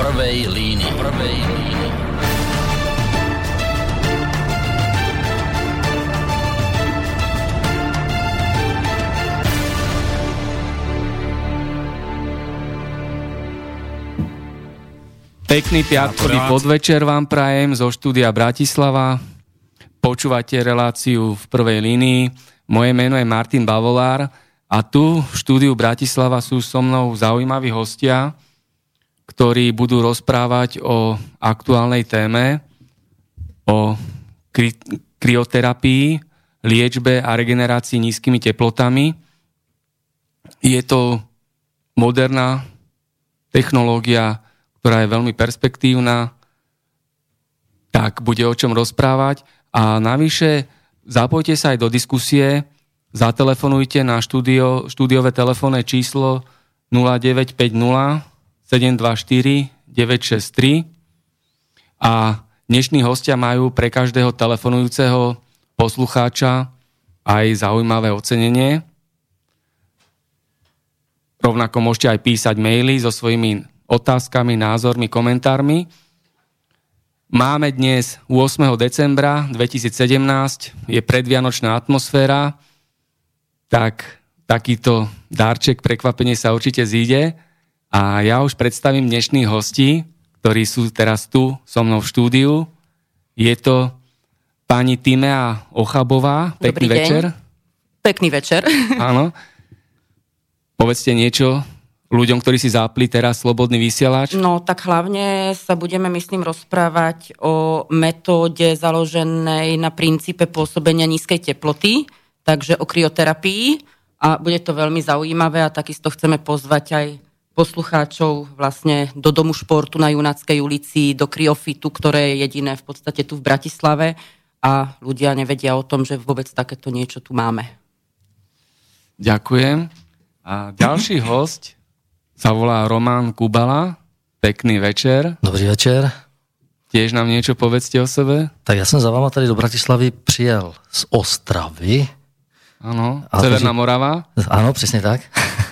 prvej línii. Prvej línii. Pekný piatkový podvečer vám prajem zo štúdia Bratislava. Počúvate reláciu v prvej línii. Moje meno je Martin Bavolár a tu v štúdiu Bratislava sú so mnou zaujímaví hostia, ktorí budú rozprávať o aktuálnej téme, o kry- krioterapii, liečbe a regenerácii nízkymi teplotami. Je to moderná technológia, ktorá je veľmi perspektívna, tak bude o čom rozprávať. A navyše zapojte sa aj do diskusie, zatelefonujte na štúdio, štúdiové telefónne číslo 0950 724 963 a dnešní hostia majú pre každého telefonujúceho poslucháča aj zaujímavé ocenenie. Rovnako môžete aj písať maily so svojimi otázkami, názormi, komentármi. Máme dnes 8. decembra 2017, je predvianočná atmosféra, tak takýto darček, prekvapenie sa určite zíde. A ja už predstavím dnešných hostí, ktorí sú teraz tu so mnou v štúdiu. Je to pani Timea Ochabová. Pekný Dobrý večer. Deň. Pekný večer. Áno. Povedzte niečo ľuďom, ktorí si zapli teraz slobodný vysielač? No tak hlavne sa budeme, myslím, rozprávať o metóde založenej na princípe pôsobenia nízkej teploty, takže o krioterapii a bude to veľmi zaujímavé a takisto chceme pozvať aj poslucháčov vlastne do Domu športu na Junáckej ulici, do Kriofitu, ktoré je jediné v podstate tu v Bratislave a ľudia nevedia o tom, že vôbec takéto niečo tu máme. Ďakujem. A ďalší host sa volá Román Kubala. Pekný večer. Dobrý večer. Tiež nám niečo povedzte o sebe. Tak já jsem za váma tady do Bratislavy přijel z Ostravy. Ano, A Severná Morava. Ano, přesně tak.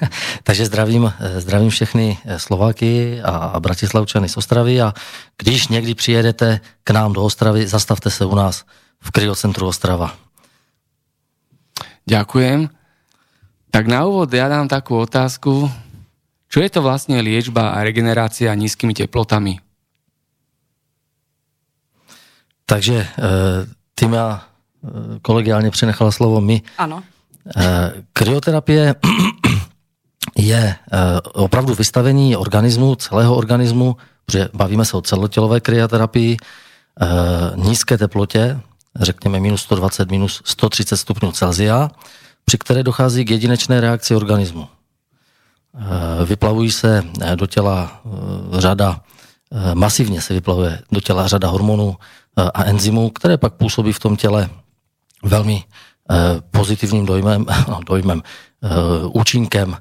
Takže zdravím, eh, zdravím všechny eh, Slováky a, a Bratislavčany z Ostravy a když někdy přijedete k nám do Ostravy, zastavte se u nás v Kryocentru Ostrava. Ďakujem. Tak na úvod ja dám takú otázku. Čo je to vlastne liečba a regenerácia nízkymi teplotami? Takže eh, já eh, kolegiálně přenechala slovo my. Eh, Kryoterapie je eh, opravdu vystavení organismu, celého organismu, protože bavíme se o celotělové kryoterapii, eh, nízké teplotě, řekněme minus 120, minus 130 stupňů Celsia, při které dochází k jedinečné reakci organismu. Eh, Vyplavují se do těla řada, masivně se vyplavuje do těla řada hormonů a enzymů, které pak působí v tom těle velmi pozitivním dojmem, dojmem účinkem.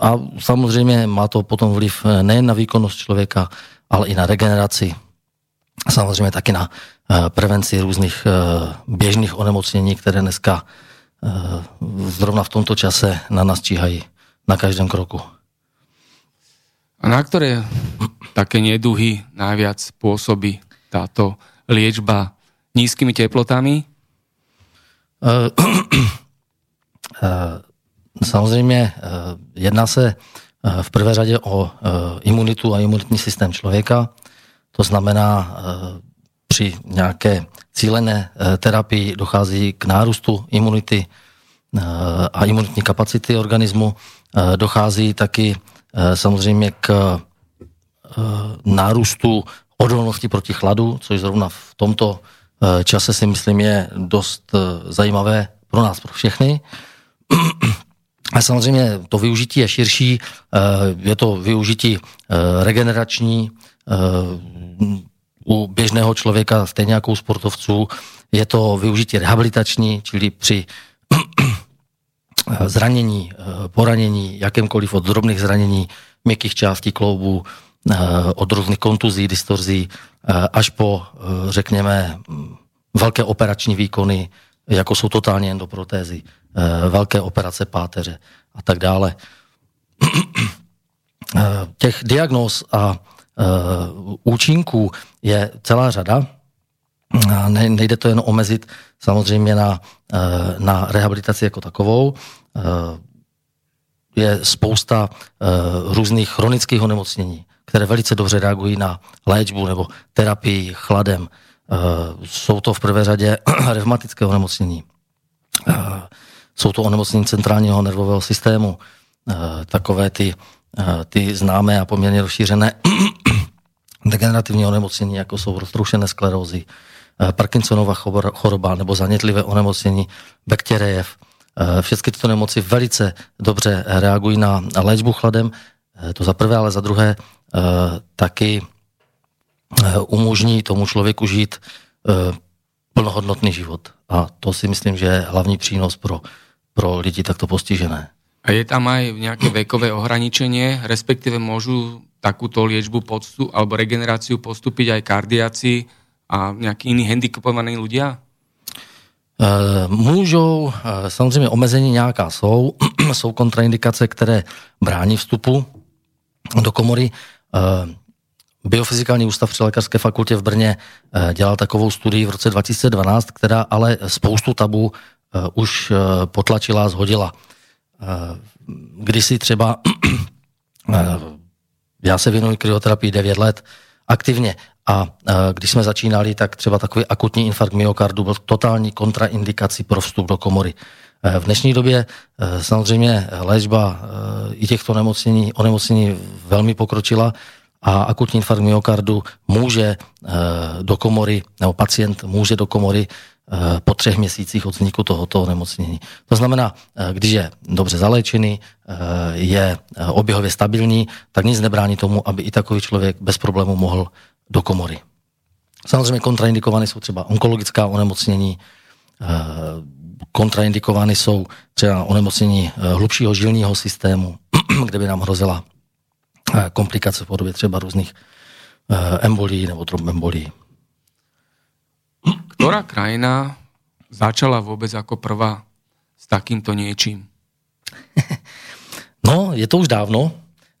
A samozřejmě má to potom vliv nejen na výkonnost člověka, ale i na regeneraci. A Samozřejmě taky na eh, prevenci různých eh, běžných onemocnění, které dneska eh, zrovna v tomto čase na nás číhají na každém kroku. A na ktoré také neduhy najviac pôsobí táto liečba nízkymi teplotami? Samozřejmě eh, jedná se eh, v prvé řadě o eh, imunitu a imunitní systém člověka. To znamená, při nějaké cílené terapii dochází k nárůstu imunity a imunitní kapacity organismu. Dochází taky samozřejmě k nárůstu odolnosti proti chladu, což zrovna v tomto čase si myslím je dost zajímavé pro nás, pro všechny. A samozřejmě to využití je širší, eh, je to využití eh, regenerační eh, u běžného člověka, stejně jako u sportovců, je to využití rehabilitační, čili při zranění, poranění, jakémkoliv od drobných zranění měkkých částí kloubu, eh, od různých kontuzí, distorzí, až po, řekněme, mm, velké operační výkony, jako jsou totální endoprotézy, eh, velké operace páteře a tak dále. těch diagnóz a účinků je celá řada. Nejde to jen omezit samozřejmě na, na rehabilitaci jako takovou. Je spousta různých chronických onemocnění, které velice dobře reagují na léčbu nebo terapii chladem. Jsou to v prvé řadě revmatické onemocnění. Jsou to onemocnění centrálního nervového systému, takové ty Eh, ty známé a poměrně rozšířené degenerativní onemocnění, jako jsou roztroušené sklerózy, eh, Parkinsonova choroba nebo zanětlivé onemocnění Bektěrejev. Eh, všechny tyto nemoci velice dobře reagují na léčbu chladem, to za prvé, ale za druhé taky umožní tomu člověku žít plnohodnotný život. A to si myslím, že je hlavní přínos pro, pro lidi takto postižené. A je tam aj nejaké vekové ohraničenie, respektíve môžu takúto liečbu podstu, alebo regeneráciu postúpiť aj kardiaci a nejakí iní handicapovaní ľudia? Uh, můžou, samozřejmě omezení nějaká jsou, jsou kontraindikace, které brání vstupu do komory. Biofyzikální ústav při lékařské fakultě v Brně dělal takovou studii v roce 2012, která ale spoustu tabu už potlačila a zhodila. Eh, kdysi třeba, eh, já se věnuji kryoterapii 9 let aktivně a eh, když jsme začínali, tak třeba takový akutní infarkt myokardu byl totální kontraindikací pro vstup do komory. V dnešní době samozřejmě léčba i těchto onemocnění, onemocnění velmi pokročila a akutní infarkt myokardu může do komory, nebo pacient může do komory Eh, po třech měsících od vzniku tohoto onemocnění. To znamená, eh, když je dobře zaléčený, eh, je oběhově stabilní, tak nic nebrání tomu, aby i takový člověk bez problému mohl do komory. Samozřejmě kontraindikovány jsou třeba onkologická onemocnění, kontraindikovány jsou třeba onemocnění hlubšího žilního systému, kde by nám hrozila komplikace v podobě třeba různých embolí nebo trombembolí. Ktorá krajina začala vůbec jako prvá s takýmto něčím? No, je to už dávno.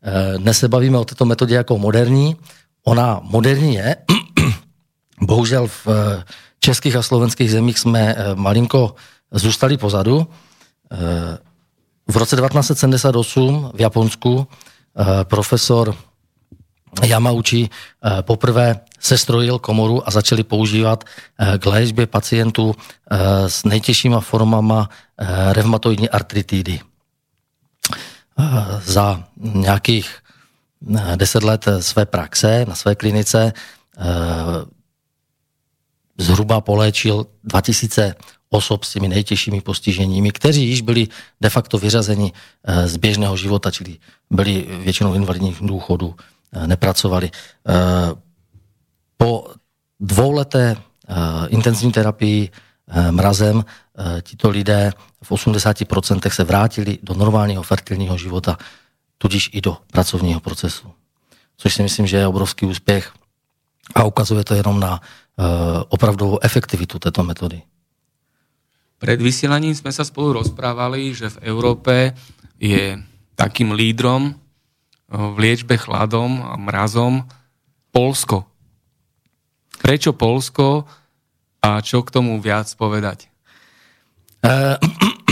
Eh, dnes se bavíme o této metodě jako moderní. Ona moderní je. Bohužel v eh, českých a slovenských zemích jsme eh, malinko zůstali pozadu. V roce 1978 v Japonsku profesor Yamauchi poprvé sestrojil komoru a začali používat eh, k léčbě pacientů eh, s nejtěžšíma formama eh, reumatoidní artritidy. Za nějakých deset let své praxe na své klinice zhruba poléčil 2000 osob s těmi nejtěžšími postiženími, kteří již byli de facto vyřazeni z běžného života, čili byli většinou invalidních důchodů, nepracovali po dvouleté intenzivní terapii mrazem tito lidé v 80% se vrátili do normálního fertilního života, tudíž i do pracovního procesu. Což si myslím, že je obrovský úspěch a ukazuje to jenom na opravdovou efektivitu této metody. Před vysíláním jsme se spolu rozprávali, že v Evropě je takým lídrom v liečbe chladom a mrazom Polsko. Prečo Polsko a čo k tomu viac povedať? Uh,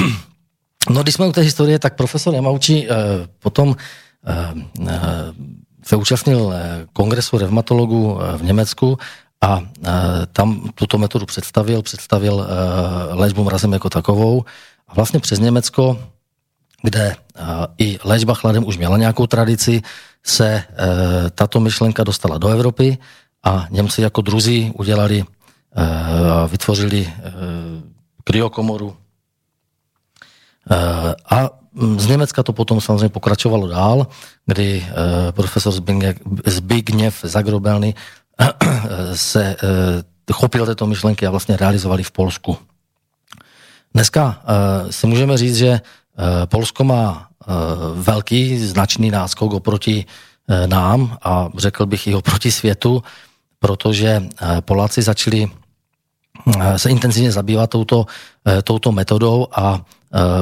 no, když jsme u té historie, tak profesor Jamauči uh, potom se účastnil kongresu revmatologů v Německu a tam tuto metodu představil, představil léčbu mrazem jako takovou a vlastně přes Německo, kde i léčba chladem už měla nějakou tradici, se tato myšlenka dostala do Evropy a Němci jako druzí udělali vytvořili e, kryokomoru. E, a z Německa to potom samozřejmě pokračovalo dál, kdy e, profesor Zbigněv Zagrobelny se chopil této myšlenky a vlastně realizovali v Polsku. Dneska si můžeme říct, že Polsko má velký, značný náskok oproti nám a řekl bych i oproti světu, protože eh, Poláci začali eh, se intenzivně zabývat touto, eh, touto metodou a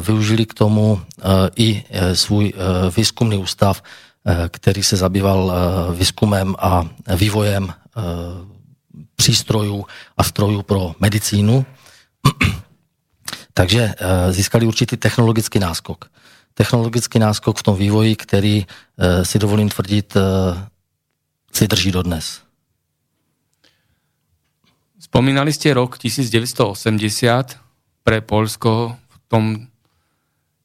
využili k tomu i svůj výzkumný ústav který se zabýval výzkumem a vývojem přístrojů a strojů pro medicínu. Takže získali určitý technologický náskok. Technologický náskok v tom vývoji, který si dovolím tvrdit, si drží dodnes. Spomínali ste rok 1980 pre Polsko v tom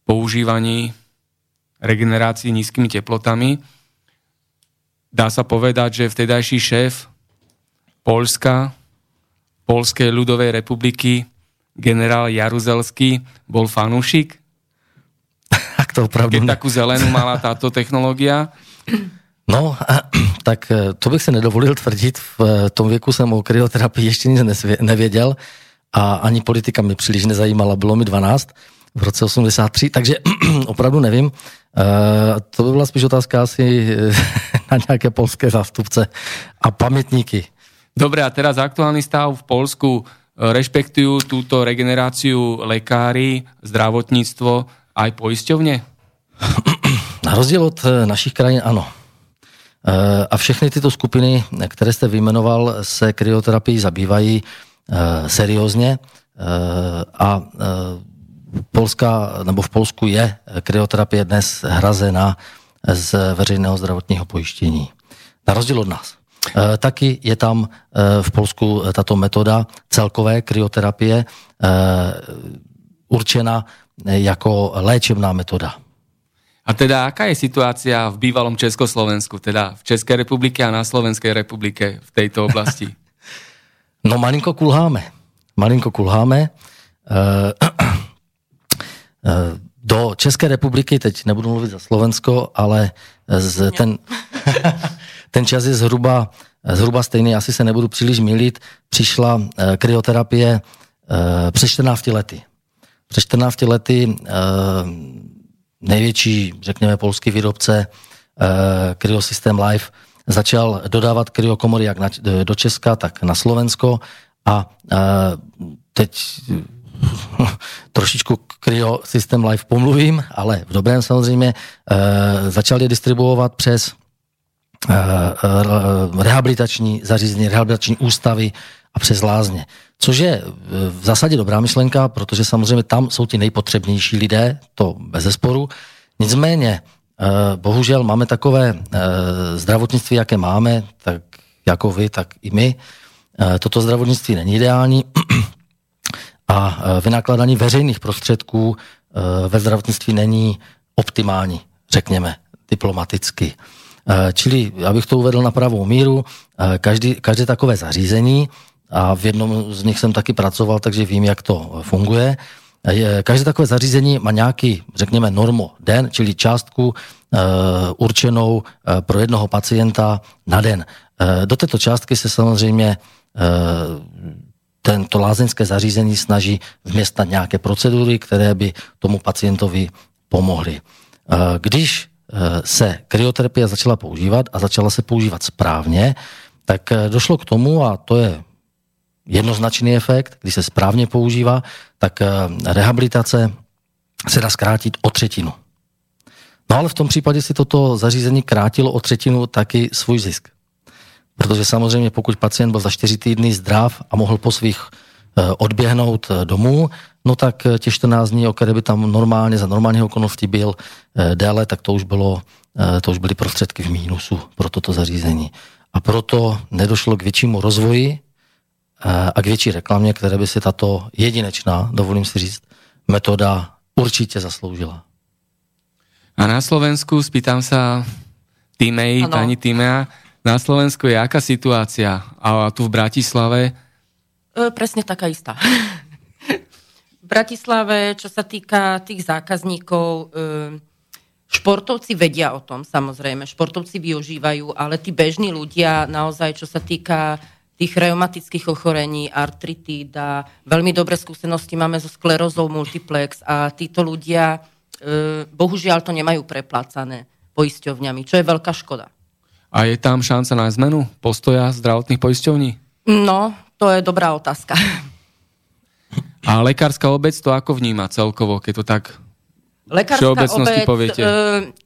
používaní regenerácií nízkymi teplotami. Dá sa povedať, že vtedajší šéf Polska, Polskej ľudovej republiky, generál Jaruzelský, bol fanúšik? Tak to opravdu... Keď takú zelenú mala táto technológia? No, tak eh, to bych se nedovolil tvrdit. V eh, tom věku jsem o kryoterapii ještě nic nevěděl a ani politika mi příliš nezajímala. Bylo mi 12 v roce 83, takže opravdu nevím. Uh, to by byla spíš otázka asi na nějaké polské zástupce a pamětníky. Dobre, a teraz aktuálny stav v Polsku rešpektujú túto regeneráciu lekári, zdravotníctvo aj poisťovne? Na rozdíl od našich krajín ano. Eh, a všechny tyto skupiny, které jste vyjmenoval, se kryoterapii zabývají eh, seriózně eh, a Polska, nebo v Polsku je kryoterapie dnes hrazena z veřejného zdravotního pojištění. Na rozdíl od nás. Taky je tam v Polsku tato metoda celkové kryoterapie určena jako léčebná metoda. A teda, aká je situácia v bývalom Československu, teda v Českej republike a na Slovenskej republike v tejto oblasti? No malinko kulháme. Malinko kulháme. Do České republiky, teď nebudu mluvit za Slovensko, ale z, ten, ten čas je zhruba, zhruba stejný, asi se nebudu příliš milit, přišla uh, kryoterapie uh, před 14 lety. Před 14 lety uh, největší, řekněme, polský výrobce Kryosystem Life začal dodávat kryokomory jak na, do Česka, tak na Slovensko a teď trošičku Cryo System Life pomluvím, ale v dobrém samozřejmě, uh, začal je distribuovat přes rehabilitační zařízení, rehabilitační ústavy a přes lázně. Což je v zásadě dobrá myšlenka, protože samozřejmě tam jsou ti nejpotřebnější lidé, to bez zesporu. Nicméně, eh, bohužel máme takové eh, zdravotnictví, jaké máme, tak jako vy, tak i my. Eh, toto zdravotnictví není ideální a vynakládání veřejných prostředků ve zdravotnictví není optimální, řekněme, diplomaticky. Čili, abych to uvedl na pravou míru, každý, každé takové zařízení a v jednom z nich jsem taky pracoval, takže vím, jak to funguje. Každé takové zařízení má nějaký, řekněme, normo den, čili částku určenou pro jednoho pacienta na den. Do této částky se samozřejmě tento lázeňské zařízení snaží vměstnat nějaké procedury, které by tomu pacientovi pomohly. Když se kryoterapie začala používat a začala se používat správně, tak došlo k tomu, a to je jednoznačný efekt, když se správně používá, tak eh, rehabilitace se dá zkrátit o třetinu. No ale v tom případě si toto zařízení krátilo o třetinu taky svůj zisk. Protože samozřejmě pokud pacient byl za čtyři týdny zdrav a mohl po svých eh, odběhnout eh, domů, no tak těch 14 dní, o které by tam normálně za normálních okolností byl déle, tak to už, bylo, to už byly prostředky v mínusu pro toto zařízení. A proto nedošlo k většímu rozvoji a k větší reklamě, které by si tato jedinečná, dovolím si říct, metoda určitě zasloužila. A na Slovensku, spýtam sa Týmej, ano. pani Týmea, na Slovensku je aká situácia? A tu v Bratislave? E, presne taká istá. v Bratislave, čo sa týka tých zákazníkov, e, športovci vedia o tom, samozrejme, športovci využívajú, ale tí bežní ľudia naozaj, čo sa týka tých reumatických ochorení, artritída. Veľmi dobré skúsenosti máme so sklerozou multiplex a títo ľudia e, bohužiaľ to nemajú preplácané poisťovňami, čo je veľká škoda. A je tam šanca na zmenu postoja zdravotných poisťovní? No, to je dobrá otázka. A lekárska obec to ako vníma celkovo, keď to tak Lekárska obec, poviete. e,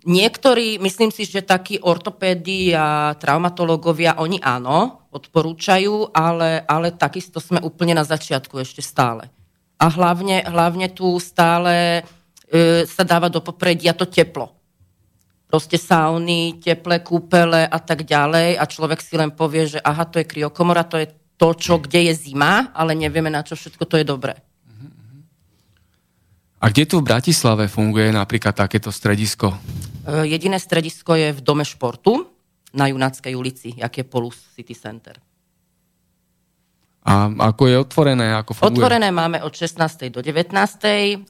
niektorí, myslím si, že takí ortopédi a traumatológovia, oni áno, odporúčajú, ale, ale takisto sme úplne na začiatku ešte stále. A hlavne, hlavne tu stále e, sa dáva do popredia to teplo. Proste sauny, teplé kúpele a tak ďalej a človek si len povie, že aha, to je kryokomora, to je to, čo, kde je zima, ale nevieme, na čo všetko to je dobré. A kde tu v Bratislave funguje napríklad takéto stredisko? E, Jediné stredisko je v Dome športu na Junáckej ulici, jak je Polus City Center. A ako je otvorené, ako funguje? Otvorené máme od 16. do 19.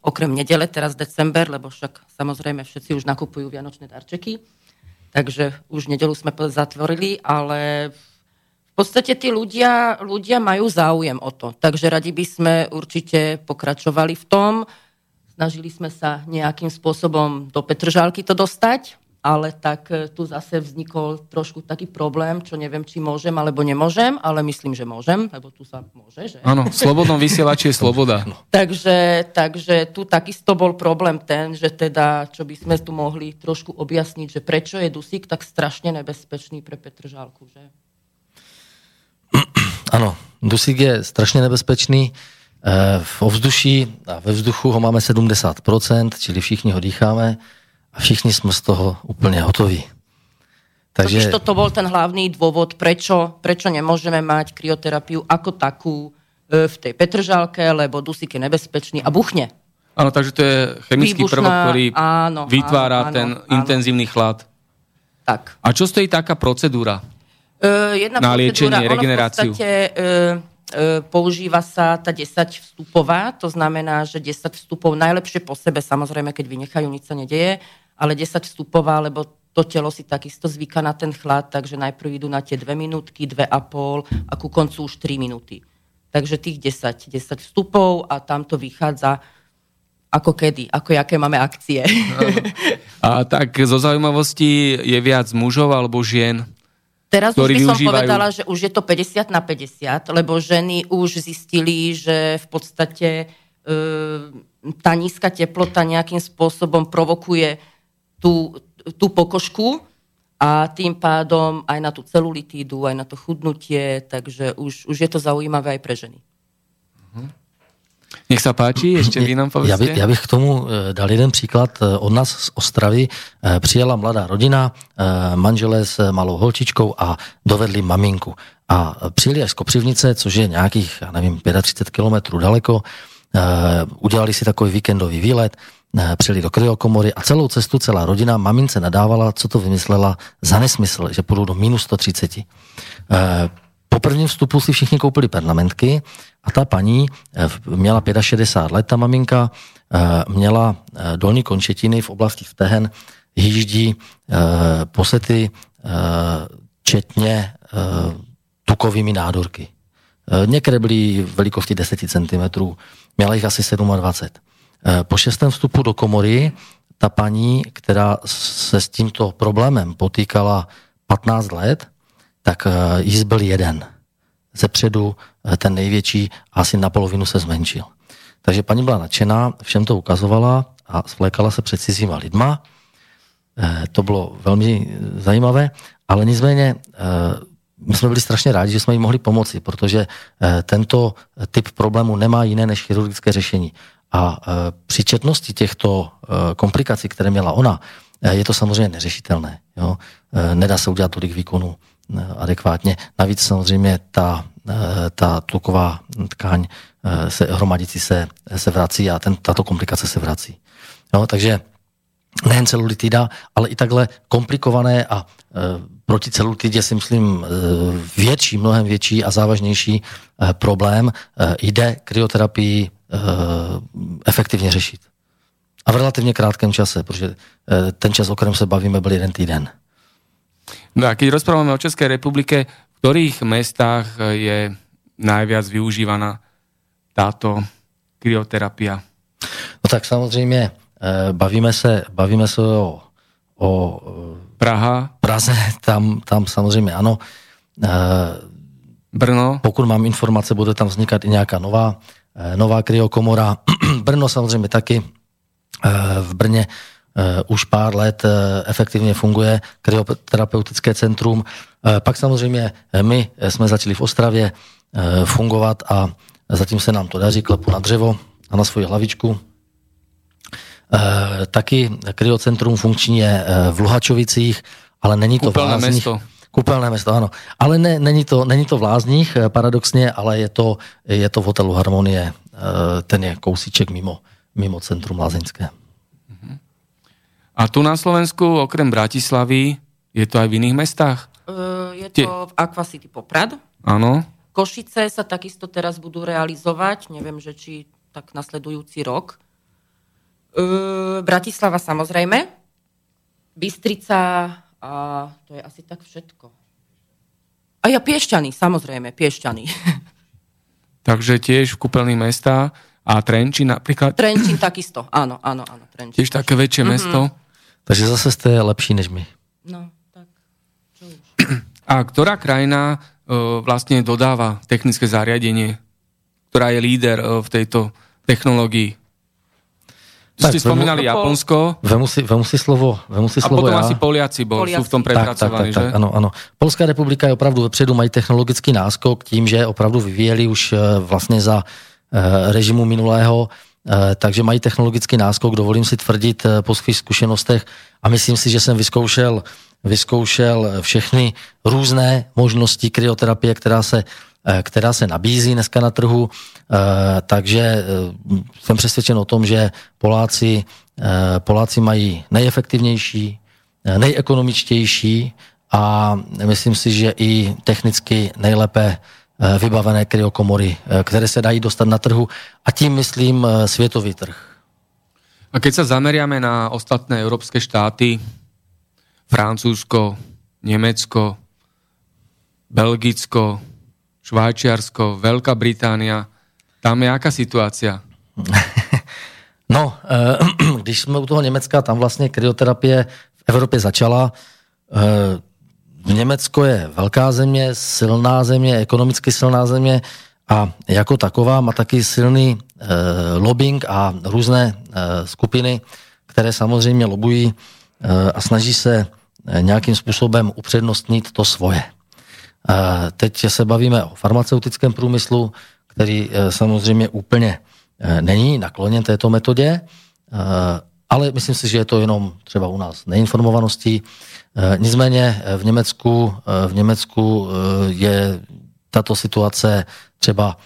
Okrem nedele, teraz december, lebo však samozrejme všetci už nakupujú vianočné darčeky. Takže už nedelu sme po- zatvorili, ale v podstate tí ľudia, ľudia majú záujem o to. Takže radi by sme určite pokračovali v tom. Snažili sme sa nejakým spôsobom do Petržálky to dostať, ale tak e, tu zase vznikol trošku taký problém, čo neviem, či môžem alebo nemôžem, ale myslím, že môžem, lebo tu sa môže, že? Áno, v slobodnom vysielači je sloboda. Takže, takže tu takisto bol problém ten, že teda, čo by sme tu mohli trošku objasniť, že prečo je dusík tak strašne nebezpečný pre Petržálku, že? Ano, dusík je strašně nebezpečný. Eh, V ovzduší a ve vzduchu ho máme 70%, čili všichni ho dýcháme a všichni jsme z toho úplně hotoví. Takže Takže toto bol ten hlavný dôvod, prečo, prečo nemôžeme mať kryoterapiu ako takú e, v tej Petržálke, lebo dusík je nebezpečný a buchne. Áno, takže to je chemický Výbušná, prvok, ktorý áno, vytvára áno, ten áno, intenzívny chlad. Tak. A čo stojí taká procedúra? Uh, jedna Na liečenie, regeneráciu. V podstate uh, používa sa tá 10 vstupová, to znamená, že 10 vstupov najlepšie po sebe, samozrejme, keď vynechajú, nič sa nedeje, ale 10 vstupová, lebo to telo si takisto zvyká na ten chlad, takže najprv idú na tie 2 minútky, 2,5 a ku koncu už 3 minúty. Takže tých 10, 10 vstupov a tam to vychádza ako kedy, ako jaké máme akcie. A tak zo zaujímavosti je viac mužov alebo žien? Teraz už by som využívajú- povedala, že už je to 50 na 50, lebo ženy už zistili, že v podstate e, tá nízka teplota nejakým spôsobom provokuje tú, tú pokožku a tým pádom aj na tú celulitídu, aj na to chudnutie, takže už, už je to zaujímavé aj pre ženy. Nech sa páči, ešte vy nám já, by, já bych k tomu eh, dal jeden příklad eh, od nás z Ostravy. Eh, Přijela mladá rodina, manželé s malou holčičkou a dovedli maminku. A přijeli až z Kopřivnice, což je nějakých, já nevím, 35 kilometrů daleko. Udělali si takový víkendový výlet, přijeli do kryokomory a celou cestu celá rodina mamince nadávala, co to vymyslela za nesmysl, že půjdou do minus 130. Po prvním vstupu si všichni koupili pernamentky a ta paní eh, měla 65 let, ta maminka, eh, měla eh, dolní končetiny v oblasti stehen, eh, posety, četně tukovými nádorky. Některé byly velikosti 10 cm, měla jich asi 27. Eh, Po šestém vstupu do komory ta paní, která se s tímto problémem potýkala 15 let, tak eh, jí zbyl jeden. Ze předu eh, ten největší asi na polovinu se zmenšil. Takže paní byla nadšená, všem to ukazovala a svlékala se před cizíma lidma. Eh, To bylo velmi zajímavé, ale nicméně my jsme byli strašně rádi, že jsme jí mohli pomoci, protože tento typ problému nemá jiné než chirurgické řešení. A při četnosti těchto komplikací, které měla ona, je to samozřejmě neřešitelné. Jo? Nedá se udělat tolik výkonů adekvátně. Navíc samozřejmě ta, eh, ta tluková tkáň eh, se hromadící se, se vrací a ten, tato komplikace se vrací. Jo? Takže nejen celulitida, ale i takhle komplikované a e, proti celulitidě si myslím e, větší, mnohem větší a závažnější e, problém e, jde kryoterapii e, efektivně řešit. A v relativně krátkém čase, protože e, ten čas, o kterém se bavíme, byl jeden týden. No a keď rozprávame o Českej republike, v ktorých mestách je najviac využívaná táto kryoterapia? No tak samozřejmě e, bavíme se, bavíme se o, o e, Praha, Praze, tam, tam samozřejmě ano. Brno, Pokud mám informace, bude tam vznikat i nějaká nová, eh, nová kryokomora. Brno samozřejmě taky. v Brně už pár let efektivně funguje kryoterapeutické centrum. Pak samozřejmě my jsme začali v Ostravě fungovat a zatím se nám to daří, klepu na dřevo a na svoji hlavičku. Taky kryocentrum funkční je v Luhačovicích, ale není to Kúpeľné v Lázních. mesto. Kúpeľné mesto, áno. Ale ne, není, to, není to v Lázních, eh, paradoxně, ale je to, je to v hotelu Harmonie. Eh, Ten je kousíček mimo, mimo centrum lázeňské. A tu na Slovensku, okrem Bratislavy, je to aj v iných mestách? E, Je Tie- to v Aquacity Poprad. Áno. Košice sa takisto teraz budú realizovať, neviem, že či tak nasledujúci rok. E, Bratislava samozrejme, Bystrica a to je asi tak všetko. A ja Piešťany, samozrejme, Piešťany. Takže tiež v kúpeľných mestá a Trenčín napríklad, Trenčín takisto, áno, áno, áno, Trenčín. tiež také väčšie Mhm. mesto. Takže zase jste lepší než my. No, tak, čo už. A ktorá krajina e, vlastne dodáva technické zariadenie, ktorá je líder e, v tejto technológii? Tak, Ste vemu- spomínali Japonsko Vemu si, vemu si slovo, vemu si a slovo potom já. asi Poliaci, bo Poliaci. sú v tom Tak, tak, prepracovaní, tak, tak, že? ano, ano. Polská republika je opravdu vepředu, mají technologický náskok tím, že opravdu vyvíjeli už eh, vlastně za režimu minulého, takže mají technologický náskok, dovolím si tvrdit eh, po svých zkušenostech. A myslím si, že jsem vyzkoušel, vyzkoušel všechny různé možnosti kryoterapie, která se eh, která se nabízí dneska na trhu, eh, takže eh, jsem přesvědčen o tom, že Poláci, eh, Poláci mají nejefektivnější, eh, nejekonomičtější a myslím si, že i technicky nejlépe eh, vybavené kryokomory, eh, které se dají dostat na trhu a tím myslím eh, světový trh. A keď sa zameriame na ostatné európske štáty, Francúzsko, Nemecko, Belgicko, Švajčiarsko, Veľká Británia, tam je aká situácia? No, eh, když jsme u toho Německa, tam vlastně kryoterapie v Evropě začala. Německo je velká země, silná země, ekonomicky silná země a jako taková má taky silný eh, lobbying a různé eh, skupiny, které samozřejmě lobují eh, a snaží se nějakým způsobem upřednostnit to svoje. Eh, Teď se bavíme o farmaceutickém průmyslu, který eh, samozřejmě úplně eh, není nakloněn této metodě, ale myslím si, že je to jenom třeba u nás neinformovaností. Eh, Nicméně eh, v Německu, eh, v Německu je tato situace třeba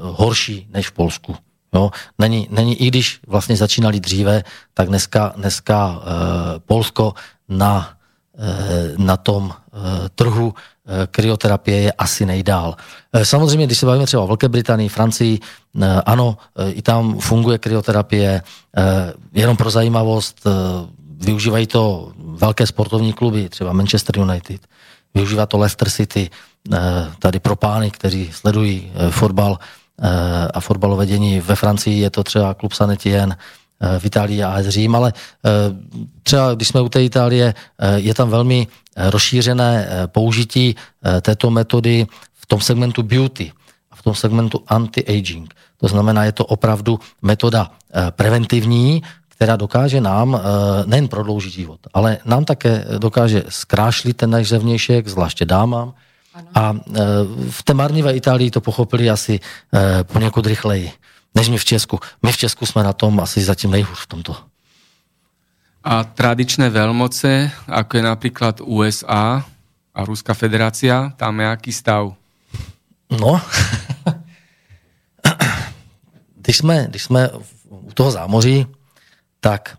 horší než v Polsku. Jo? Není, není, I když vlastně začínali dříve, tak dneska, dneska Polsko na na tom trhu kryoterapie je asi nejdál. Eh, Samozřejmě, když se bavíme třeba o Velké Británii, Francii, eh, ano, eh, i tam funguje kryoterapie, eh, jenom pro zajímavost, eh, využívají to velké sportovní kluby, třeba Manchester United, využívá to Leicester City, eh, tady pro pány, kteří sledují eh, fotbal eh, a fotbalové dění. Ve Francii je to třeba klub Saint-Étienne, eh, v Itálii AS Řím, ale eh, třeba když jsme u té Itálie, eh, je tam velmi eh, rozšířené použití této metody v tom segmentu beauty a v tom segmentu anti-aging. To znamená, je to opravdu metoda preventivní, která dokáže nám nejen prodloužit život, ale nám také dokáže zkrášlit ten náš zevnějšek, zvláště dámám. A v té marnivé Itálii to pochopili asi poněkud rychleji než my v Česku. My v Česku jsme na tom asi zatím nejhůř v tomto. A tradičné veľmoce, ako je napríklad USA a Ruská federácia, tam je aký stav? No, když jsme, když jsme u toho zámoří, tak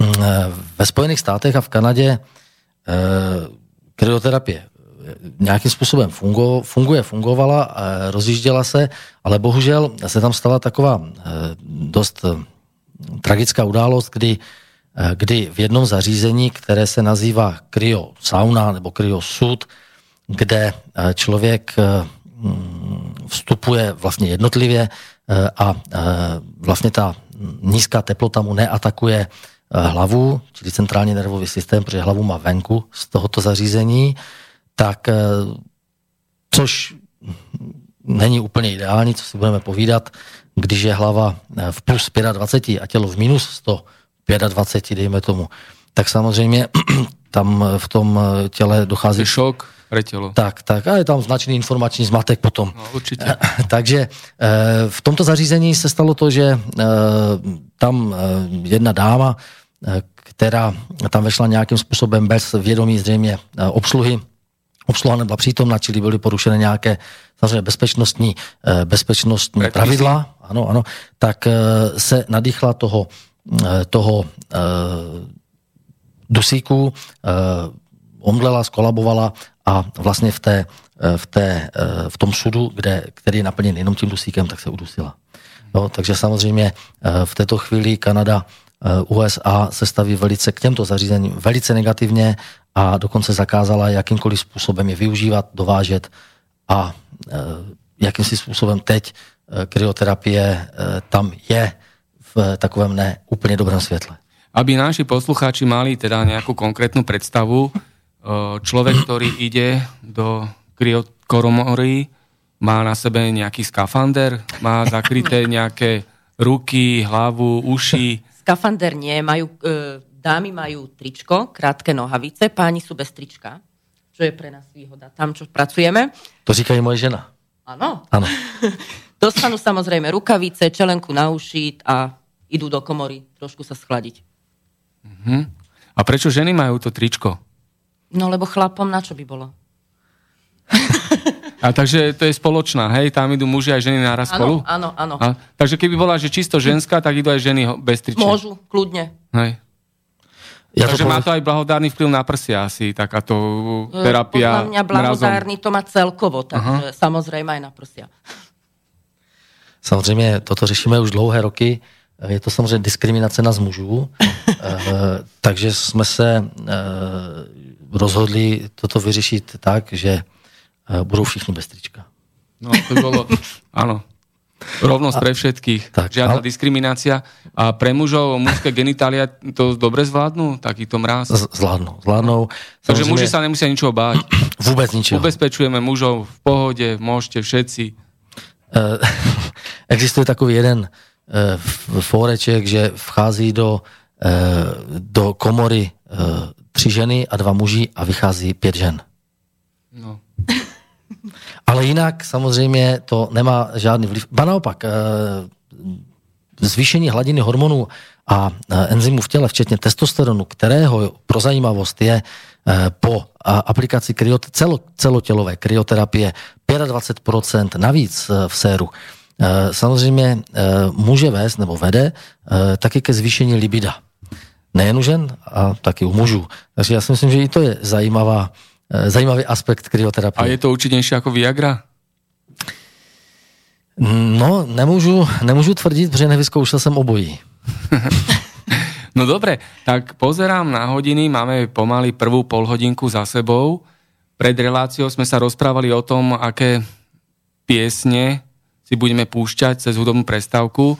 mm, eh, ve Spojených státech a v Kanadě eh, kryoterapie nějakým způsobem fungo, funguje, fungovala, eh, rozjížděla se, ale bohužel se tam stala taková eh, dost eh, tragická událost, kdy, kdy v jednom zařízení, které se nazývá kryo sauna nebo kryo sud, kde člověk mm, vstupuje vlastně jednotlivě a vlastně ta nízká teplota mu neatakuje hlavu, čili centrální nervový systém, protože hlavu má venku z tohoto zařízení, tak eh, což není úplně ideální, co si budeme povídat, když je hlava v plus 25 a tělo v minus 125, dejme tomu, tak samozřejmě tam v tom těle dochází... Šok pre tělo. Tak, tak. A je tam značný informační zmatek potom. No, určitě. Takže v tomto zařízení se stalo to, že tam jedna dáma, která tam vešla nějakým způsobem bez vědomí zřejmě obsluhy, obsluha nebyla přítomna, čili byly porušené nějaké samozřejmě bezpečnostní, bezpečnostní pravidla, ano, ano, tak se nadýchla toho, toho dusíku, omdlela, skolabovala a vlastně v, té, v, té, v tom sudu, kde, který je naplněn jenom tím dusíkem, tak se udusila. No, takže samozřejmě v této chvíli Kanada, USA se staví velice k těmto zařízením velice negativně a dokonce zakázala jakýmkoliv způsobem je využívat, dovážet a jakýmsi způsobem teď kryoterapie tam je v takovém ne úplně dobrém světle. Aby naši poslucháči mali teda nějakou konkrétnu představu, človek, ktorý ide do kryokoromory, má na sebe nejaký skafander, má zakryté nejaké ruky, hlavu, uši. Skafander nie, majú, e, dámy majú tričko, krátke nohavice, páni sú bez trička, čo je pre nás výhoda tam, čo pracujeme. To říká i moje žena. Áno. Áno. Dostanú samozrejme rukavice, čelenku na uši a idú do komory trošku sa schladiť. Uh-huh. A prečo ženy majú to tričko? No lebo chlapom na čo by bolo? A takže to je spoločná, hej? Tam idú muži aj ženy naraz spolu? Áno, áno. A, takže keby bola, že čisto ženská, tak idú aj ženy bez tričiek. Môžu, kľudne. Hej. Ja takže to má to aj blahodárny vplyv na prsia asi, takáto terapia. Podľa mňa blahodárny mrazom. to má celkovo, takže Aha. samozrejme aj na prsia. Samozřejmě toto řešíme už dlouhé roky. Je to samozřejmě diskriminace nás mužů, takže jsme se rozhodli toto vyřešit tak, že budou všichni bez trička. No, to bylo, ano. Rovnosť pre všetkých. Tak, Žiadna ale... diskriminácia. A pre mužov mužské genitália to dobre zvládnu? Takýto mráz? Z- zvládnu. zvládnu. Takže muži sa nemusia ničoho báť. Vôbec ničoho. Ubezpečujeme mužov v pohode, môžete všetci. Uh, existuje takový jeden uh, fóreček, že vchází do, uh, do komory uh, tři ženy a dva muži a vychází pět žen. No. Ale jinak samozřejmě to nemá žádný vliv. Ba naopak, eh, zvýšení hladiny hormonů a eh, enzymů v těle, včetně testosteronu, kterého pro zajímavost je eh, po aplikaci kryot, celo, celotělové kryoterapie 25% navíc v séru, samozřejmě může vést nebo vede taky ke zvýšení libida. Nejen u žen, a taky u mužů. Takže já si myslím, že i to je zajímavá zajímavý aspekt kryoterapie. A je to účinnější jako Viagra? No, nemůžu, nemůžu tvrdit, protože nevyzkoušel jsem obojí. no dobre, tak pozerám na hodiny, máme pomaly prvú polhodinku za sebou. Pred reláciou sme sa rozprávali o tom, aké piesne si budeme púšťať cez hudobnú prestávku.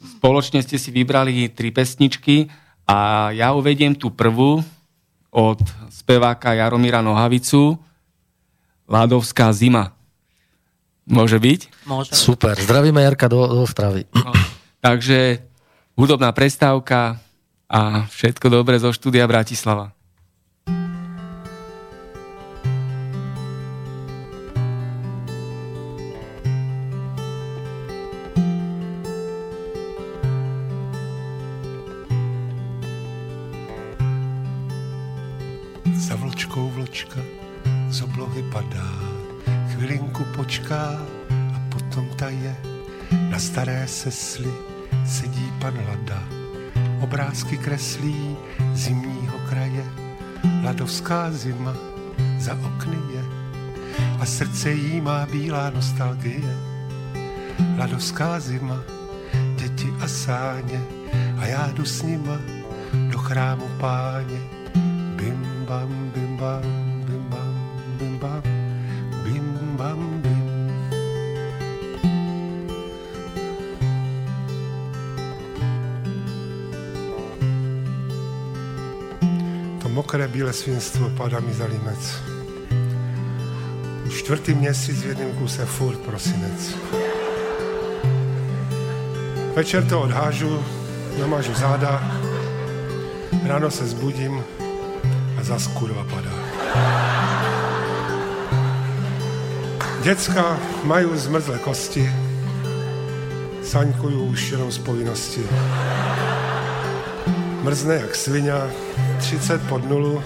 Spoločne ste si vybrali tri pesničky a ja uvediem tú prvú, od speváka Jaromíra Nohavicu Ládovská zima. Môže byť? Môže. Super. Zdravíme Jarka do, do Stravy. No, takže hudobná prestávka a všetko dobré zo štúdia Bratislava. Počká a potom taje. Na staré sesly sedí pan Lada, obrázky kreslí zimního kraje. Ladovská zima za okny je a srdce jí má bílá nostalgie. Ladovská zima, děti a sáně a já jdu s nima do chrámu páně. Bim bam, bim bam, bam, bim bam bim. To mokré bílé svinstvo padá mi za límec. Už čtvrtý měsíc v jednom kuse furt prosinec. Večer to odhážu, namažu záda, ráno se zbudím a zas kurva padá. Děcka mají zmrzlé kosti, saňkují už jenom z povinnosti. Mrzne jak svině, 30 pod nulu,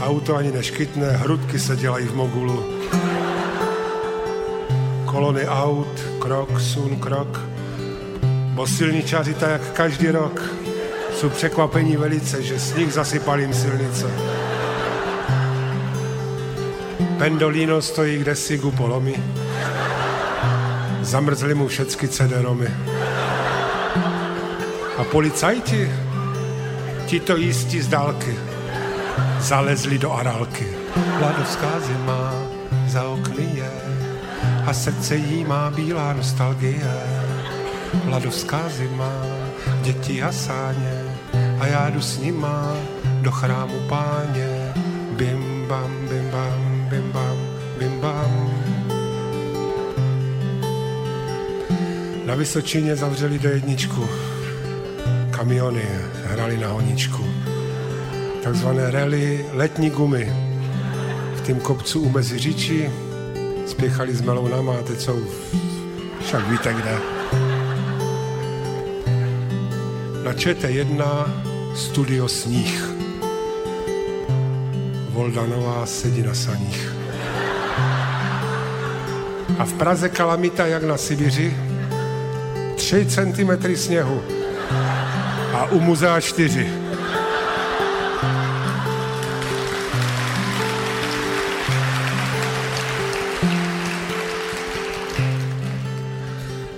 auto ani neškytne, hrudky se dělají v mogulu. Kolony aut, krok, sun, krok. Bo silničáři tak jak každý rok jsou překvapení velice, že sníh zasypal jim silnice. Pendolino stojí kde si polomy. Zamrzli mu všecky cederomy. A policajti, ti to jistí z dálky, zalezli do arálky. Ladovská zima za okny je a srdce jí má bílá nostalgie. Ladovská zima, děti a sáně a já jdu s nima do chrámu páně. Bim bam, bim bam, bim bam, bim bam. Na Vysočině zavřeli do jedničku. Kamiony hrali na honičku. Takzvané rally letní gumy. V tým kopcu u Meziříči spěchali s melounama a teď jsou však víte kde. Na ČT1 studio Sníh. Voldanová sedí na saních. A v Praze kalamita jak na Sibiři, 3 cm sněhu u muzea 4.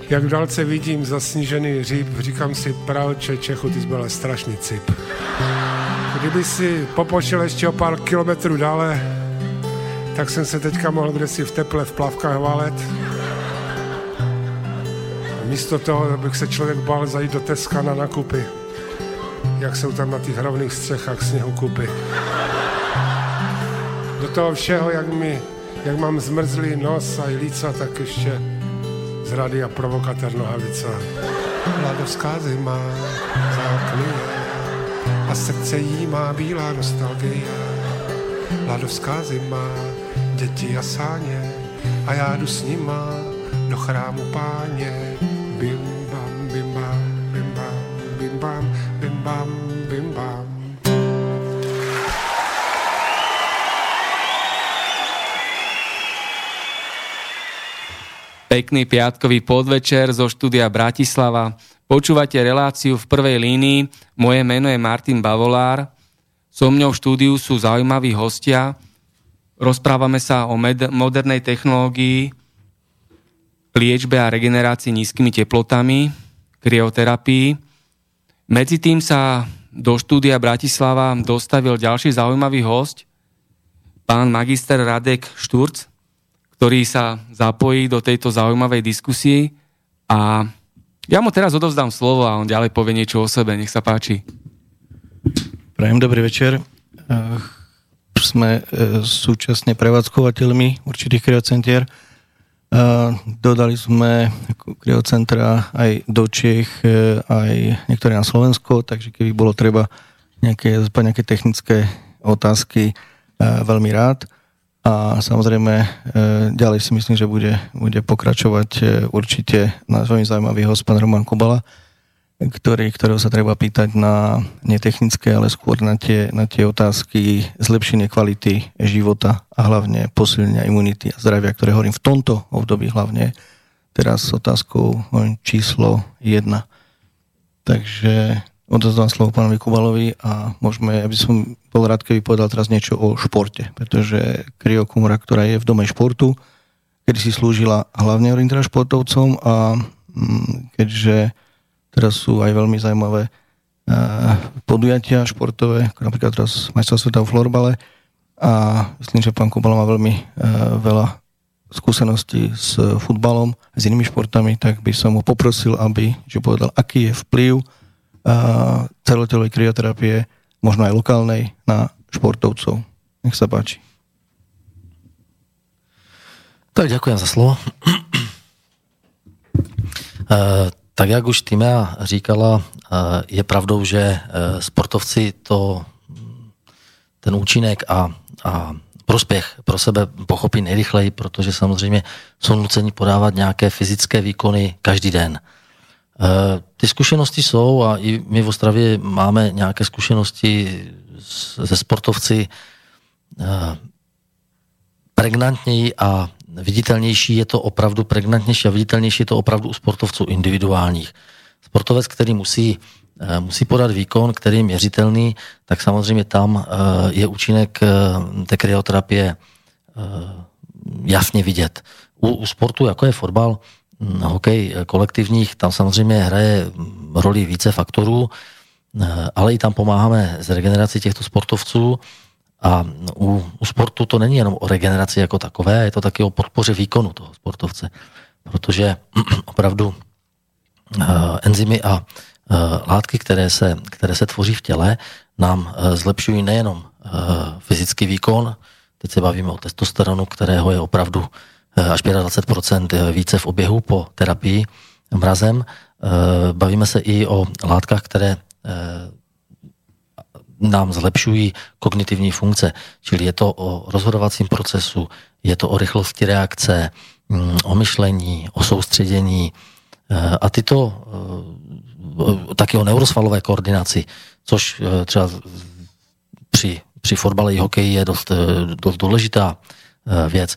Jak dálce vidím zasnížený hříb, říkám si, pralče Čechu, ty jsi byl strašný cip. Kdyby si popočil ještě o pár kilometrů dále, tak jsem se teďka mohl kde si v teple v plavkách valet. Místo toho, abych se člověk bál zajít do Teska na nakupy. Jak jsou tam na těch hlavných střechách sněhu kupy. Do toho všeho, jak, mi, jak mám zmrzlý nos a líca, tak ještě z rady a provokatér nohavica. Mladovská zima za okny a srdce jí má bílá nostalgie. Mladovská zima, děti a sáně a já jdu s nima do chrámu páně. Bim Pekný piatkový podvečer zo štúdia Bratislava. Počúvate reláciu v prvej línii. Moje meno je Martin Bavolár. So mňou v štúdiu sú zaujímaví hostia. Rozprávame sa o modernej technológii, liečbe a regenerácii nízkymi teplotami, krioterapii. Medzi tým sa do štúdia Bratislava dostavil ďalší zaujímavý host, pán magister Radek Šturc, ktorý sa zapojí do tejto zaujímavej diskusie a ja mu teraz odovzdám slovo a on ďalej povie niečo o sebe. Nech sa páči. Prajem dobrý večer. Eh, Sme eh, súčasne prevádzkovateľmi určitých kriocentier. Eh, Dodali sme kriocentra aj do Čech, aj niektoré na Slovensko, takže keby bolo treba nejaké, nejaké technické otázky, veľmi rád. A samozrejme ďalej si myslím, že bude, bude pokračovať určite náš veľmi zaujímavý host, pán Roman Kubala, ktorý, ktorého sa treba pýtať na netechnické, ale skôr na tie, na tie otázky zlepšenie kvality života a hlavne posilnenia imunity a zdravia, ktoré hovorím v tomto období hlavne teraz s otázkou číslo 1. Takže odozdám slovo pánovi Kubalovi a môžeme, aby som bol rád, keby povedal teraz niečo o športe, pretože kryokumora, ktorá je v dome športu, kedy si slúžila hlavne orientira športovcom a mm, keďže Teraz sú aj veľmi zaujímavé podujatia športové, ako napríklad teraz majstrov sveta v florbale a myslím, že pán Kubala má veľmi veľa skúseností s futbalom, s inými športami, tak by som ho poprosil, aby že povedal, aký je vplyv celotelovej krioterapie, možno aj lokálnej, na športovcov. Nech sa páči. Tak ďakujem za slovo. Eh, tak jak už Týmea říkala, eh, je pravdou, že eh, sportovci to ten účinek a, a prospěch pro sebe pochopí nejrychleji, protože samozřejmě jsou nuceni podávat nějaké fyzické výkony každý den. Ty zkušenosti jsou a i my v Ostravě máme nějaké zkušenosti ze sportovci pregnantněji a viditelnější je to opravdu pregnantnější a viditelnější je to opravdu u sportovců individuálních. Sportovec, který musí, eh, musí podat výkon, který je měřitelný, tak samozřejmě tam eh, je účinek eh, té kryoterapie jasně vidět. U, u sportu, jako je fotbal, hokej kolektivních, tam samozřejmě hraje roli více faktorů, ale i tam pomáháme z regeneraci těchto sportovců. A u, u sportu to není jenom o regeneraci jako takové, je to taky o podpoře výkonu toho sportovce, protože opravdu uh, enzymy a uh, látky, které se, které se tvoří v těle, nám uh, zlepšují nejenom uh, fyzický výkon, teď se bavíme o testosteronu, kterého je opravdu až 25% více v oběhu po terapii mrazem. Uh, bavíme se i o látkách, které nám zlepšují kognitivní funkce. Čili je to o rozhodovacím procesu, je to o rychlosti reakce, mm, o myšlení, o soustředění eh, a tyto eh, taky o neurosvalové koordinaci, což eh, třeba při, při fotbale i hokeji je dost, dost důležitá věc.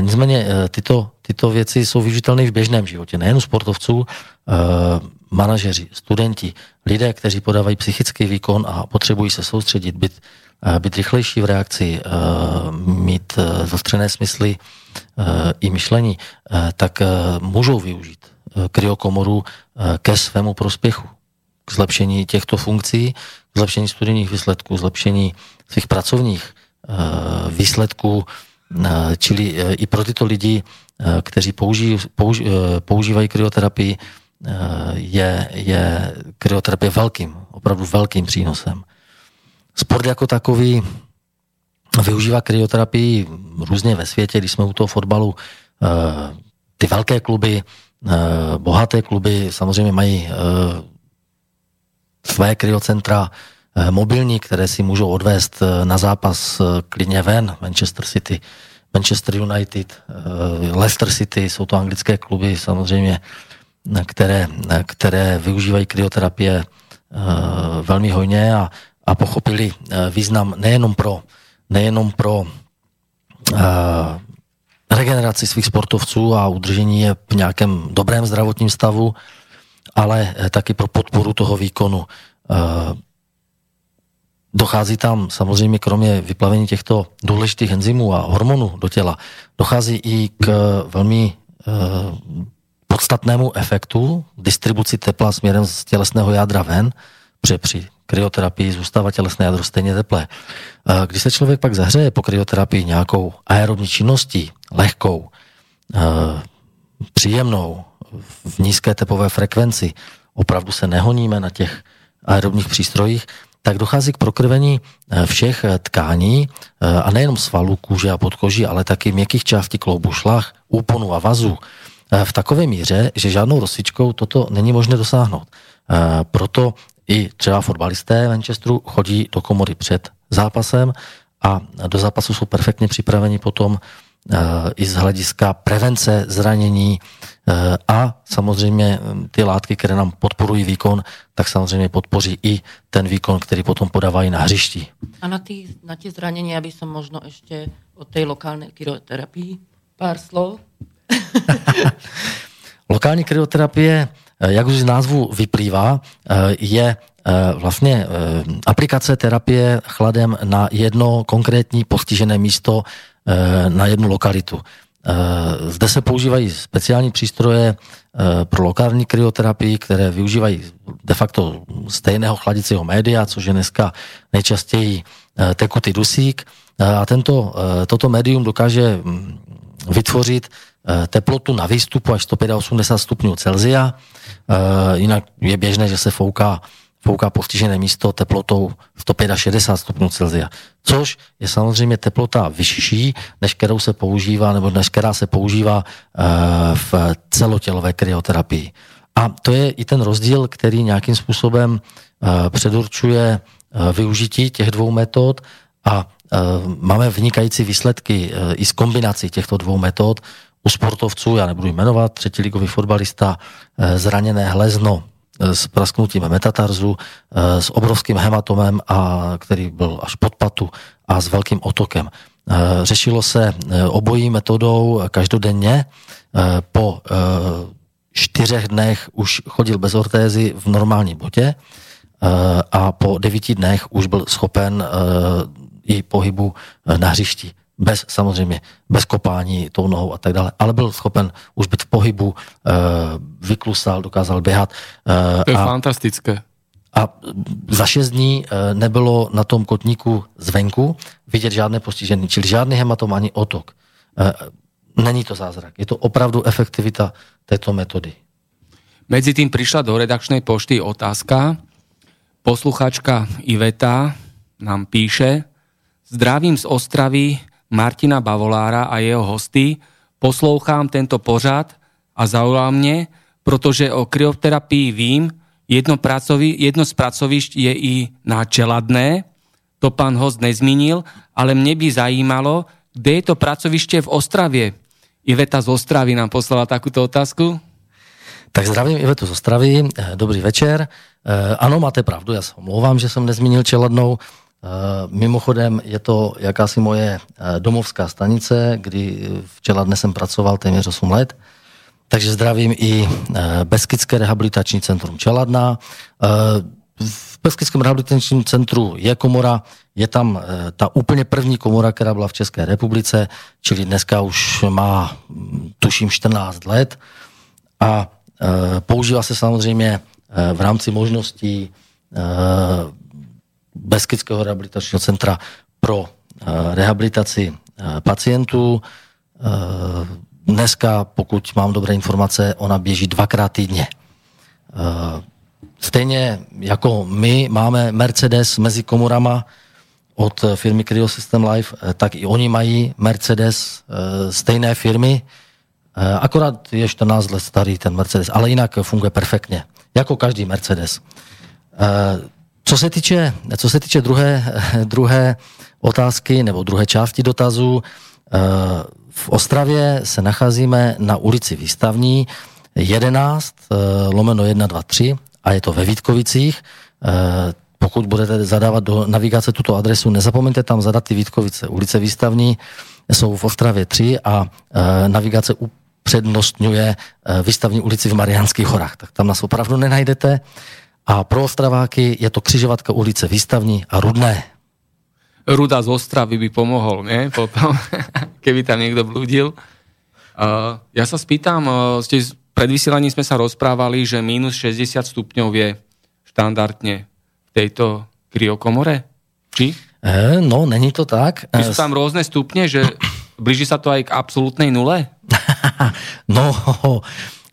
Nicméně tyto, tyto věci jsou využitelné v běžném životě, nejen u sportovců, manažeři, studenti, lidé, kteří podávají psychický výkon a potřebují se soustředit, být, eh, být rychlejší v reakci, eh, mít eh, zostřené smysly i myšlení, tak můžou využít kryokomoru ke svému prospěchu, k zlepšení těchto funkcí, k zlepšení studijních výsledků, zlepšení svých pracovních výsledků, čili i pro tyto lidi, kteří použijí, používají kryoterapii, Eh, je, je kryoterapie velkým, opravdu velkým přínosem. Sport jako takový využívá kryoterapii různě ve světě, když jsme u toho fotbalu, eh, ty velké kluby, eh, bohaté kluby samozřejmě mají své kryocentra, mobilní, které si můžou odvést na zápas klidně ven, Manchester City, Manchester United, Leicester City, jsou to anglické kluby samozřejmě, které, které využívají kryoterapie eh, velmi hojně a, a pochopili eh, význam nejenom pro, nejenom pro eh, regeneraci svých sportovců a udržení je v nějakém dobrém zdravotním stavu, ale taky pro podporu toho výkonu. Dochází tam samozřejmě kromě vyplavení těchto důležitých enzymů a hormonů do těla, dochází i k velmi podstatnému efektu distribuci tepla směrem z tělesného jádra ven, protože při kryoterapii zůstává tělesné jádro stejně teplé. Když se člověk pak zahřeje po kryoterapii nějakou aerobní činností, lehkou, příjemnou, v nízké tepové frekvenci, opravdu se nehoníme na těch aerobních přístrojích, tak dochází k prokrvení e, všech e, tkání e, a nejenom svalů, kůže a podkoží, ale taky měkkých částí kloubu, šlach, úponu a vazu. Eh, v takové míře, že žádnou rozsvičkou toto není možné dosáhnout. Eh, proto i třeba fotbalisté Manchesteru chodí do komory před zápasem a do zápasu jsou perfektně připraveni potom eh, i z hlediska prevence zranění a samozřejmě hm, ty látky, které nám podporují výkon, tak samozřejmě podpoří i ten výkon, který potom podávají na hřišti. A na, ty, na ty zranění, aby som možno ještě o té lokální kyroterapii pár slov Lokální kryoterapie, eh, jak už z názvu vyplývá, eh, je eh, vlastně aplikace terapie chladem na jedno konkrétní postižené místo, na jednu lokalitu. Zde se používají speciální přístroje pro lokální kryoterapii, které využívají de facto stejného chladicího média, což je dneska nejčastěji tekutý dusík. A tento, toto médium dokáže hm, vytvořit Eh, teplotu na výstupu až 185 stupňů Celzia. Eh, jinak je běžné, že se fouká, fouká postižené místo teplotou 105 až 60 stupňů Celsia. Což je samozřejmě teplota vyšší, než kterou se používá, nebo než která se používá v celotělové kryoterapii. A to je i ten rozdíl, který nějakým způsobem předurčuje využití těch dvou metod a máme vynikající výsledky i z kombinací těchto dvou metod u sportovců, já nebudu jmenovat, třetí ligový fotbalista, zraněné hlezno, s prasknutím metatarzu, eh, s obrovským hematomem, a, který byl až pod patu a s velkým otokem. Eh, řešilo se eh, obojí metodou každodenně. Po čtyřech dnech už chodil bez ortézy v normální botě a po devíti dnech už byl schopen i pohybu na hřišti bez samozřejmě, bez kopání tou nohou a tak dále, ale byl schopen už být v pohybu, e, vyklusal, dokázal běhat. E, to je a, fantastické. A za šest dní e, nebylo na tom kotníku zvenku vidět žádné postižení, čili žádný hematom ani otok. Není to zázrak, je to opravdu efektivita této metody. Medzi tým prišla do redakčnej pošty otázka. Posluchačka Iveta nám píše, zdravím z Ostravy, Martina Bavolára a jeho hosty, poslouchám tento pořad a zaujal mě, protože o kryoterapii vím, jedno, pracovi, jedno z pracovišť je i na Čeladné, to pán host nezmínil, ale mne by zajímalo, kde je to pracoviště v Ostravě. Iveta z Ostravy nám poslala takúto otázku. Tak zdravím Ivetu z Ostravy, dobrý večer. Eh, ano, máte pravdu, já se omlouvám, že jsem nezmínil Čeladnou. Eh, mimochodem je to jakási moje eh, domovská stanice, kdy včera dnes jsem pracoval téměř 8 let. Takže zdravím i eh, Beskidské rehabilitační centrum Čeladná. V Beskidském rehabilitačním centru je komora, je tam ta úplně první komora, která byla v České republice, čili dneska už má, hm, tuším, 14 let a používá se samozřejmě v rámci možností Beskidského rehabilitačního centra pro eh, rehabilitaci eh, pacientů. Eh, dneska, pokud mám dobré informace, ona běží dvakrát týdně. Stejně jako my máme Mercedes mezi komorama od firmy Cryo System Life, tak i oni mají Mercedes stejné firmy, akorát je 14 let starý ten Mercedes, ale jinak funguje perfektně, jako každý Mercedes. Co se týče, co se týče druhé, druhé otázky nebo druhé části dotazu, eh, v Ostravě se nacházíme na ulici Výstavní 11 eh, lomeno 123 a je to ve Vítkovicích. Eh, pokud budete zadávat do navigace tuto adresu, nezapomeňte tam zadat ty Vítkovice. Ulice Výstavní jsou v Ostravě 3 a navigace upřednostňuje Výstavní ulici v Mariánských horách. Tak tam nás opravdu nenajdete. A pro Ostraváky je to křižovatka ulice Výstavní a Rudné. Ruda z Ostravy by pomohol, ne? Potom, keby tam niekto blúdil. Uh, ja sa spýtam, uh, ste, pred vysielaním sme sa rozprávali, že minus 60 stupňov je štandardne v tejto kryokomore? Či? E, no, není to tak. Sú tam rôzne stupne, že blíži sa to aj k absolútnej nule? no, Eh,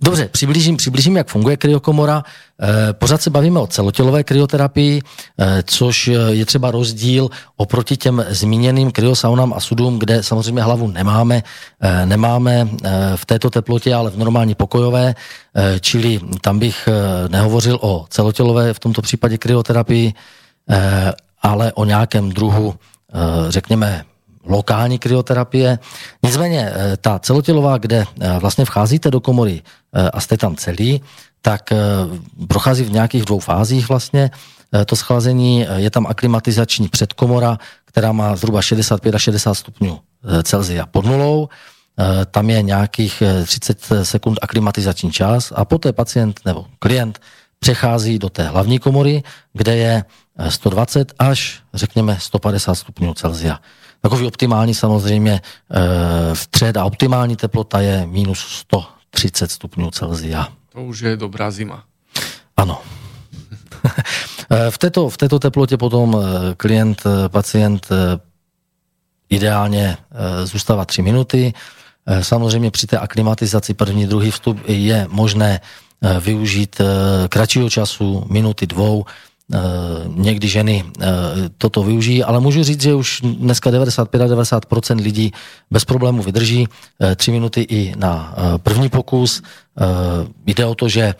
dobře, přiblížím, přiblížím, jak funguje kryokomora. Eh, pořád se bavíme o celotělové kryoterapii, eh, což je třeba rozdíl oproti těm zmíněným kryosaunám a sudům, kde samozřejmě hlavu nemáme, nemáme v této teplotě, ale v normální pokojové, čili tam bych nehovořil o celotělové, v tomto případě kryoterapii, ale o nějakém druhu, řekněme, lokální kryoterapie. Nicméně eh, ta celotělová, kde eh, vlastně vcházíte do komory eh, a jste tam celý, tak prochází v nějakých dvou fázích vlastně. To schlazení je tam aklimatizační předkomora, která má zhruba 65 až 60 stupňů Celzia pod nulou. Tam je nějakých 30 sekund aklimatizační čas a poté pacient nebo klient přechází do té hlavní komory, kde je 120 až řekněme 150 stupňů Celzia. Takový optimální samozřejmě e, střed a optimální teplota je minus 130 stupňů Celzia. To už je dobrá zima. Ano. v, této, v této teplotě potom eh, klient, eh, pacient ideálně zůstává 3 minuty. Samozřejmě při té aklimatizaci první, druhý vstup je možné využít kratšího času, minuty, dvou, někdy ženy toto využijí, ale můžu říct, že už dneska 95-90% lidí bez problému vydrží 3 minuty i na první pokus. Jde o to, že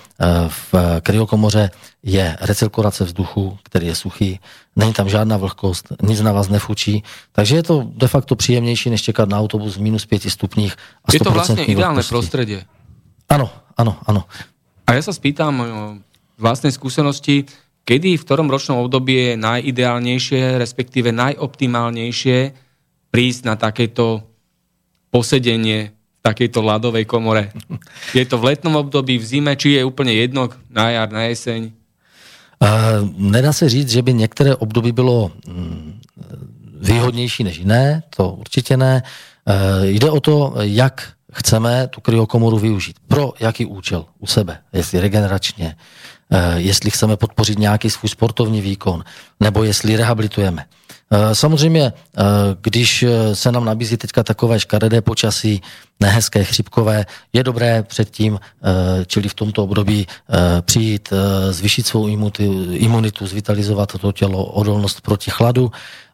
v kryokomoře je recirkulace vzduchu, který je suchý, není tam žádná vlhkost, nic na vás nefučí, takže je to de facto příjemnější, než čekat na autobus v minus 5 stupních a Je to vlastně ideálne prostredie. Ano, ano, ano. A ja sa spýtam z vlastnej skúsenosti, kedy v ktorom ročnom období je najideálnejšie, respektíve najoptimálnejšie prísť na takéto posedenie v takejto ľadovej komore. Je to v letnom období, v zime, či je úplne jedno na jar, na jeseň? Uh, nedá se říct, že by některé období bylo mm, výhodnější než jiné, to určitě ne. Uh, jde o to, jak chceme tu kryokomoru využít. Pro jaký účel u sebe, jestli regeneračně, jestli chceme podpořit nějaký svůj sportovní výkon, nebo jestli rehabilitujeme. Samozřejmě, když se nám nabízí teďka takové škaredé počasí, nehezké, chřipkové, je dobré předtím, čili v tomto období přijít, zvyšit svou imunitu, zvitalizovat to tělo, odolnost proti chladu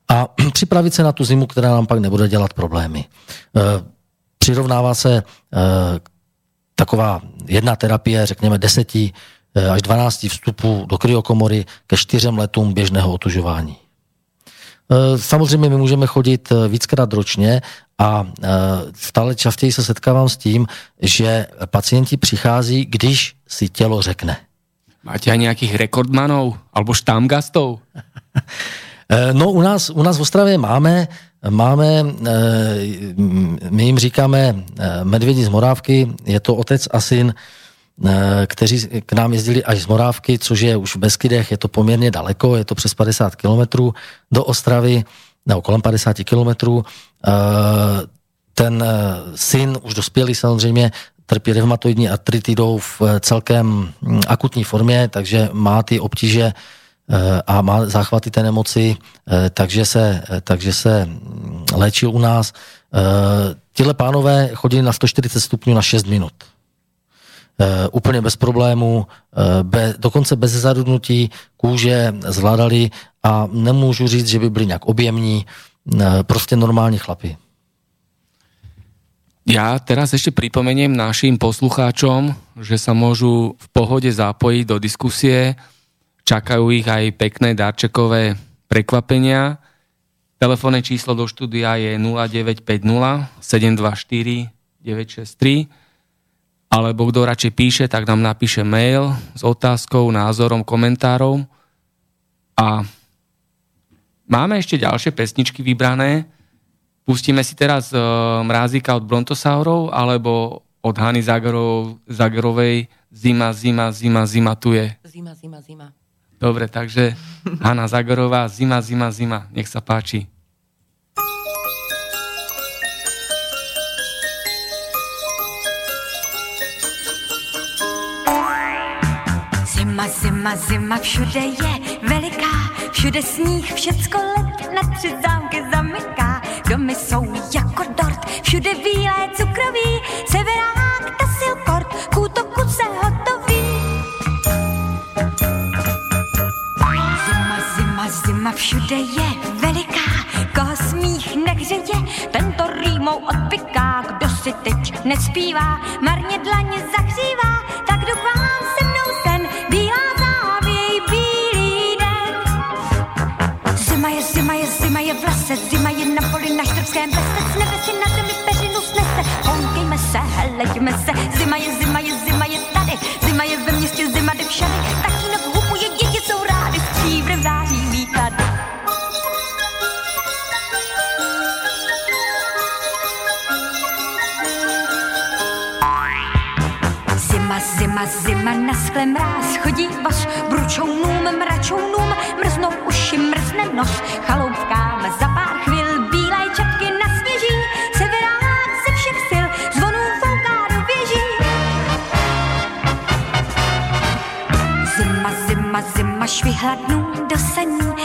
a připravit se na tu zimu, která nám pak nebude dělat problémy. Přirovnává se taková jedna terapie, řekněme deseti až 12 vstupů do kryokomory ke čtyřem letům běžného otužování. Eh, samozřejmě my můžeme chodit eh, víckrát ročně a eh, stále častěji se setkávám s tím, že pacienti přichází, když si tělo řekne. Máte aj nějakých rekordmanov alebo štámgastov? No u nás, u nás v Ostravě máme, máme, my jim říkáme medvědi z Morávky, je to otec a syn, Eh, kteří k nám jezdili až z Morávky, což je už v Beskydech, je to poměrně daleko, je to přes 50 kilometrů do Ostravy, nebo kolem 50 kilometrů. Eh, ten eh, syn, už dospělý samozřejmě, trpí reumatoidní artritidou v celkem hm, akutní formě, takže má ty obtíže a má záchvaty té nemoci, takže se, takže se hm, léčil u nás. Tyhle pánové chodili na 140 stupňů na 6 minut. Uh, úplně bez problémů, uh, be, dokonce bez zarudnutí kůže zvládali a nemůžu říct, že by byli nějak objemní, uh, prostě normální chlapi. Ja teraz ešte pripomeniem našim poslucháčom, že sa môžu v pohode zapojiť do diskusie. Čakajú ich aj pekné darčekové prekvapenia. Telefónne číslo do štúdia je 0950 724 963 alebo kto radšej píše, tak nám napíše mail s otázkou, názorom, komentárom. A máme ešte ďalšie pesničky vybrané. Pustíme si teraz uh, Mrázika od Brontosaurov alebo od Hany Zagerov, Zagerovej Zima, zima, zima, zima tu je. Zima, zima, zima. Dobre, takže Hanna Zagorová, Zima, zima, zima. Nech sa páči. Zima, zima, všude je veliká, všude sníh, všecko let na tři zámky zamyká. Domy jsou jako dort, všude bílé cukroví, severák, tasilkort, k útoku se hotový. Zima, zima, zima, všude je veliká, koho smích nehřeje, tento rýmou odpiká, kdo si teď nespívá, marně dlaně zahřívá, tak mnou lese, zima je na poli, na štrbském peste, nebe si na zemi peřinu snese, honkejme se, helejme se, zima je, zima je, zima je tady, zima je ve městě, zima jde všady, tatínek hupuje, děti jsou rády, stříbrem září výklady. Zima, zima, zima, na skle mráz, chodí voz, bručounům, mračounům, mrznou uši, mrzne nos, chaloupkám zima, švihladnů do saní, dětský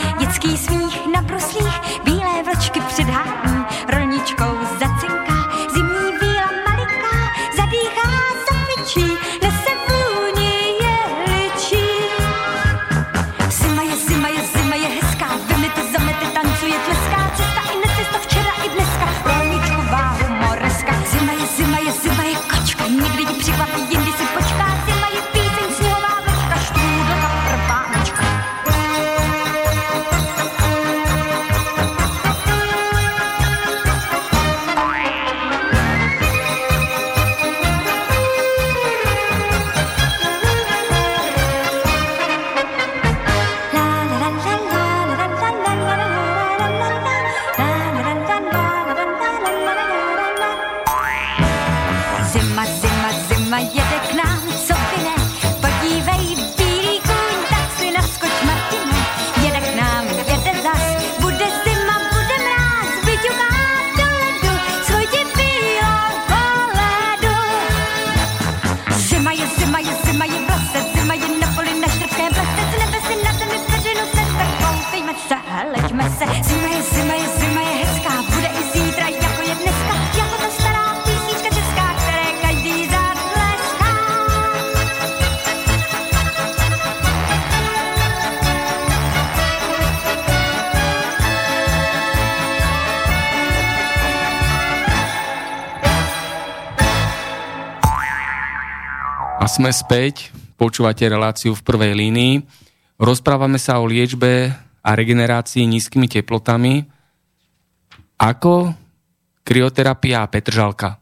sme späť, počúvate reláciu v prvej línii. Rozprávame sa o liečbe a regenerácii nízkymi teplotami. Ako krioterapia a Petržalka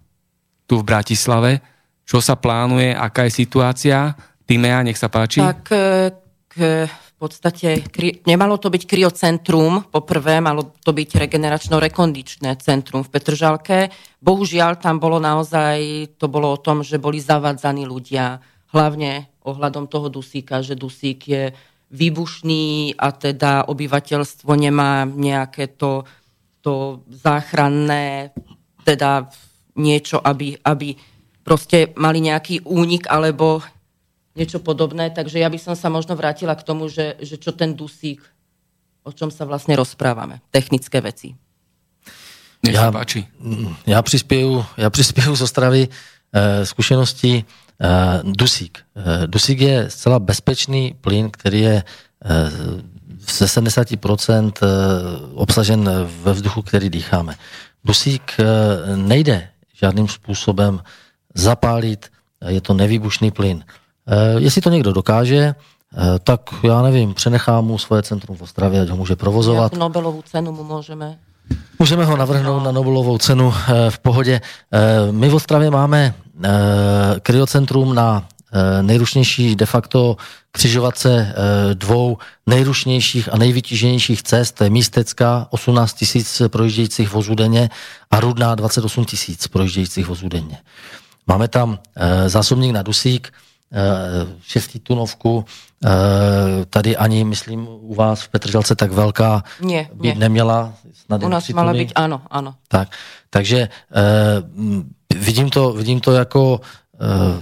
tu v Bratislave. Čo sa plánuje, aká je situácia? Timea, nech sa páči. Tak e, k, podstate kri, nemalo to byť kriocentrum, poprvé malo to byť regeneračno-rekondičné centrum v Petržalke. Bohužiaľ tam bolo naozaj, to bolo o tom, že boli zavadzaní ľudia, hlavne ohľadom toho dusíka, že dusík je výbušný a teda obyvateľstvo nemá nejaké to, to záchranné, teda niečo, aby, aby proste mali nejaký únik alebo niečo podobné. Takže ja by som sa možno vrátila k tomu, že, že čo ten dusík, o čom sa vlastne rozprávame. Technické veci. Nech Já- páči. Já přispěju, já přispěju z Ostravy eh, zkušenosti eh, dusík. Eh, dusík je zcela bezpečný plyn, který je eh, ze 70% eh, obsažen ve vzduchu, který dýcháme. Dusík eh, nejde žádným způsobem zapálit, je to nevýbušný plyn. Eh, Jestli to někdo dokáže, eh, tak já nevím, přenechám mu svoje centrum v Ostravě, ať ho může provozovat. Jakú Nobelovú cenu mu môžeme Můžeme ho navrhnout na Nobelovou cenu eh, v pohodě. Eh, My v Ostravě máme eh, kryocentrum na eh, nejrušnější de facto křižovatce eh, dvou nejrušnějších a nejvytíženějších cest. To je Místecká, 18 tisíc projíždějících vozů denně a Rudná, 28 tisíc projíždějících vozů denně. Máme tam eh, zásobník na dusík, eh, šestitunovku, eh, tady ani, myslím, u vás v Petržalce tak velká Nie, by nie. neměla. Snad U nás tuny. byť, áno, áno. Tak, takže eh, vidím, to, vidím to jako eh,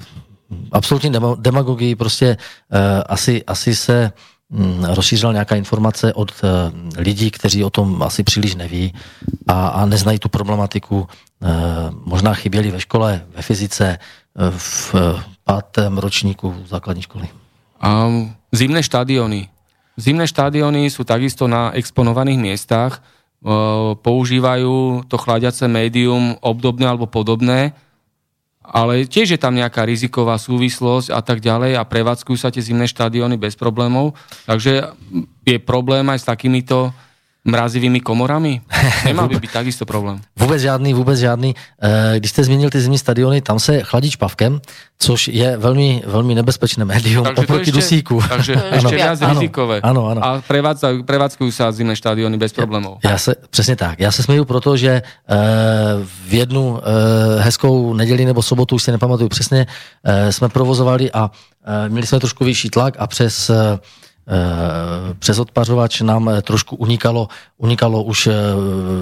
absolutní demagogii, prostě eh, asi, asi se hm, rozšířila nějaká informace od eh, lidí, kteří o tom asi příliš neví a, a neznají tu problematiku. Eh, možná chyběli ve škole, ve fyzice, eh, v eh, pátém ročníku základní školy. A zimné štadióny. Zimné štadióny sú takisto na exponovaných miestach, e, používajú to chladiace médium obdobné alebo podobné, ale tiež je tam nejaká riziková súvislosť a tak ďalej a prevádzkujú sa tie zimné štadióny bez problémov. Takže je problém aj s takýmito mrazivými komorami? Nemal by byť takisto problém. Vůbec žádný, vůbec žádný. Eh, Když jste zmínil ty zimní stadiony, tam se chladí špavkem, což je velmi, velmi nebezpečné médium oproti dusíku. takže To je ešte viac. Áno, rizikové. áno, áno. A prevádzkujú sa zimné štadióny bez problémov. Já se, přesně tak. Já se směju proto, že eh, v jednu eh, hezkou neděli nebo sobotu, už si nepamatuju přesně, jsme provozovali a měli jsme trošku vyšší tlak a přes přes odpařovač nám eh, trošku unikalo, unikalo už eh,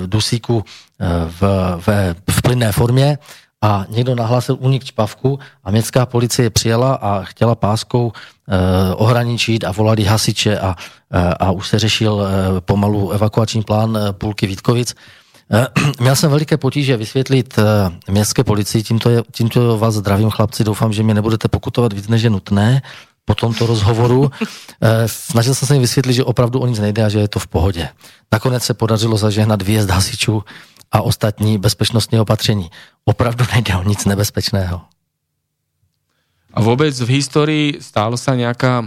dusíku eh, v, v, v plynné formě a někdo nahlásil únik čpavku a městská policie přijela a chtěla páskou eh, ohraničit a volali hasiče a, eh, a už se řešil eh, pomalu evakuační plán eh, půlky Vítkovic. Eh, Měl jsem veliké potíže vysvětlit eh, městské policii, tímto, je, tímto vás zdravím chlapci, doufám, že mě nebudete pokutovat víc, než je nutné po tomto rozhovoru. Eh, Snažil jsem se jim vysvětlit, že opravdu o nic nejde a že je to v pohodě. Nakonec se podařilo zažehnat výjezd hasičů a ostatní bezpečnostní opatření. Opravdu nejde o nic nebezpečného. A vôbec v histórii stále sa nejaká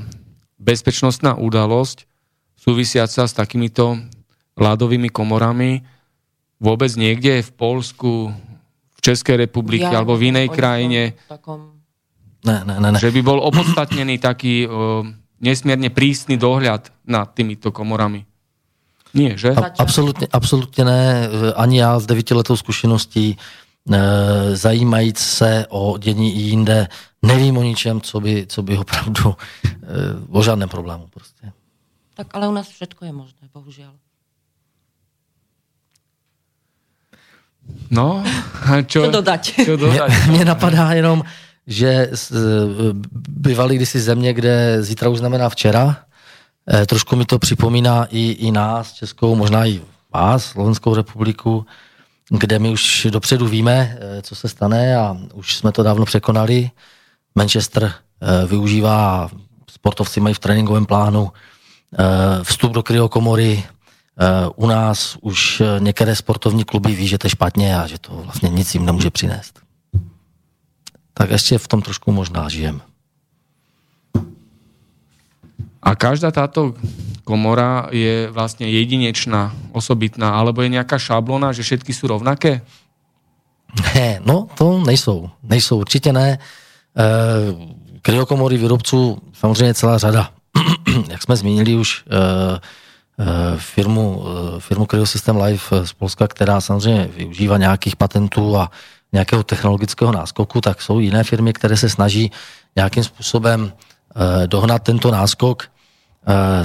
bezpečnostná udalosť súvisiaca s takýmito ľadovými komorami vôbec niekde v Polsku, v Českej republike Ja alebo v ničom krajine, Takom... Ne, ne, ne, ne. že by bol opodstatnený taký o, nesmierne prísny dohľad nad týmito komorami. Nie, že? A, absolutně, absolutně ne. Ani já s devítiletou zkušeností zajímajíc se o dění i jinde, nevím o ničem, co by, co by opravdu o žádném problému prostě. Tak ale u nás všetko je možné, bohužiaľ. No, a čo, Co dodať? Čo dodať? Mě, mě napadá jenom, že bývali kdysi země, kde zítra už znamená včera. E, trošku mi to připomíná i, i nás, Českou, možná i vás, Slovenskou republiku, kde my už dopředu víme, e, co se stane a už jsme to dávno překonali. Manchester e, využívá, sportovci mají v tréninkovém plánu vstup do kryokomory, u nás už některé sportovní kluby ví, že to je špatně a že to vlastně nic jim nemůže přinést tak ještě v tom trošku možná žijem. A každá táto komora je vlastne jedinečná, osobitná, alebo je nejaká šablona, že všetky sú rovnaké? Ne, no to nejsou. Nejsou, určitě ne. E, kryokomory výrobců samozřejmě celá řada. Jak jsme zmínili už e, e, firmu, e, firmu Cryosystem Life z Polska, která samozřejmě využívá nějakých patentů a nějakého technologického náskoku, tak jsou jiné firmy, které se snaží nějakým způsobem eh, dohnat tento náskok. Eh,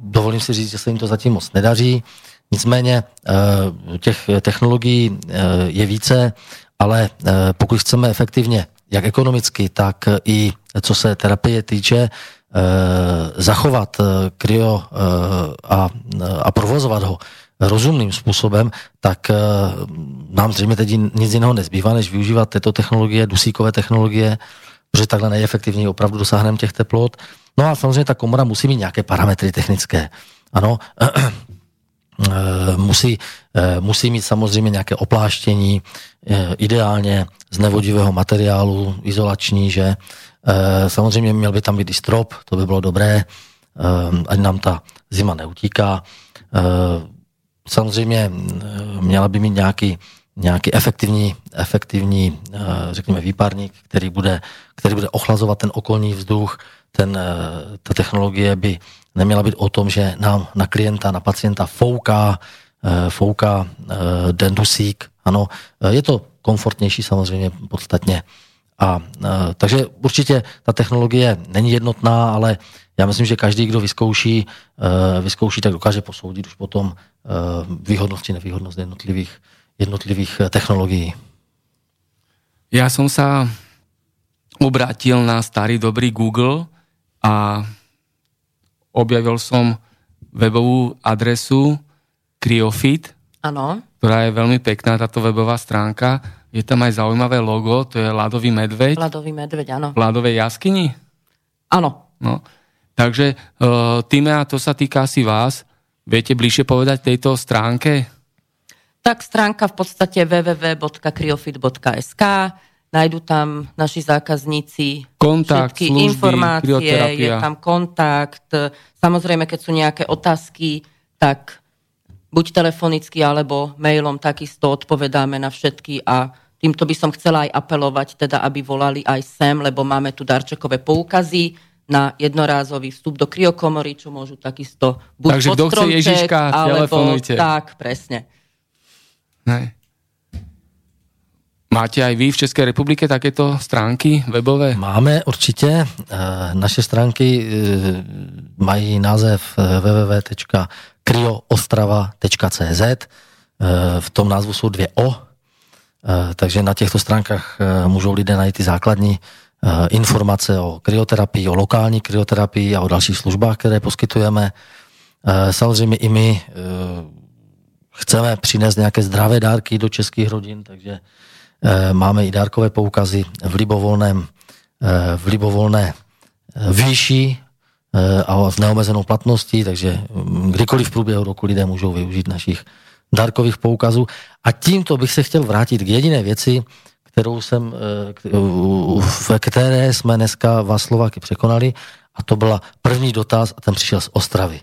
dovolím si říct, že se jim to zatím moc nedaří. Nicméně eh, těch technologií je více, ale pokud chceme efektivně, jak ekonomicky, tak i co se terapie týče, zachovat kryo a, a provozovat ho rozumným způsobem, tak uh, nám zřejmě teď nic jiného nezbývá, než využívat této technologie, dusíkové technologie, protože takhle nejefektivněji opravdu dosáhneme těch teplot. No a samozřejmě ta komora musí mít nějaké parametry technické. Ano, eh, musí, eh, musí mít samozřejmě nějaké opláštění, ideálně z nevodivého materiálu, izolační, že samozřejmě měl by tam být i strop, to by bylo dobré, ať nám ta zima neutíká samozřejmě eh, měla by mít nějaký, nějaký efektivní, efektivní, eh, řekněme, výparník, který bude, který bude ochlazovat ten okolní vzduch. Ten, eh, ta technologie by neměla být o tom, že nám na klienta, na pacienta fouká, fouká den dusík. Ano, je to komfortnější samozřejmě podstatně. A, takže určitě ta technologie není jednotná, ale já myslím, že každý, kdo vyzkouší, vyzkouší, tak dokáže posoudit už potom Eh, výhodnost či nevýhodnost jednotlivých, jednotlivých eh, technologií. Ja som sa obrátil na starý dobrý Google a objavil som webovú adresu Cryofit, ano. ktorá je veľmi pekná, táto webová stránka. Je tam aj zaujímavé logo, to je Ladový medveď. Ladový medveď, áno. V Ladovej jaskyni? Áno. No. Takže, uh, a to sa týka asi vás, Viete bližšie povedať tejto stránke? Tak stránka v podstate www.kryofit.sk Najdu tam naši zákazníci kontakt, všetky služby, informácie, je tam kontakt. Samozrejme, keď sú nejaké otázky, tak buď telefonicky alebo mailom takisto odpovedáme na všetky a týmto by som chcela aj apelovať, teda aby volali aj sem, lebo máme tu darčekové poukazy na jednorázový vstup do kryokomory, čo môžu takisto buď Takže kto chce Ježiška, alebo telefonujte. tak, presne. Ne. Máte aj vy v České republike takéto stránky webové? Máme určitě. Eh, naše stránky eh, mají název eh, www.kryoostrava.cz V tom názvu jsou dvě O, takže na těchto stránkách můžou lidé najít ty základní informace o kryoterapii, o lokální kryoterapii a o dalších službách, které poskytujeme. Eh, samozřejmě i my eh, chceme přinést nějaké zdravé dárky do českých rodin, takže máme i dárkové poukazy v libovolném, v libovolné výši a v neomezenou platnosti, takže mm, kdykoliv v průběhu roku lidé můžou využít našich dárkových poukazů. A tímto bych se chtěl vrátit k jediné věci, kterou jsem, eh, v které jsme dneska vás Slováky překonali a to byla první dotaz a ten přišel z Ostravy.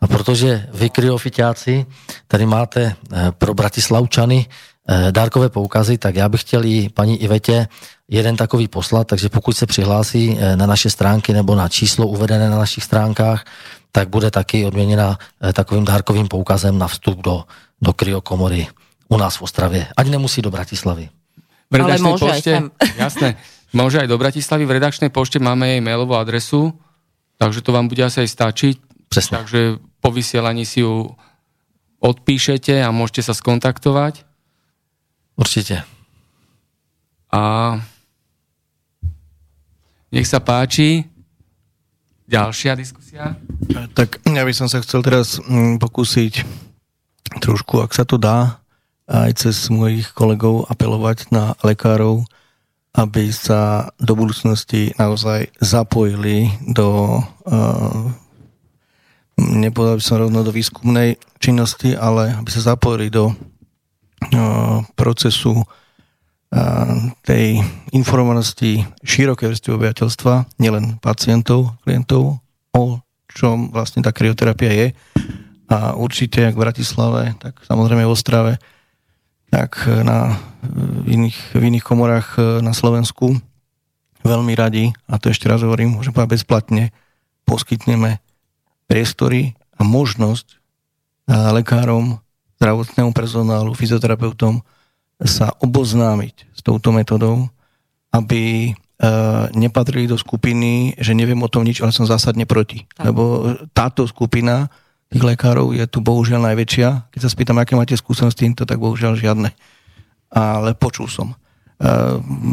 A protože vy, kryofitáci, tady máte eh, pro Bratislavčany eh, dárkové poukazy, tak já bych chtěl i paní Ivetě jeden takový poslat, takže pokud se přihlásí na naše stránky nebo na číslo uvedené na našich stránkách, tak bude taky odměněna takovým dárkovým poukazem na vstup do, do kryokomory u nás v Ostravě. Ať nemusí do Bratislavy. V redakčnej môže aj pošte, sem. jasné, môže aj do Bratislavy, v redakčnej pošte máme jej mailovú adresu, takže to vám bude asi aj stačiť. Presne. Takže po vysielaní si ju odpíšete a môžete sa skontaktovať. Určite. A nech sa páči. Ďalšia diskusia. Tak ja by som sa chcel teraz mm, pokúsiť trošku, ak sa to dá, aj cez mojich kolegov apelovať na lekárov, aby sa do budúcnosti naozaj zapojili do, uh, nepovedal by som rovno do výskumnej činnosti, ale aby sa zapojili do uh, procesu uh, tej informovanosti širokej vrstvy obyvateľstva, nielen pacientov, klientov, o čom vlastne tá krioterapia je. A určite, jak v Bratislave, tak samozrejme v Ostrave, tak na v iných, v iných komorách e, na Slovensku veľmi radi, a to ešte raz hovorím, môžem povedať bezplatne, poskytneme priestory a možnosť e, lekárom, zdravotnému personálu, fyzioterapeutom sa oboznámiť s touto metodou, aby nepatrili do skupiny, že neviem o tom nič, ale som zásadne proti. Tak. Lebo táto skupina tých lekárov je tu bohužiaľ najväčšia. Keď sa spýtam, aké máte skúsenosti s týmto, tak bohužiaľ žiadne. Ale počul som. E,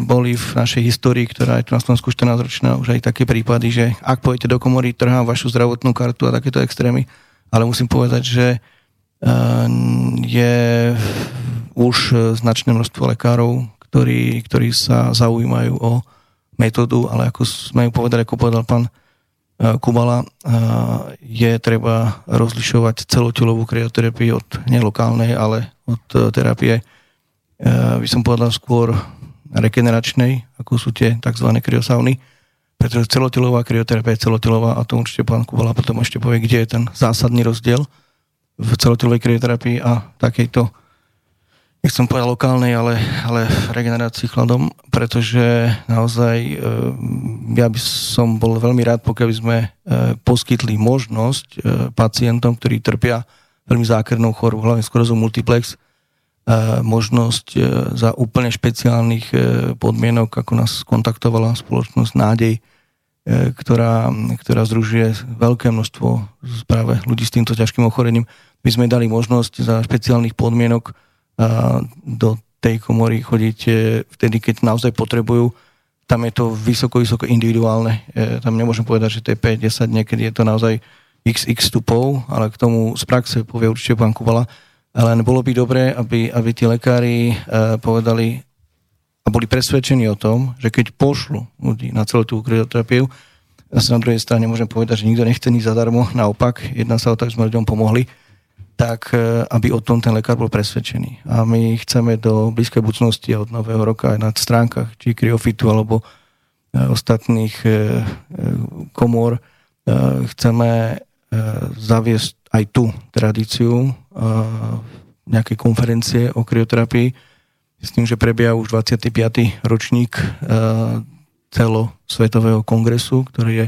boli v našej histórii, ktorá je tu na Slovensku 14 ročná, už aj také prípady, že ak pôjdete do komory, trhám vašu zdravotnú kartu a takéto extrémy, ale musím povedať, že e, je už značné množstvo lekárov, ktorí, ktorí sa zaujímajú o metódu, ale ako sme ju povedali, ako povedal pán Kubala, e, je treba rozlišovať celotelovú krioterapiu od nelokálnej, ale od e, terapie by som povedal skôr regeneračnej, ako sú tie tzv. kriosauny, pretože celotelová krioterapia je celotelová a to určite pán Kubala potom ešte povie, kde je ten zásadný rozdiel v celotelovej krioterapii a takejto nechcem povedať lokálnej, ale, ale regenerácii chladom, pretože naozaj e, ja by som bol veľmi rád, pokiaľ by sme e, poskytli možnosť e, pacientom, ktorí trpia veľmi zákernou chorobou, hlavne skorozu multiplex, možnosť za úplne špeciálnych podmienok, ako nás kontaktovala spoločnosť Nádej, ktorá, ktorá združuje veľké množstvo práve ľudí s týmto ťažkým ochorením. My sme dali možnosť za špeciálnych podmienok do tej komory chodiť e, vtedy, keď naozaj potrebujú. Tam je to vysoko, vysoko individuálne. E, tam nemôžem povedať, že to je 5, 10, niekedy je to naozaj xx stupov, ale k tomu z praxe povie určite pán Kubala. Ale bolo by dobré, aby, aby tí lekári e, povedali a boli presvedčení o tom, že keď pošlu ľudí na celú tú kryoterapiu, zase na druhej strane môžem povedať, že nikto nechce nič zadarmo, naopak, jedná sa o tak, že sme ľuďom pomohli, tak e, aby o tom ten lekár bol presvedčený. A my chceme do blízkej budúcnosti a od nového roka na stránkach či Kryofitu alebo e, ostatných e, komôr chceme zaviesť aj tú tradíciu nejakej konferencie o kryoterapii s tým, že prebieha už 25. ročník celosvetového kongresu, ktorý je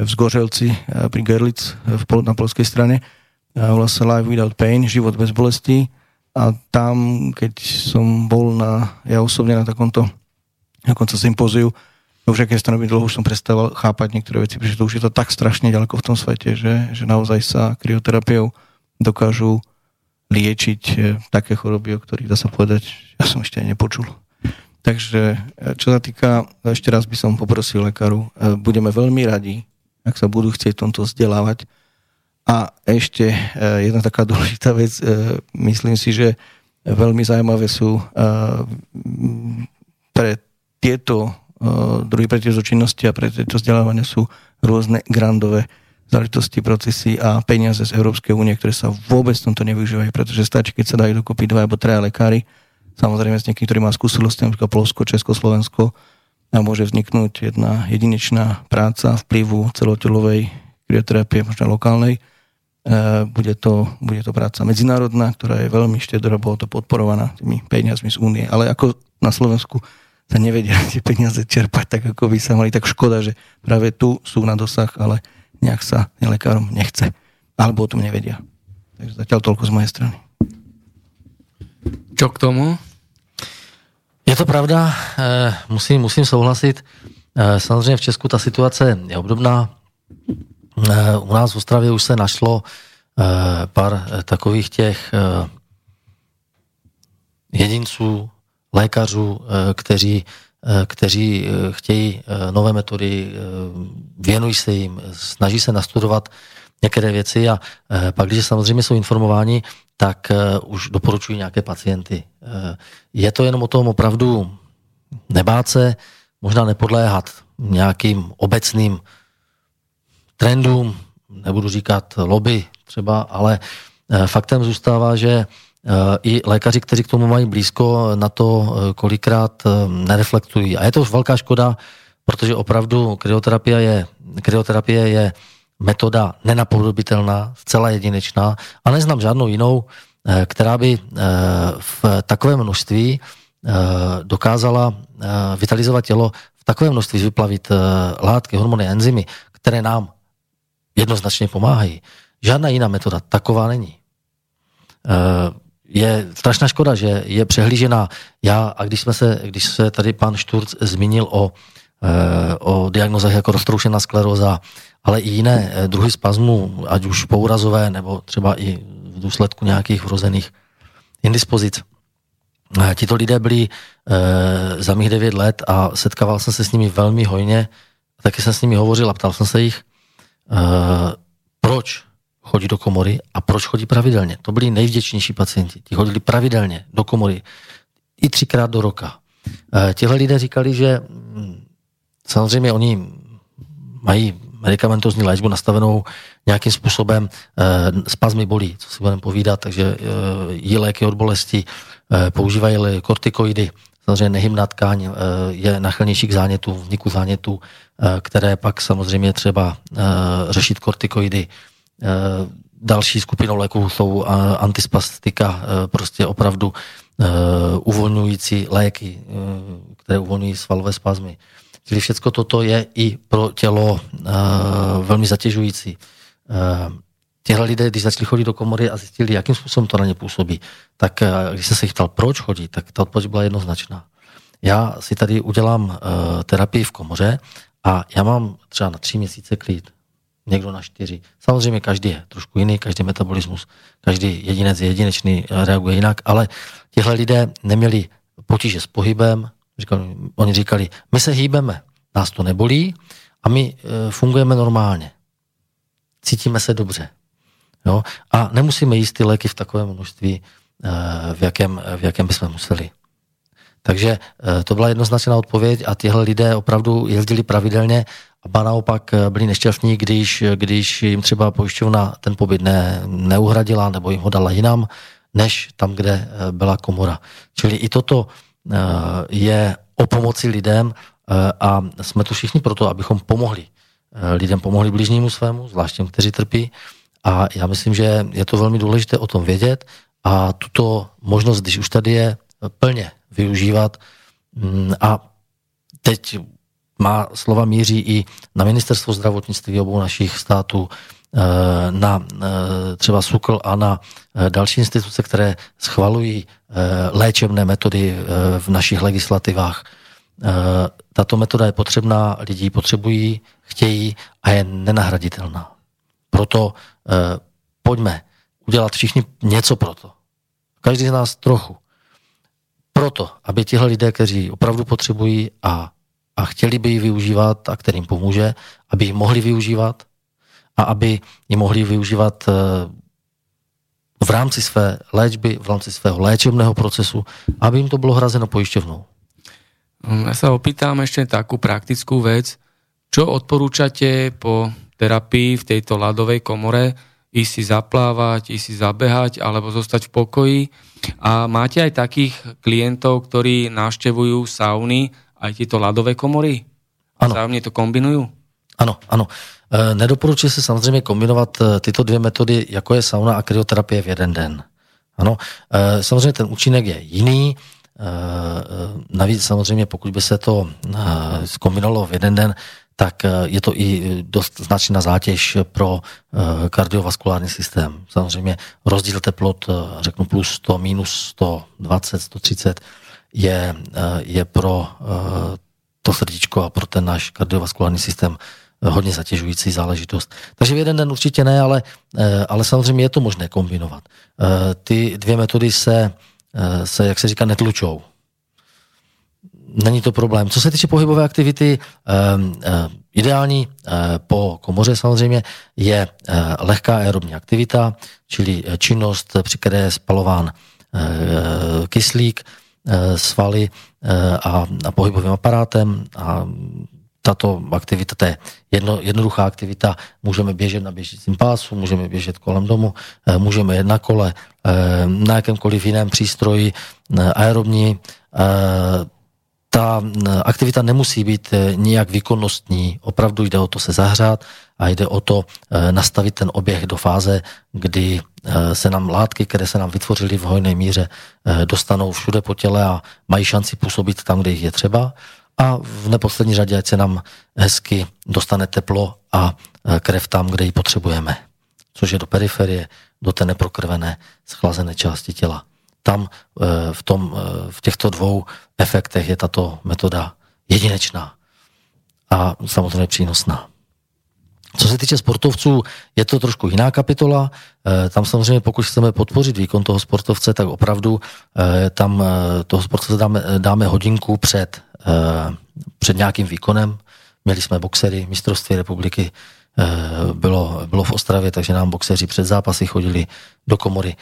v Zgořelci pri Gerlitz na polskej strane vlastne Life Without Pain, život bez bolesti a tam, keď som bol na, ja osobne na takomto, na takomto sympóziu, už aké stanoví dlho už som prestával chápať niektoré veci, pretože to už je to tak strašne ďaleko v tom svete, že, že naozaj sa kryoterapiou dokážu liečiť e, také choroby, o ktorých dá sa povedať, ja som ešte aj nepočul. Takže e, čo sa týka, ešte raz by som poprosil lekáru, e, budeme veľmi radi, ak sa budú chcieť tomto vzdelávať, a ešte e, jedna taká dôležitá vec, e, myslím si, že veľmi zaujímavé sú e, pre tieto druhý pre tieto činnosti a pre tieto vzdelávania sú rôzne grandové záležitosti, procesy a peniaze z Európskej únie, ktoré sa vôbec tomto nevyužívajú, pretože stačí, keď sa dajú dokopy dva alebo traja lekári, samozrejme s niekým, ktorý má skúsenosti, napríklad Polsko, Česko, Slovensko, a môže vzniknúť jedna jedinečná práca vplyvu celotelovej krioterapie, možno lokálnej, bude to, bude to práca medzinárodná, ktorá je veľmi štedro, bolo to podporovaná tými peniazmi z únie. Ale ako na Slovensku sa nevedia tie peniaze čerpať tak, ako by sa mali, tak škoda, že práve tu sú na dosah, ale nejak sa lekárom nechce. Alebo o tom nevedia. Takže zatiaľ toľko z mojej strany. Čo k tomu? Je to pravda, eh, musím, musím souhlasit. Eh, samozřejmě v Česku ta situace je obdobná. Eh, u nás v Ostravě už se našlo pár takových těch jedinců, lékařů, kteří, kteří chtějí nové metody, věnují se jim, snaží se nastudovat některé věci a pak, když samozřejmě jsou informováni, tak už doporučují nějaké pacienty. Je to jenom o tom opravdu nebát se, možná nepodléhat nějakým obecným trendům, nebudu říkat lobby třeba, ale faktem zůstává, že i lékaři, kteří k tomu mají blízko, na to kolikrát nereflektují. A je to velká škoda, protože opravdu kryoterapie je, kryoterapie je metoda nenapodobitelná, zcela jedinečná a neznám žádnou jinou, která by v takovém množství dokázala vitalizovat tělo v takovém množství vyplavit látky, hormony, enzymy, které nám jednoznačně pomáhají. Žádná jiná metoda taková není je strašná škoda, že je přehlížená. Já, a když, jsme se, když se tady pan Šturc zmínil o, e, o diagnozách jako roztroušená skleróza, ale i jiné e, druhy spazmu, ať už pourazové, nebo třeba i v důsledku nějakých vrozených indispozic. Tito lidé byli za mých devět let a setkával jsem se s nimi velmi hojně. Taky jsem s nimi hovořil a ptal jsem se jich, proč chodí do komory a proč chodí pravidelně. To byli nejvděčnější pacienti. Ti chodili pravidelně do komory i třikrát do roka. E, tihle lidé říkali, že mm, samozřejmě oni mají medicamentozní léčbu nastavenou nějakým způsobem, e, spazmy bolí, co si budeme povídat, takže jí léky od bolesti, používají kortikoidy, samozřejmě nehymná tkáň je nachylnější k zánětu, vzniku zánětu, které pak samozřejmě třeba řešit kortikoidy, Eh, další skupinou léků jsou eh, antispastika, eh, prostě opravdu uvolňující léky, které uvolňují svalové spazmy. Čili všechno toto je i pro tělo velmi zatěžující. Těhle lidé, když začali chodit do komory a zjistili, jakým způsobem to na ně působí, tak když jsem se jich ptal, proč chodí, tak ta odpověď byla jednoznačná. Já si tady udělám terapii v komoře a já mám třeba na tři měsíce klid někdo na čtyři. Samozřejmě každý je trošku jiný, každý metabolismus, každý jedinec je jedinečný, reaguje jinak, ale těhle lidé neměli potíže s pohybem, říkali, oni říkali, my se hýbeme, nás to nebolí a my e, fungujeme normálně. Cítíme se dobře. Jo? A nemusíme jíst ty léky v takovém množství, e, v jakém, v jakém bychom museli. Takže e, to byla jednoznačná odpověď a tyhle lidé opravdu jezdili pravidelně a ba naopak eh, byli nešťastní, když, když jim třeba pojišťovna ten pobyt ne, neuhradila nebo jim ho dala jinam, než tam, kde eh, byla komora. Čili i toto eh, je o pomoci lidem a jsme tu všichni proto, abychom pomohli lidem, pomohli blížnímu svému, zvlášť těm, kteří trpí. A já myslím, že je to velmi důležité o tom vědět a tuto možnost, když už tady je, plně využívat. Mm, a teď má slova míří i na ministerstvo zdravotnictví obou našich států, eh, na eh, třeba SUKL a na eh, další instituce, které schvalují léčebné metody v našich legislativách. Tato metoda je potřebná, lidi potřebují, chtějí a je nenahraditelná. Proto pojďme udělat všichni něco pro to. Každý z nás trochu. Proto, aby tihle lidé, kteří opravdu potřebují a a chtěli by ji využívat a kterým pomůže, aby ji mohli využívat a aby ji mohli využívat eh, v rámci své léčby, v rámci svého léčebného procesu, aby jim to bylo hrazeno pojišťovnou. Ja sa opýtam ešte takú praktickú vec. Čo odporúčate po terapii v tejto ľadovej komore? Ísť si zaplávať, ísť si zabehať alebo zostať v pokoji? A máte aj takých klientov, ktorí návštevujú sauny aj tyto ladové komory? Ano. Zájemně to kombinují? Ano, ano. E, nedoporučuje se samozřejmě kombinovat e, tyto dvě metody, jako je sauna a kryoterapie v jeden den. Ano, e, samozřejmě ten účinek je jiný, navíc samozřejmě pokud by se to zkombinovalo v jeden den, tak je to i dost značná zátěž pro kardiovaskulární systém. Samozřejmě rozdíl teplot, řeknu plus 100, minus 120, 130, je, je pro to srdíčko a pro ten náš kardiovaskulární systém hodně zatěžující záležitost. Takže v jeden den určitě ne, ale, ale samozřejmě je to možné kombinovat. Ty dvě metody se, se jak se říká, netlučou není to problém. Co se týče pohybové aktivity, ehm, ehm, ideální eh, po komoře samozřejmě je eh, lehká aerobní aktivita, čili eh, činnost, při které je spalován kyslík, svaly a, pohybovým aparátem a tato aktivita, to je jedno, jednoduchá aktivita, můžeme běžet na běžícím pásu, můžeme běžet kolem domu, můžeme jet na kole, na jakémkoliv jiném přístroji aerobní, ta aktivita nemusí být e, nijak výkonnostní. Opravdu jde o to se zahřát a jde o to e, nastavit ten oběh do fáze, kdy se nám látky, které se nám vytvořily v hojné míře, dostanou všude po těle a mají šanci působit tam, kde jich je třeba. A v neposlední řadě, ať se nám hezky dostane teplo a krev tam, kde ji potřebujeme. Což je do periferie, do té neprokrvené, schlazené části těla tam eh, v, tom, eh, v těchto dvou efektech je tato metoda jedinečná a samozřejmě přínosná. Co se týče sportovců, je to trošku jiná kapitola. Eh, tam samozřejmě, pokud chceme podpořit výkon toho sportovce, tak opravdu tam toho sportovce dáme, dáme hodinku před, před nějakým výkonem. Měli jsme boxery, mistrovství republiky bylo, bylo v Ostravě, takže nám boxeři před zápasy chodili do komory.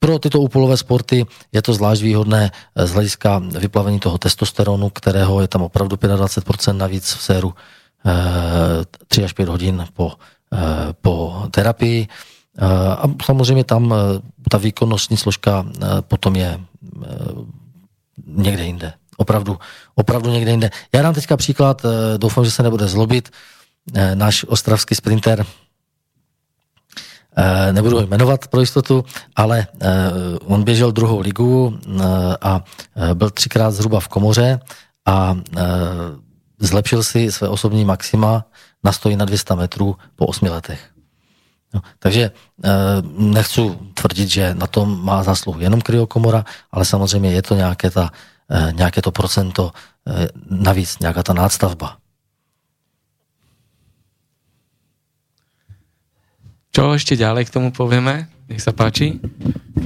Pro tyto úpolové sporty je to zvlášť výhodné eh, z hlediska vyplavení toho testosteronu, kterého je tam opravdu 25% navíc v séru 3 eh, až 5 hodin po, eh, po terapii. A samozřejmě tam ta výkonnostní složka potom je někde jinde. Opravdu, opravdu někde jinde. Já dám teďka příklad, doufám, že se nebude zlobit. Náš ostravský sprinter nebudu ho jmenovat pro jistotu, ale eh, on běžel druhou ligu eh, a byl třikrát zhruba v komoře a zlepšil si své osobní maxima na stojí na 200 metrů po 8 letech. No, takže nechci tvrdit, že na tom má zásluhu jenom kryokomora, ale samozřejmě je to nějaké, ta, nějaké to procento navíc, nějaká ta nástavba. Čo ešte ďalej k tomu povieme? Nech sa páči.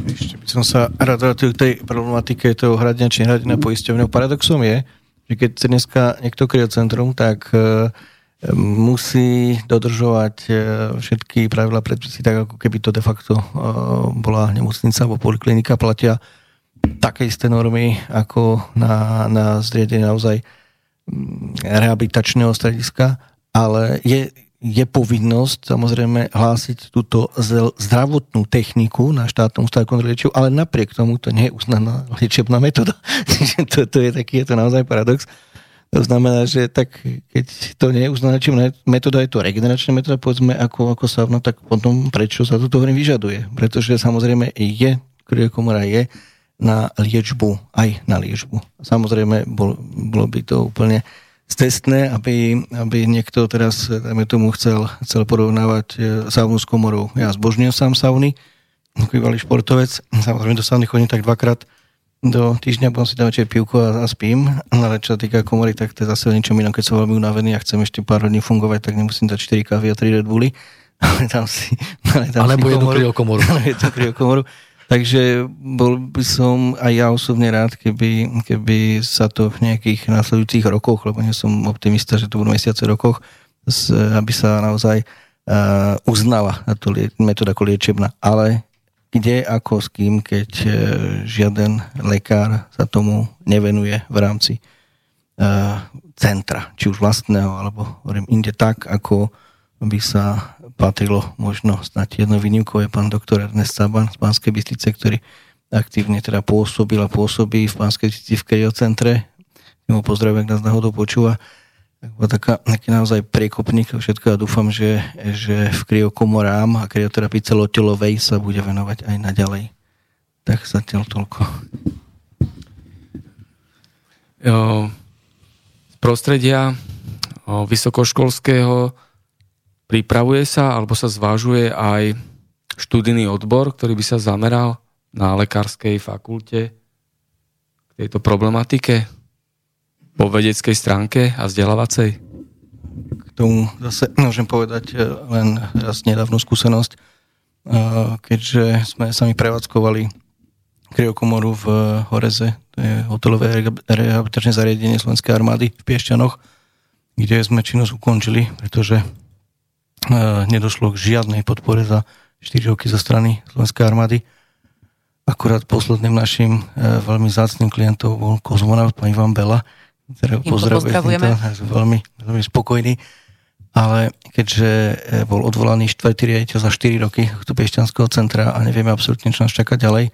Ešte by som sa rád vrátil k tej problematike toho hradenia či hradenia poisťovňou. Paradoxom je, že keď sa dneska niekto kryje centrum, tak e, musí dodržovať e, všetky pravidla predpisy, tak ako keby to de facto e, bola nemocnica alebo poliklinika, platia také isté normy ako na, na zriedenie naozaj mm, rehabilitačného strediska, ale je, je povinnosť samozrejme hlásiť túto zdravotnú techniku na štátnom ústavu kontroly ale napriek tomu to nie je uznaná liečebná metóda. to, to je taký, je to naozaj paradox. To znamená, že tak keď to nie je uznaná metóda, je to regeneračná metóda, povedzme ako, ako savna, tak potom prečo sa toto hovorím vyžaduje? Pretože samozrejme je, kryokomora je na liečbu, aj na liečbu. Samozrejme, bol, bolo by to úplne cestné, aby, aby niekto teraz, dajme tomu, chcel, chcel porovnávať e, saunu s komorou. Ja zbožňujem sám sauny, bývalý športovec, samozrejme do sauny chodím tak dvakrát do týždňa, potom si tam večer pivko a, a spím, ale čo sa týka komory, tak to je zase o ničom inom, keď som veľmi unavený a chcem ešte pár hodín fungovať, tak nemusím dať 4 kávy a 3 Red Bulli, ale tam si... Ale tam Alebo si jednu komoru. jednu komoru. Takže bol by som aj ja osobne rád, keby, keby sa to v nejakých následujúcich rokoch, lebo nie som optimista, že to budú mesiace rokoch, aby sa naozaj uh, uznala táto metóda ako liečebná. Ale kde, ako, s kým, keď uh, žiaden lekár sa tomu nevenuje v rámci uh, centra, či už vlastného, alebo hovorím, inde tak, ako by sa patrilo možno snať jednou výnimkou je pán doktor Ernest Saban z Pánskej Bystrice, ktorý aktívne teda pôsobil a pôsobí v Pánskej Bystrici v kriocentre. Mu pozdravím, ak nás náhodou počúva. Tak taká, taký naozaj priekopník všetko a dúfam, že, že v kriokomorám a krioterapii celotelovej sa bude venovať aj naďalej. Tak zatiaľ toľko. Z prostredia vysokoškolského. Pripravuje sa alebo sa zvážuje aj študijný odbor, ktorý by sa zameral na lekárskej fakulte k tejto problematike po vedeckej stránke a vzdelávacej? K tomu zase môžem povedať eh, len raz nedávnu skúsenosť, eh, keďže sme sami prevádzkovali kryokomoru v Horeze, to je hotelové rehabilitačné zariadenie Slovenskej armády v Piešťanoch, kde sme činnosť ukončili, pretože eh, nedošlo k žiadnej podpore za 4 roky zo strany Slovenskej armády. Akurát posledným našim e, veľmi zácným klientom bol kozmonaut pán Ivan Bela, ktorého pozdravujeme. Veľmi, veľmi spokojný. Ale keďže e, bol odvolaný štvrtý riaditeľ za 4 roky do Piešťanského centra a nevieme absolútne, čo nás čaká ďalej,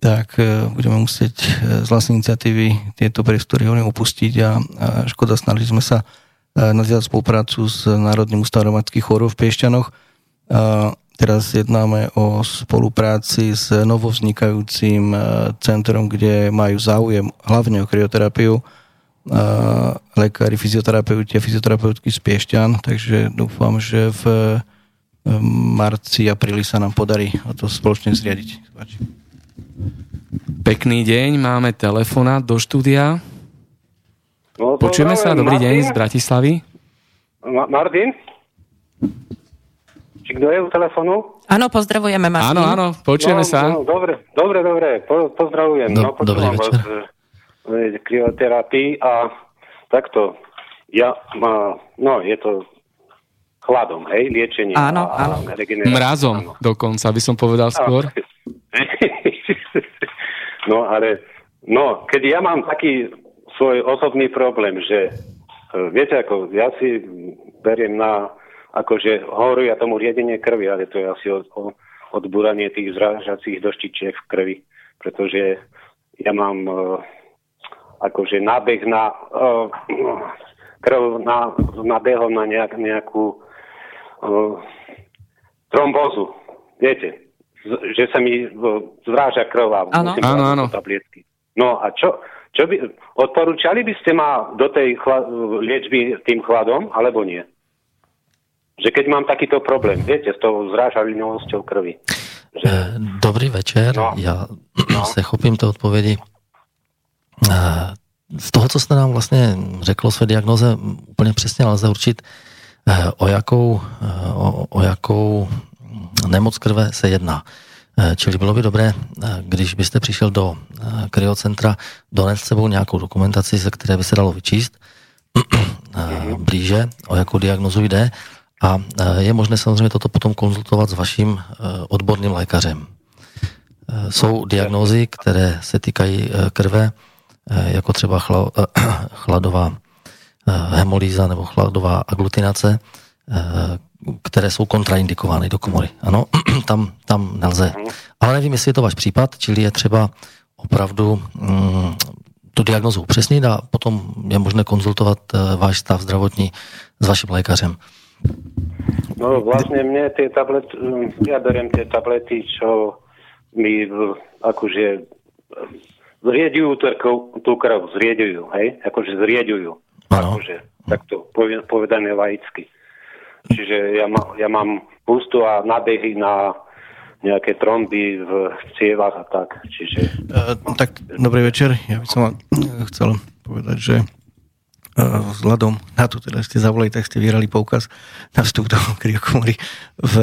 tak budeme musieť z vlastnej iniciatívy tieto priestory opustiť a, a škoda, snažili sme sa nadviazať spoluprácu s Národným ústavom chorób v Piešťanoch. Teraz jednáme o spolupráci s novovznikajúcim eh, centrom, kde majú záujem hlavne o kryoterapiu eh, lekári, fyzioterapeuti a fyzioterapeutky z Piešťan, takže dúfam, že v eh, marci, apríli sa nám podarí to spoločne zriadiť. Pekný deň, máme telefonát do štúdia. No, Počujeme sa, dobrý Martin? deň z Bratislavy. Ma- Martin? Či kto je u telefonu? Áno, pozdravujeme, Martin. Áno, áno, počujeme no, sa. No, dobre, dobre, dobre, po, pozdravujem. Do, no, dobrý večer. Krioterapii a takto, ja, no, je to chladom, hej, liečenie. Áno, a, áno. Mrazom áno. dokonca, by som povedal skôr. no, ale, no, keď ja mám taký svoj osobný problém, že, e, viete, ako ja si beriem na akože hovoria tomu riedenie krvi, ale to je asi od, o, odbúranie tých zrážacích doštičiek v krvi, pretože ja mám uh, akože nábeh na uh, krv na, nabehol na nejak, nejakú uh, trombózu. Viete, z, že sa mi uh, zvráža krv a musím áno, áno. tablietky. No a čo, čo by, odporúčali by ste ma do tej chla, liečby tým chladom, alebo nie? že keď mám takýto problém, viete, s tou zrážavinovosťou krvi. Že... Eh, dobrý večer, no. já no. se chopím té odpovědi. Eh, z toho, co jste nám vlastně řekl o své diagnoze, úplně přesně lze určit, eh, o jakou, o, o jakou nemoc krve se jedná. Čili bylo by dobré, když byste přišel do kryocentra, donést sebou nějakou dokumentaci, ze které by se dalo vyčíst blíže, o jakou diagnozu jde. A je možné samozřejmě toto potom konzultovat s vaším odborným lékařem. Jsou diagnózy, které se týkají krve, jako třeba chladová hemolýza nebo chladová aglutinace, které jsou kontraindikovány do komory. Ano, tam, tam nelze. Ale nevím, jestli je to váš případ, čili je třeba opravdu mm, tu diagnozu upřesnit a potom je možné konzultovat váš stav zdravotní s vaším lékařem. No vlastne mne tie tablety, ja beriem tie tablety, čo mi akože zrieďujú tú krv, zrieďujú, hej? Akože zrieďujú. Akože, takto povedané laicky. Čiže ja, ma, ja mám pustu a nabehy na nejaké tromby v cievach a tak. Čiže... Uh, tak, dobrý večer. Ja by som vám chcel povedať, že vzhľadom na to, teda ste zavolali, tak ste vyrali poukaz na vstup do kryokomory v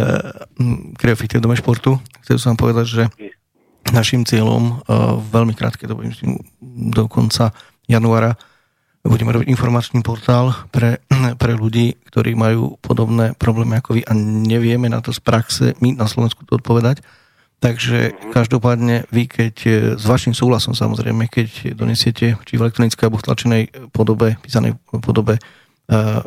kryofite v dome športu. Chcel som vám povedať, že našim cieľom v veľmi krátke dobe, do konca januára budeme robiť informačný portál pre, pre ľudí, ktorí majú podobné problémy ako vy a nevieme na to z praxe my na Slovensku to odpovedať. Takže každopádne vy, keď e, s vašim súhlasom samozrejme, keď donesiete či v elektronickej alebo v tlačenej podobe, písanej podobe uh,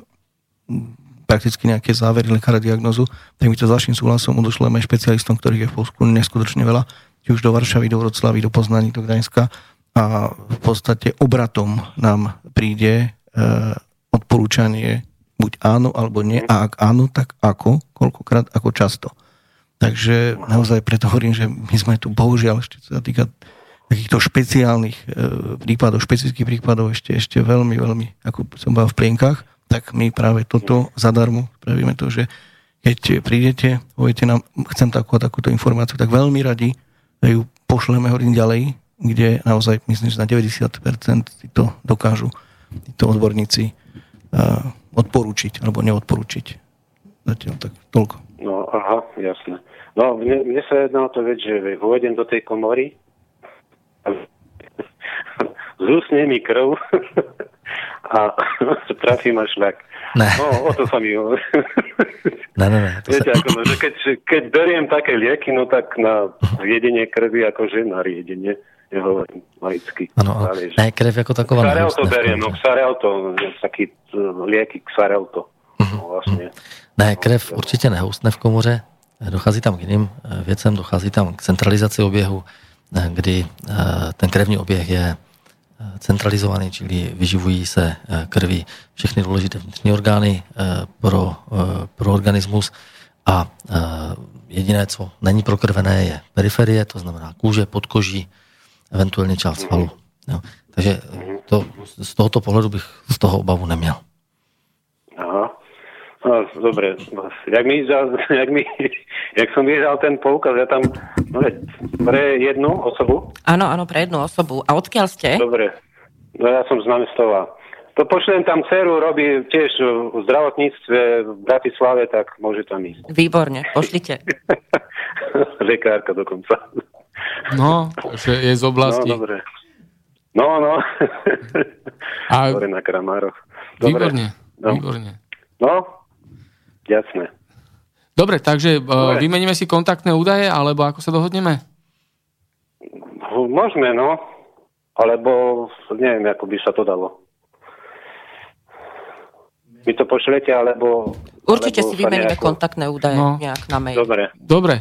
prakticky nejaké závery lekára diagnozu, tak my to s vašim súhlasom odošleme špecialistom, ktorých je v Polsku neskutočne veľa, či už do Varšavy, do Vroclavy, do Poznaní, do Gdaňska a v podstate obratom nám príde uh, odporúčanie buď áno alebo nie a ak áno, tak ako, koľkokrát, ako často. Takže naozaj preto hovorím, že my sme tu bohužiaľ ešte sa týka takýchto špeciálnych e, prípadov, špecifických prípadov ešte, ešte veľmi, veľmi, ako som bol v plienkach. tak my práve toto zadarmo spravíme to, že keď prídete, poviete nám, chcem takú a takúto informáciu, tak veľmi radi ju pošleme hodím ďalej, kde naozaj myslím, že na 90% to dokážu títo odborníci uh, odporučiť alebo neodporučiť. Zatiaľ tak toľko. No, aha, jasné. No, mne, mne sa jedná o to vec, že vôjdem do tej komory, zúsne mi krv a trafím až šľak. Ne. No, o to sa mi. Ne, ne, ne. To Viete, sa... ako, no, že keď, keď beriem také lieky, no tak na riedenie krvi, akože na riedenie, nehovorím laicky. Ano, záleží. Ne, krev jako taková Xarelto beriem, no. Xarelto, taký lieky Xarelto. Mhm. No, vlastne. Ne, krev určitě nehoustne v komoře. Dochází tam k jiným eh, věcem, dochází tam k centralizaci oběhu, eh, kdy eh, ten krevní oběh je centralizovaný, čili vyživují se krví všechny důležité vnitřní orgány pro, pro organismus a jediné, co není prokrvené, je periferie, to znamená kůže, podkoží, eventuálně část svalu. Jo. Takže to, z tohoto pohledu bych z toho obavu neměl. Aha. No, dobre. Jak, mi, jak, mi, jak som vyhral ten poukaz, ja tam no, pre jednu osobu? Áno, áno, pre jednu osobu. A odkiaľ ste? Dobre. No ja som z Námestova. To pošlem tam dceru, robí tiež v zdravotníctve v Bratislave, tak môže tam ísť. Výborne, pošlite. Lekárka dokonca. No, že je z No, oblasti. dobre. No, no. A Dobre na Kramároch. Dobre. výborne, No. výborne. No, jasné. Dobre, takže uh, Dobre. vymeníme si kontaktné údaje, alebo ako sa dohodneme? Môžeme, no. Alebo neviem, ako by sa to dalo. My to pošlete, alebo... Určite alebo si vymeníme nejako- kontaktné údaje No. nejak na mail. Dobre. Dobre.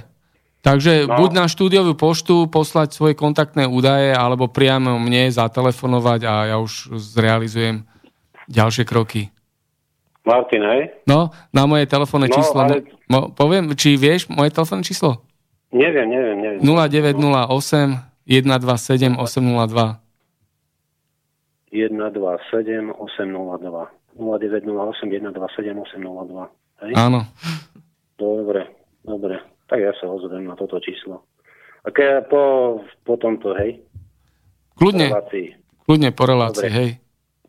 Takže No. buď na štúdiovú poštu poslať svoje kontaktné údaje, alebo priamo mne zatelefonovať a ja už zrealizujem ďalšie kroky. Martin, hej? No, na moje telefónne No, číslo. ale- Mo, poviem, či vieš moje telefónne číslo? Neviem, neviem, neviem. 0908 127 802. 127 802. 0908 127 802. Hej? Áno. Dobre, dobre. Tak ja sa ozvem na toto číslo. A ke, po, po tomto, hej? Kľudne, kľudne po relácii, Dobre. hej.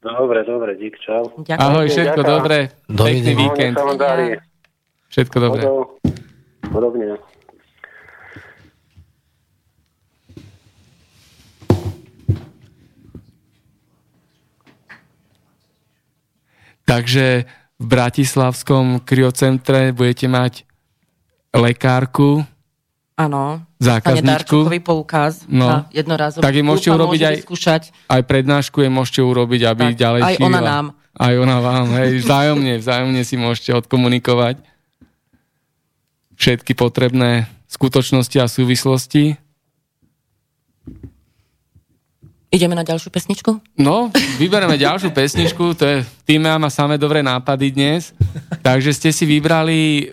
Dobre, dobre, dík, čau. Ďakujem. Ahoj, všetko Ďakujem. dobré. Pekný. No, nech víkend. Všetko dobré. Hodou. Podobne. Takže v Bratislavskom kryocentre budete mať lekárku, Áno. zákazníčku. Poukaz No. na jednorázový Tak jej môžete urobiť aj- vyskúšať. Aj prednášku je môžete urobiť, aby Tak, ďalej aj šírila. ona nám. Aj ona vám, hej, vzájomne, vzájomne si môžete odkomunikovať všetky potrebné skutočnosti a súvislosti. Ideme na ďalšiu pesničku? No, vybereme ďalšiu pesničku, to je, tým má samé dobré nápady dnes, takže ste si vybrali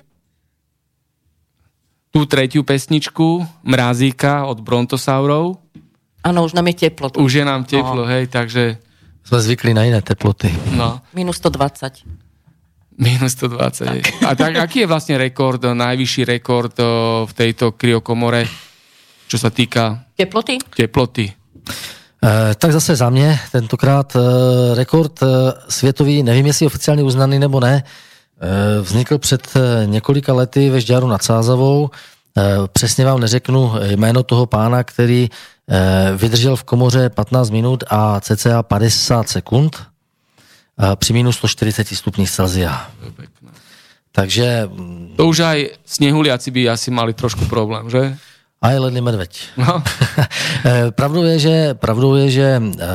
tú tretiu pesničku Mrazíka od Brontosaurov. Áno, už nám je teplo. Už je nám teplo, No. hej, takže Jsme zvyklí na jiné teploty. no, Minus 120. minus 120. hej. A tak, aký je vlastne rekord, najvyšší rekord v tejto kryokomore, čo sa týka Teploty? teploty? Eh, tak zase za mě tentokrát eh, rekord eh, světový, nevím jestli oficiálně uznaný nebo ne, vznikl před eh, několika lety ve Žďáru nad Sázavou. Eh, Přesně vám neřeknu jméno toho pána, který eh, vydržel v komoře 15 minut a cca 50 sekund eh, při minus 140 stupních Celsia. Takže mm, To už aj snehuliaci by asi mali trošku problém, že? a je ledný medveď. No, Eh, Pravdou je, že, pravdou je, že eh,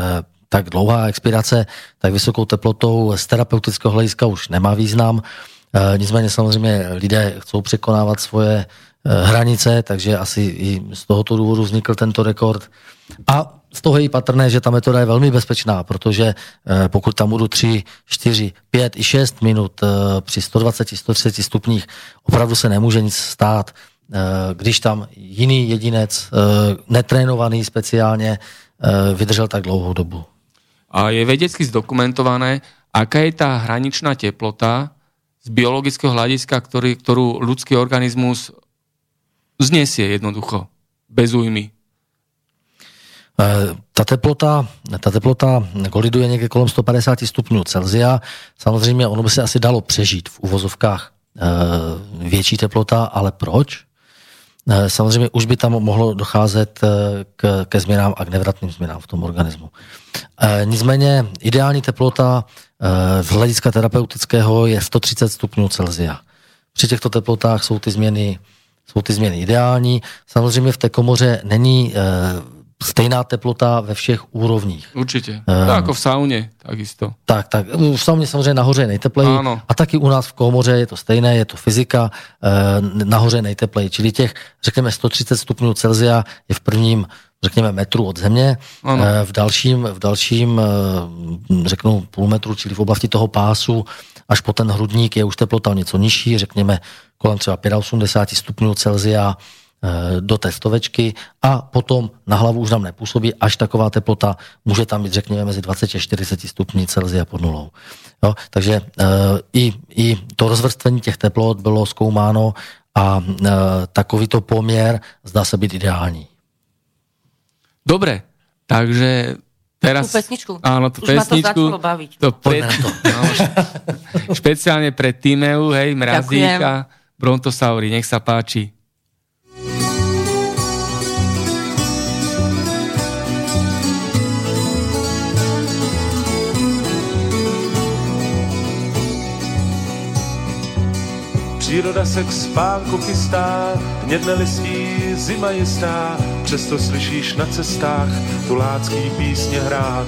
tak dlouhá expirace tak vysokou teplotou z terapeutického hlediska už nemá význam. Eh, Nicméně samozřejmě lidé chcou překonávat svoje eh, hranice, takže asi i z tohoto důvodu vznikl tento rekord. A z toho je patrné, že ta metoda je velmi bezpečná, protože eh, pokud tam budu 3, 4, 5 i 6 minut při 120-130 stupních, opravdu se nemůže nic stát. Když tam jiný jedinec, netrénovaný speciálně, vydržel tak dlouhou dobu. A je vedecky zdokumentované, aká je tá hraničná teplota z biologického hľadiska, ktorý, ktorú ľudský organizmus znesie jednoducho, bez újmy. Eh, ta teplota, ta teplota koliduje někde kolem 150 stupňů Celzia. Samozřejmě ono by se asi dalo přežít v uvozovkách eh, větší teplota, ale proč? Eh, samozřejmě už by tam mohlo docházet k, ke změnám a k nevratným změnám v tom organismu. Nicméně ideální teplota z hlediska terapeutického je 130 stupňů Celzia. Při těchto teplotách jsou ty změny, jsou ty změny ideální. Samozřejmě v té komoře není stejná teplota ve všech úrovních. Určitě. Um, tak jako v sauně, takisto. Tak, tak. V sauně samozřejmě nahoře je nejtepleji. Ano. A taky u nás v komoře je to stejné, je to fyzika, uh, nahoře nejtepleji. Čili těch, řekněme, 130 stupňů Celzia je v prvním řekněme metru od země, ano. Uh, v dalším, v dalším řeknu půl metru, čili v oblasti toho pásu, až po ten hrudník je už teplota něco nižší, řekněme kolem třeba 85 stupňů Celzia, do té stovečky a potom na hlavu už nám nepůsobí, až taková teplota může tam být, řekněme, mezi 20 a 40 stupní Celsia pod nulou. Jo? Takže e, i, i to rozvrstvení těch teplot bylo zkoumáno a e, takovýto poměr zdá se být ideální. Dobre, takže teraz... Tu pesničku. Áno, tú Už pesničku. Ma to baviť. To pred, to. No, špeciálne pre Timeu, hej, Mrazíka, Brontosauri, nech sa páči. Příroda se k spánku chystá, hnědne listí, zima jistá, přesto slyšíš na cestách tulácký písně hrát.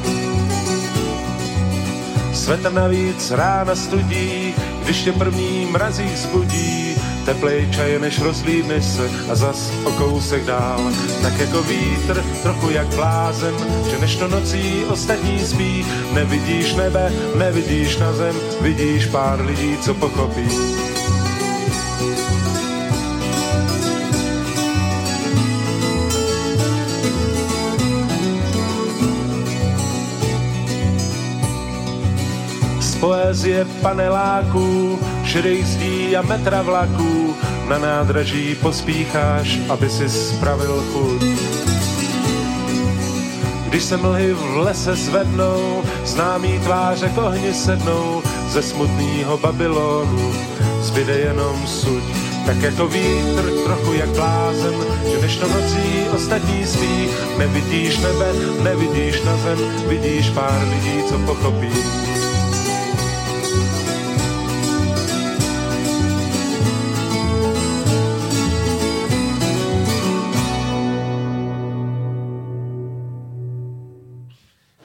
Svetr navíc rána studí, když tě první mrazí zbudí, teplej čaje než rozlídneš se a zas o kousek dál. Tak jako vítr, trochu jak blázen, že než to nocí ostatní spí, nevidíš nebe, nevidíš na zem, vidíš pár lidí, co pochopí. poezie paneláků, šedých zdí a metra vlaků, na nádraží pospícháš, aby si spravil chuť. Když se mlhy v lese zvednou, známý tváře k ohni sednou, ze smutného Babylonu zbyde jenom suť. Tak jako vítr, trochu jak blázen, že to nocí ostatní spí, nevidíš nebe, nevidíš na zem, vidíš pár lidí, co pochopí.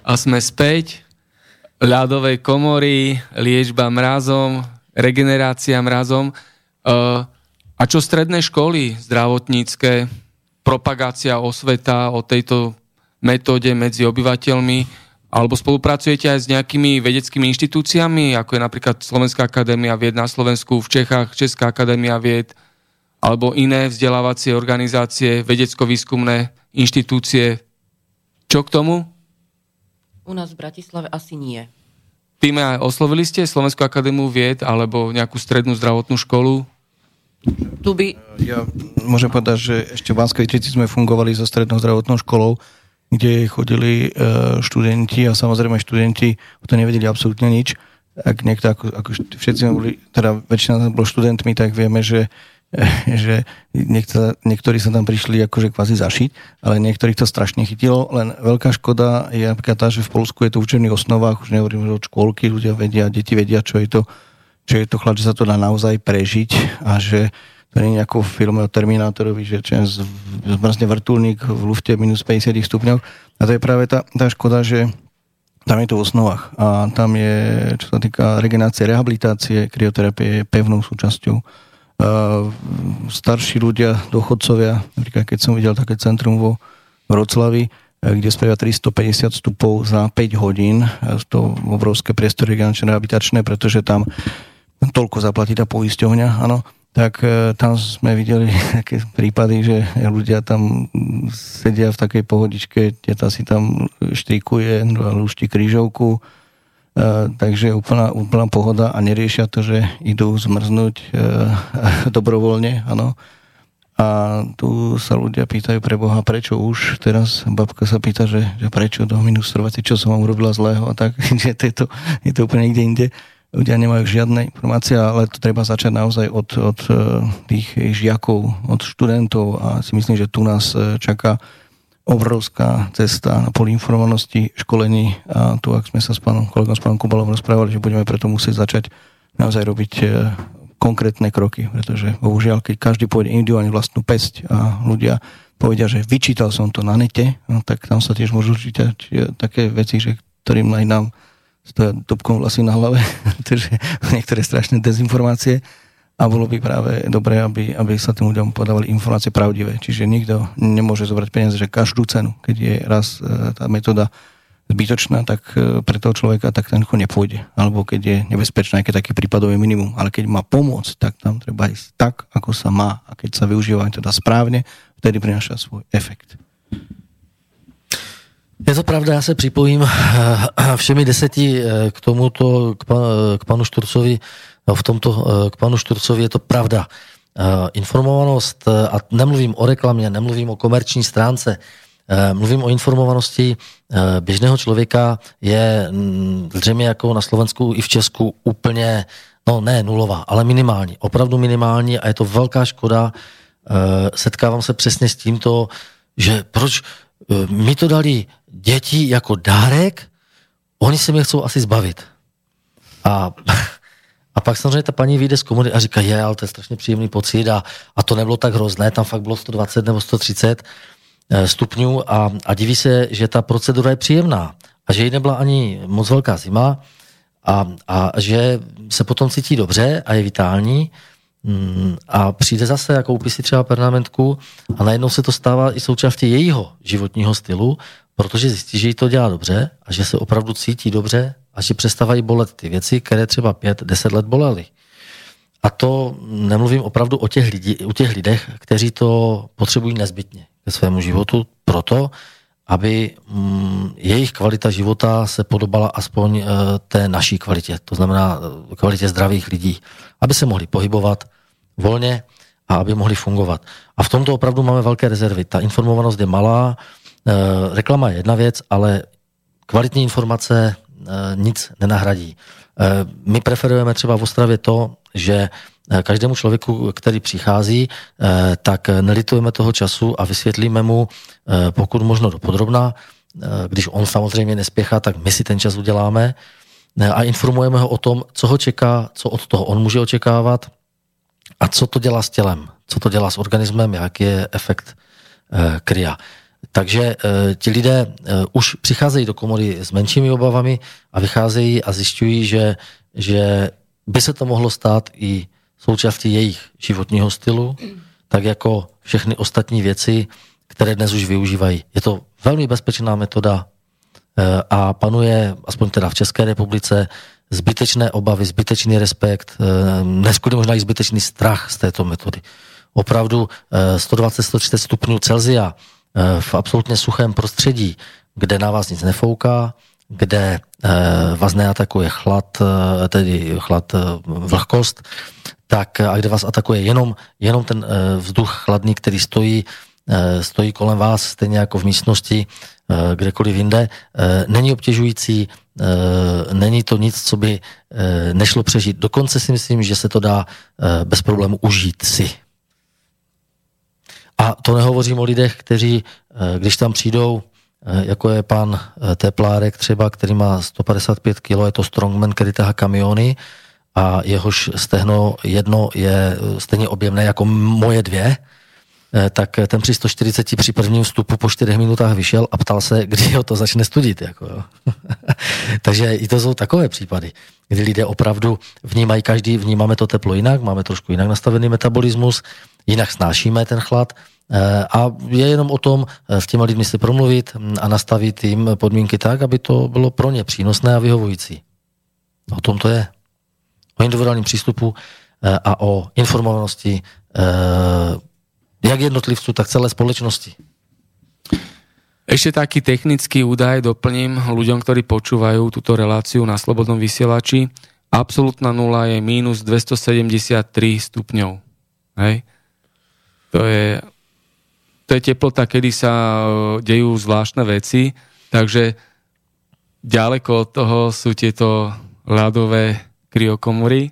A sme späť. Ľadovej komory, liečba mrazom, regenerácia mrazom. A čo stredné školy zdravotnícke, propagácia osveta o tejto metóde medzi obyvateľmi, alebo spolupracujete aj s nejakými vedeckými inštitúciami, ako je napríklad Slovenská akadémia vied na Slovensku, v Čechách Česká akadémia vied, alebo iné vzdelávacie organizácie, vedecko-výskumné inštitúcie. Čo k tomu? U nás v Bratislave asi nie. Týme, oslovili ste Slovenskú akadémiu vied alebo nejakú strednú zdravotnú školu? Tu by... Ja môžem povedať, že ešte v Banskej Trici sme fungovali so strednou zdravotnou školou, kde chodili e, študenti a samozrejme študenti o to nevedeli absolútne nič. Ak niekto, ako, ako všetci sme boli, teda väčšina bolo študentmi, tak vieme, že že niekto, niektorí sa tam prišli akože kvázi zašiť, ale niektorých to strašne chytilo, len veľká škoda je napríklad tá, že v Polsku je to v učených osnovách, už nehovorím od škôlky, ľudia vedia, deti vedia, čo je to, čo je to chlad, že sa to dá naozaj prežiť a že to nie je ako v filme o Terminátorovi, že zmrzne vrtulník v lufte minus 50 stupňov. A to je práve tá, tá škoda, že tam je to v osnovách a tam je, čo sa týka regenerácie, rehabilitácie, krioterapie je pevnou súčasťou starší ľudia, dochodcovia, napríklad keď som videl také centrum vo Vroclavi, e, kde spravia 350 stupov za 5 hodín, e, to obrovské priestory regeneračné rehabilitačné, pretože tam toľko zaplatí tá poisťovňa, áno, tak tam sme videli také prípady, že ľudia tam sedia v takej pohodičke, teta si tam štrikuje, lúšti krížovku, takže úplná, úplná pohoda a neriešia to, že idú zmrznúť uh, dobrovoľne, ano. A tu sa ľudia pýtajú pre Boha, prečo už teraz, babka sa pýta, že, že prečo do minus čo som vám urobila zlého a tak, že to je to, je to úplne niekde inde. Ľudia nemajú žiadne informácie, ale to treba začať naozaj od, od e, tých žiakov, od študentov a si myslím, že tu nás e, čaká obrovská cesta na informovanosti, školení a tu, ak sme sa s pánom kolegom, s pánom Kubalom rozprávali, že budeme preto musieť začať naozaj robiť e, konkrétne kroky, pretože bohužiaľ, keď každý pôjde individuálne vlastnú pesť a ľudia povedia, že vyčítal som to na nete, no, tak tam sa tiež môžu čítať také veci, že ktorým aj nám stoja topkom vlasy na hlave, takže niektoré strašné dezinformácie a bolo by práve dobré, aby, aby sa tým ľuďom podávali informácie pravdivé. Čiže nikto nemôže zobrať peniaze, že každú cenu, keď je raz e, tá metóda zbytočná, tak e, pre toho človeka tak ten nepôjde. Alebo keď je nebezpečná, keď taký prípadový minimum. Ale keď má pomôcť, tak tam treba ísť tak, ako sa má. A keď sa využíva teda správne, vtedy prináša svoj efekt. Je to pravda, já se připojím eh, všemi deseti k tomuto, k, pan, k panu Šturcovi, v tomto, eh, k panu Šturcovi je to pravda. Informovanost, a nemluvím o reklamě, nemluvím o komerční stránce, Eh, mluvím o informovanosti eh, běžného člověka je mm, zřejmě jako na Slovensku i v Česku úplně, no ne nulová, ale minimální, opravdu minimální a je to velká škoda. Eh, setkávám se přesně s tímto, že proč mi to dali děti jako dárek, oni se mě chcou asi zbavit. A, a pak samozřejmě ta paní vyjde z komory a říká, je, ale to je strašně příjemný pocit a, a to nebylo tak hrozné, tam fakt bylo 120 nebo 130 Eh, stupňů a, a diví se, že ta procedura je příjemná a že jí nebyla ani moc velká zima a, a že se potom cítí dobře a je vitální mm, a přijde zase a koupí si třeba pernamentku a najednou se to stává i součástí jejího životního stylu, protože zjistí, že jí to dělá dobře a že se opravdu cítí dobře a že přestávají bolet ty věci, které třeba pět, deset let bolely. A to nemluvím opravdu o těch, lidi, o těch lidech, kteří to potřebují nezbytně ke svému životu proto, aby mm, jejich kvalita života se podobala aspoň e, té naší kvalitě, to znamená e, kvalitě zdravých lidí, aby se mohli pohybovat volně a aby mohli fungovat. A v tomto opravdu máme velké rezervy. Ta informovanost je malá, reklama je jedna věc, ale kvalitní informace nic nenahradí. My preferujeme třeba v Ostravě to, že Eh, každému člověku, který přichází, eh, tak nelitujeme toho času a vysvětlíme mu, eh, pokud možno dopodrobná, když on samozřejmě nespěchá, tak my si ten čas uděláme a informujeme ho o tom, co ho čeká, co od toho on může očekávat a co to dělá s tělem, co to dělá s organismem, jak je efekt krya. Takže ti lidé už přicházejí do komory s menšími obavami a vycházejí a zjišťují, že, že by se to mohlo stát i součástí jejich životního stylu, tak jako všechny ostatní věci, které dnes už využívají. Je to velmi bezpečná metoda eh, a panuje, aspoň teda v České republice, zbytečné obavy, zbytečný respekt, neskutečně možná i zbytečný strach z této metody. Opravdu 120-130 eh, stupňů Celzia v absolutně suchém prostředí, kde na vás nic nefouká, kde vás neatakuje chlad, tedy chlad vlhkost, tak a kde vás atakuje jenom, jenom ten eh, vzduch chladný, který stojí, eh, stojí kolem vás, stejně jako v místnosti, eh, kdekoliv jinde, není obtěžující, není to nic, co by nešlo přežít. Dokonce si myslím, že se to dá bez problému užít si. A to nehovořím o lidech, kteří, když tam přijdou, jako je pan Teplárek třeba, který má 155 kg, je to strongman, který tahá kamiony, a jehož stehno jedno je stejně objemné jako moje dvě, eh, tak ten při 140 při prvním vstupu po 4 minutách vyšel a ptal se, kdy ho to začne studit. Jako jo. Takže i to jsou takové případy, kdy lidé opravdu vnímají každý, vnímáme to teplo jinak, máme trošku jinak nastavený metabolismus, jinak snášíme ten chlad eh, a je jenom o tom s těma lidmi si promluvit a nastavit jim podmínky tak, aby to bylo pro ně přínosné a vyhovující. O tom to je o individuálním přístupu eh, a o informovanosti eh, jak jednotlivců, tak celé společnosti. Ešte taký technický údaj doplním ľuďom, ktorí počúvajú túto reláciu na Slobodnom vysielači. Absolutná nula je mínus 273 stupňov. Hej? To je, to je teplota, kedy sa e, dejú zvláštne veci, takže ďaleko od toho sú tieto ľadové kryokomory.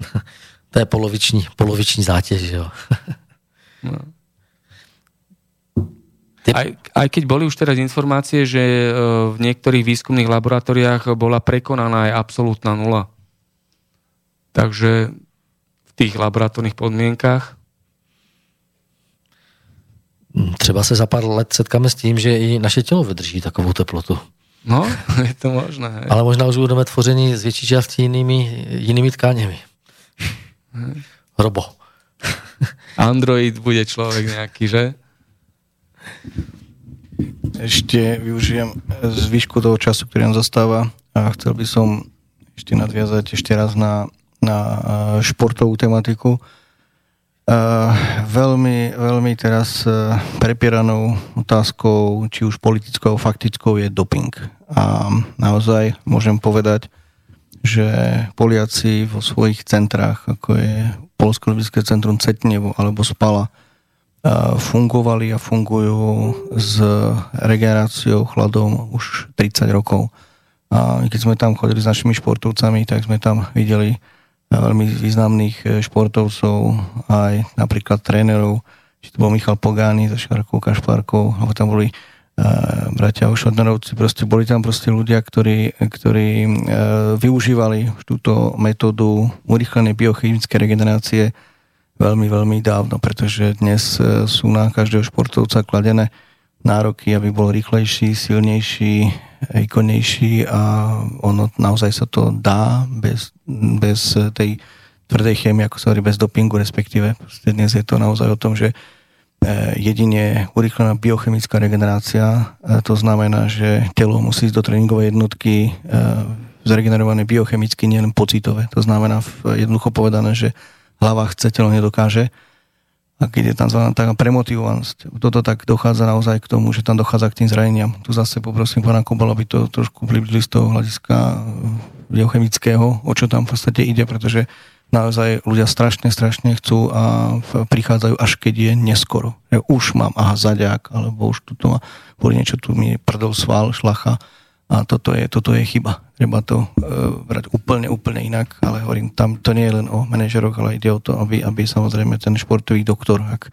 To je poloviční, poloviční zátěž, jo. No. Aj, aj keď boli už teraz informácie, že e, v niektorých výskumných laboratóriách bola prekonaná aj absolútna nula. Takže v tých laboratórnych podmienkách Třeba se za pár let setkáme s tím, že i naše tělo vydrží takovou teplotu. No, je to možné. Hej. Ale možná už budeme tvoření z větší části jinými, jinými tkáněmi. Robo. Android bude človek nejaký, že? Ešte využijem zvyšku toho času, ktorý nám zostáva a chcel by som ešte nadviazať ešte raz na, na športovú tematiku. Uh, veľmi, veľmi teraz uh, prepieranou otázkou, či už politickou, faktickou, je doping. A naozaj môžem povedať, že Poliaci vo svojich centrách, ako je Polsko centrum Cetnevo alebo Spala, fungovali a fungujú s regeneráciou chladom už 30 rokov. A keď sme tam chodili s našimi športovcami, tak sme tam videli veľmi významných e, športovcov, aj napríklad trénerov, či to bol Michal Pogány so Šarkou Kašpárkou, alebo tam boli uh, bratia Ošodnerovci, proste boli tam proste ľudia, ktorí, ktorí uh, využívali túto metódu urychlenej biochemické regenerácie veľmi, veľmi dávno, pretože dnes sú na každého športovca kladené nároky, aby bol rýchlejší, silnejší, výkonnejší a ono naozaj sa to dá bez, bez tej tvrdej chémie, ako sa hovorí, bez dopingu respektíve. Proste dnes je to naozaj o tom, že e, jedine urychlená biochemická regenerácia, e, to znamená, že telo musí ísť do tréningovej jednotky zregenerované biochemicky, nielen pocitové. To znamená jednoducho povedané, že hlava chce, telo nedokáže. A keď je tam tá premotivovanosť, toto tak dochádza naozaj k tomu, že tam dochádza k tým zraneniam. Tu zase poprosím pána Kobala, aby to trošku približili z toho hľadiska eh, biochemického, o čo tam v podstate ide, pretože naozaj ľudia strašne, strašne chcú a prichádzajú až keď je neskoro. Ja už mám, aha, zaďák, alebo už tu má, niečo, tu mi prdol sval, šlacha a toto je, toto je chyba. Treba to uh, brať úplne, úplne inak, ale hovorím, tam to nie je len o manažeroch, ale ide o to, aby, aby samozrejme ten športový doktor, ak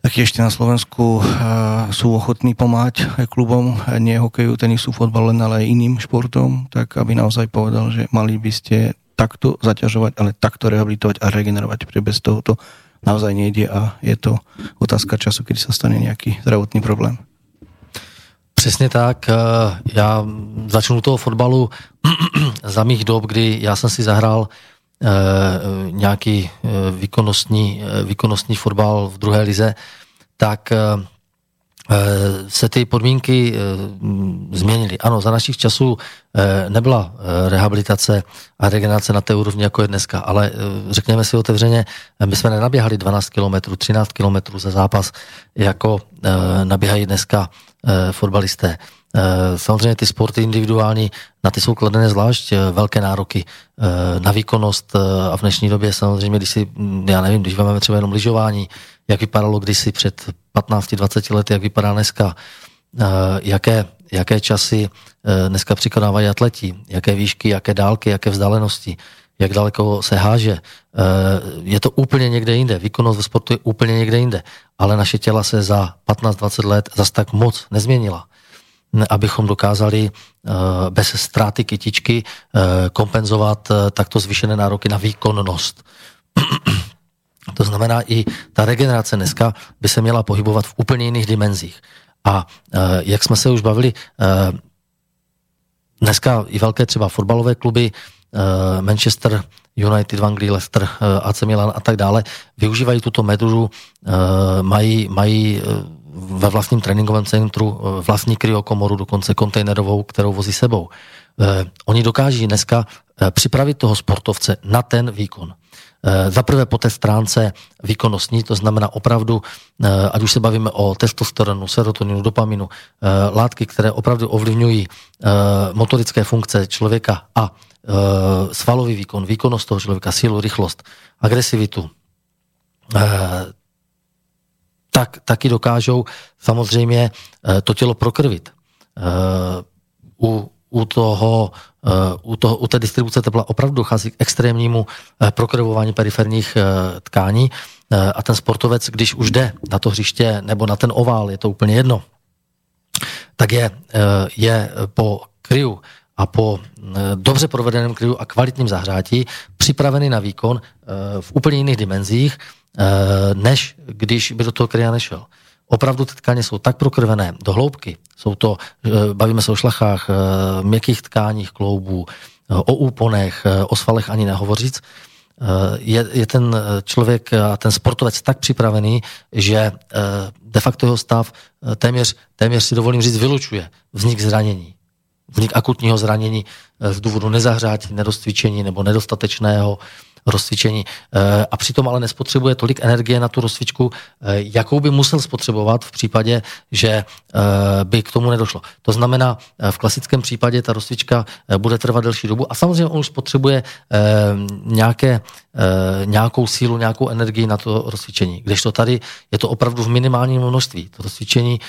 takí ešte na Slovensku uh, sú ochotní pomáhať aj klubom, nie hokeju, tenisu, fotbal, len ale aj iným športom, tak aby naozaj povedal, že mali by ste takto zaťažovať, ale takto rehabilitovať a regenerovať, pretože bez toho to naozaj nejde a je to otázka času, kedy sa stane nejaký zdravotný problém. Přesně tak. Eh, já začnu toho fotbalu za mých dob, kdy já jsem si zahrál eh, nějaký eh, výkonnostní, výkonnostní fotbal v druhé lize, tak se ty podmínky změnily. Ano, za našich časů nebyla rehabilitace a regenerace na té úrovni, jako je dneska, ale řekněme si otevřeně, my jsme nenaběhali 12 km, 13 km za zápas, jako naběhají dneska Eh, fotbalisté. Eh, samozřejmě ty sporty individuální, na ty jsou kladené zvlášť eh, velké nároky na výkonnost a v dnešní době samozřejmě, když si, hm, já nevím, když máme třeba jenom lyžování, jak vypadalo kdysi před 15-20 lety, jak vypadá dneska, jaké, jaké časy dneska přikonávají atleti, jaké výšky, jaké dálky, jaké vzdálenosti, jak daleko se háže. Je to úplně někde jinde. Výkonnost ve sportu je úplně někde jinde. Ale naše těla se za 15-20 let zase tak moc nezměnila abychom dokázali bez ztráty kytičky kompenzovat takto zvýšené nároky na výkonnost. To znamená, i ta regenerace dneska by se měla pohybovat v úplně jiných dimenzích. A jak jsme se už bavili, dneska i velké třeba fotbalové kluby Eh, Manchester United Anglii, Leicester, eh, AC Milan a tak dále, využívají tuto metodu, eh, mají, mají ve vlastním tréninkovém centru vlastní kryokomoru, dokonce kontejnerovou, kterou vozí sebou. Oni dokáží dneska připravit toho sportovce na ten výkon. Za prvé po té stránce výkonnostní, to znamená opravdu, ať už se bavíme o testosteronu, serotoninu, dopaminu, látky, které opravdu ovlivňují motorické funkce člověka a svalový výkon, výkonnost toho člověka, sílu, rychlost, agresivitu, tak taky dokážou samozřejmě to tělo prokrvit. U, u toho u, toho, u té distribuce tepla opravdu dochází k extrémnímu eh, prokrvování periferních eh, tkání eh, a ten sportovec, když už jde na to hřiště nebo na ten ovál, je to úplně jedno, tak je, je po kryu a po dobře provedeném kryu a kvalitním zahřátí připravený na výkon v úplně jiných dimenzích, než když by do toho krya nešel. Opravdu ty tkáně jsou tak prokrvené do hloubky, jsou to, eh, bavíme se o šlachách, eh, měkkých tkáních kloubů, eh, o úponech, o svalech ani nehovořit, je, je ten člověk a ten sportovec tak připravený, že de facto jeho stav téměř, téměř si dovolím říct, vylučuje vznik zranění. Vznik akutního zranění z důvodu nezahřátí, nedostvičení nebo nedostatečného rozcvičení eh, a přitom ale nespotřebuje tolik energie na tu rozcvičku, eh, jakou by musel spotřebovat v případě, že eh, by k tomu nedošlo. To znamená, v klasickém případě ta rozcvička bude trvat delší dobu a samozřejmě on už spotřebuje nějaké, nějakou sílu, nějakou energii na to rozcvičení. Kdežto tady je to opravdu v minimálním množství. To rozcvičení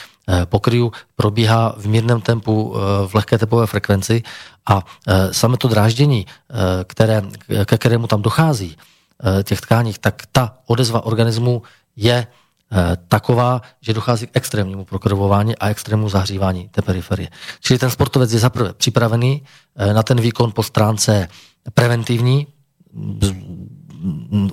pokryju probíhá v mírném tempu, v lehké tepové frekvenci a samé to dráždění, které, ke kterému tam dochází, těch tkáních, tak ta odezva organismu je taková, že dochází k extrémnímu prokrvování a extrémnímu zahřívání té periferie. Čili ten sportovec je zaprvé připravený na ten výkon po stránce preventivní,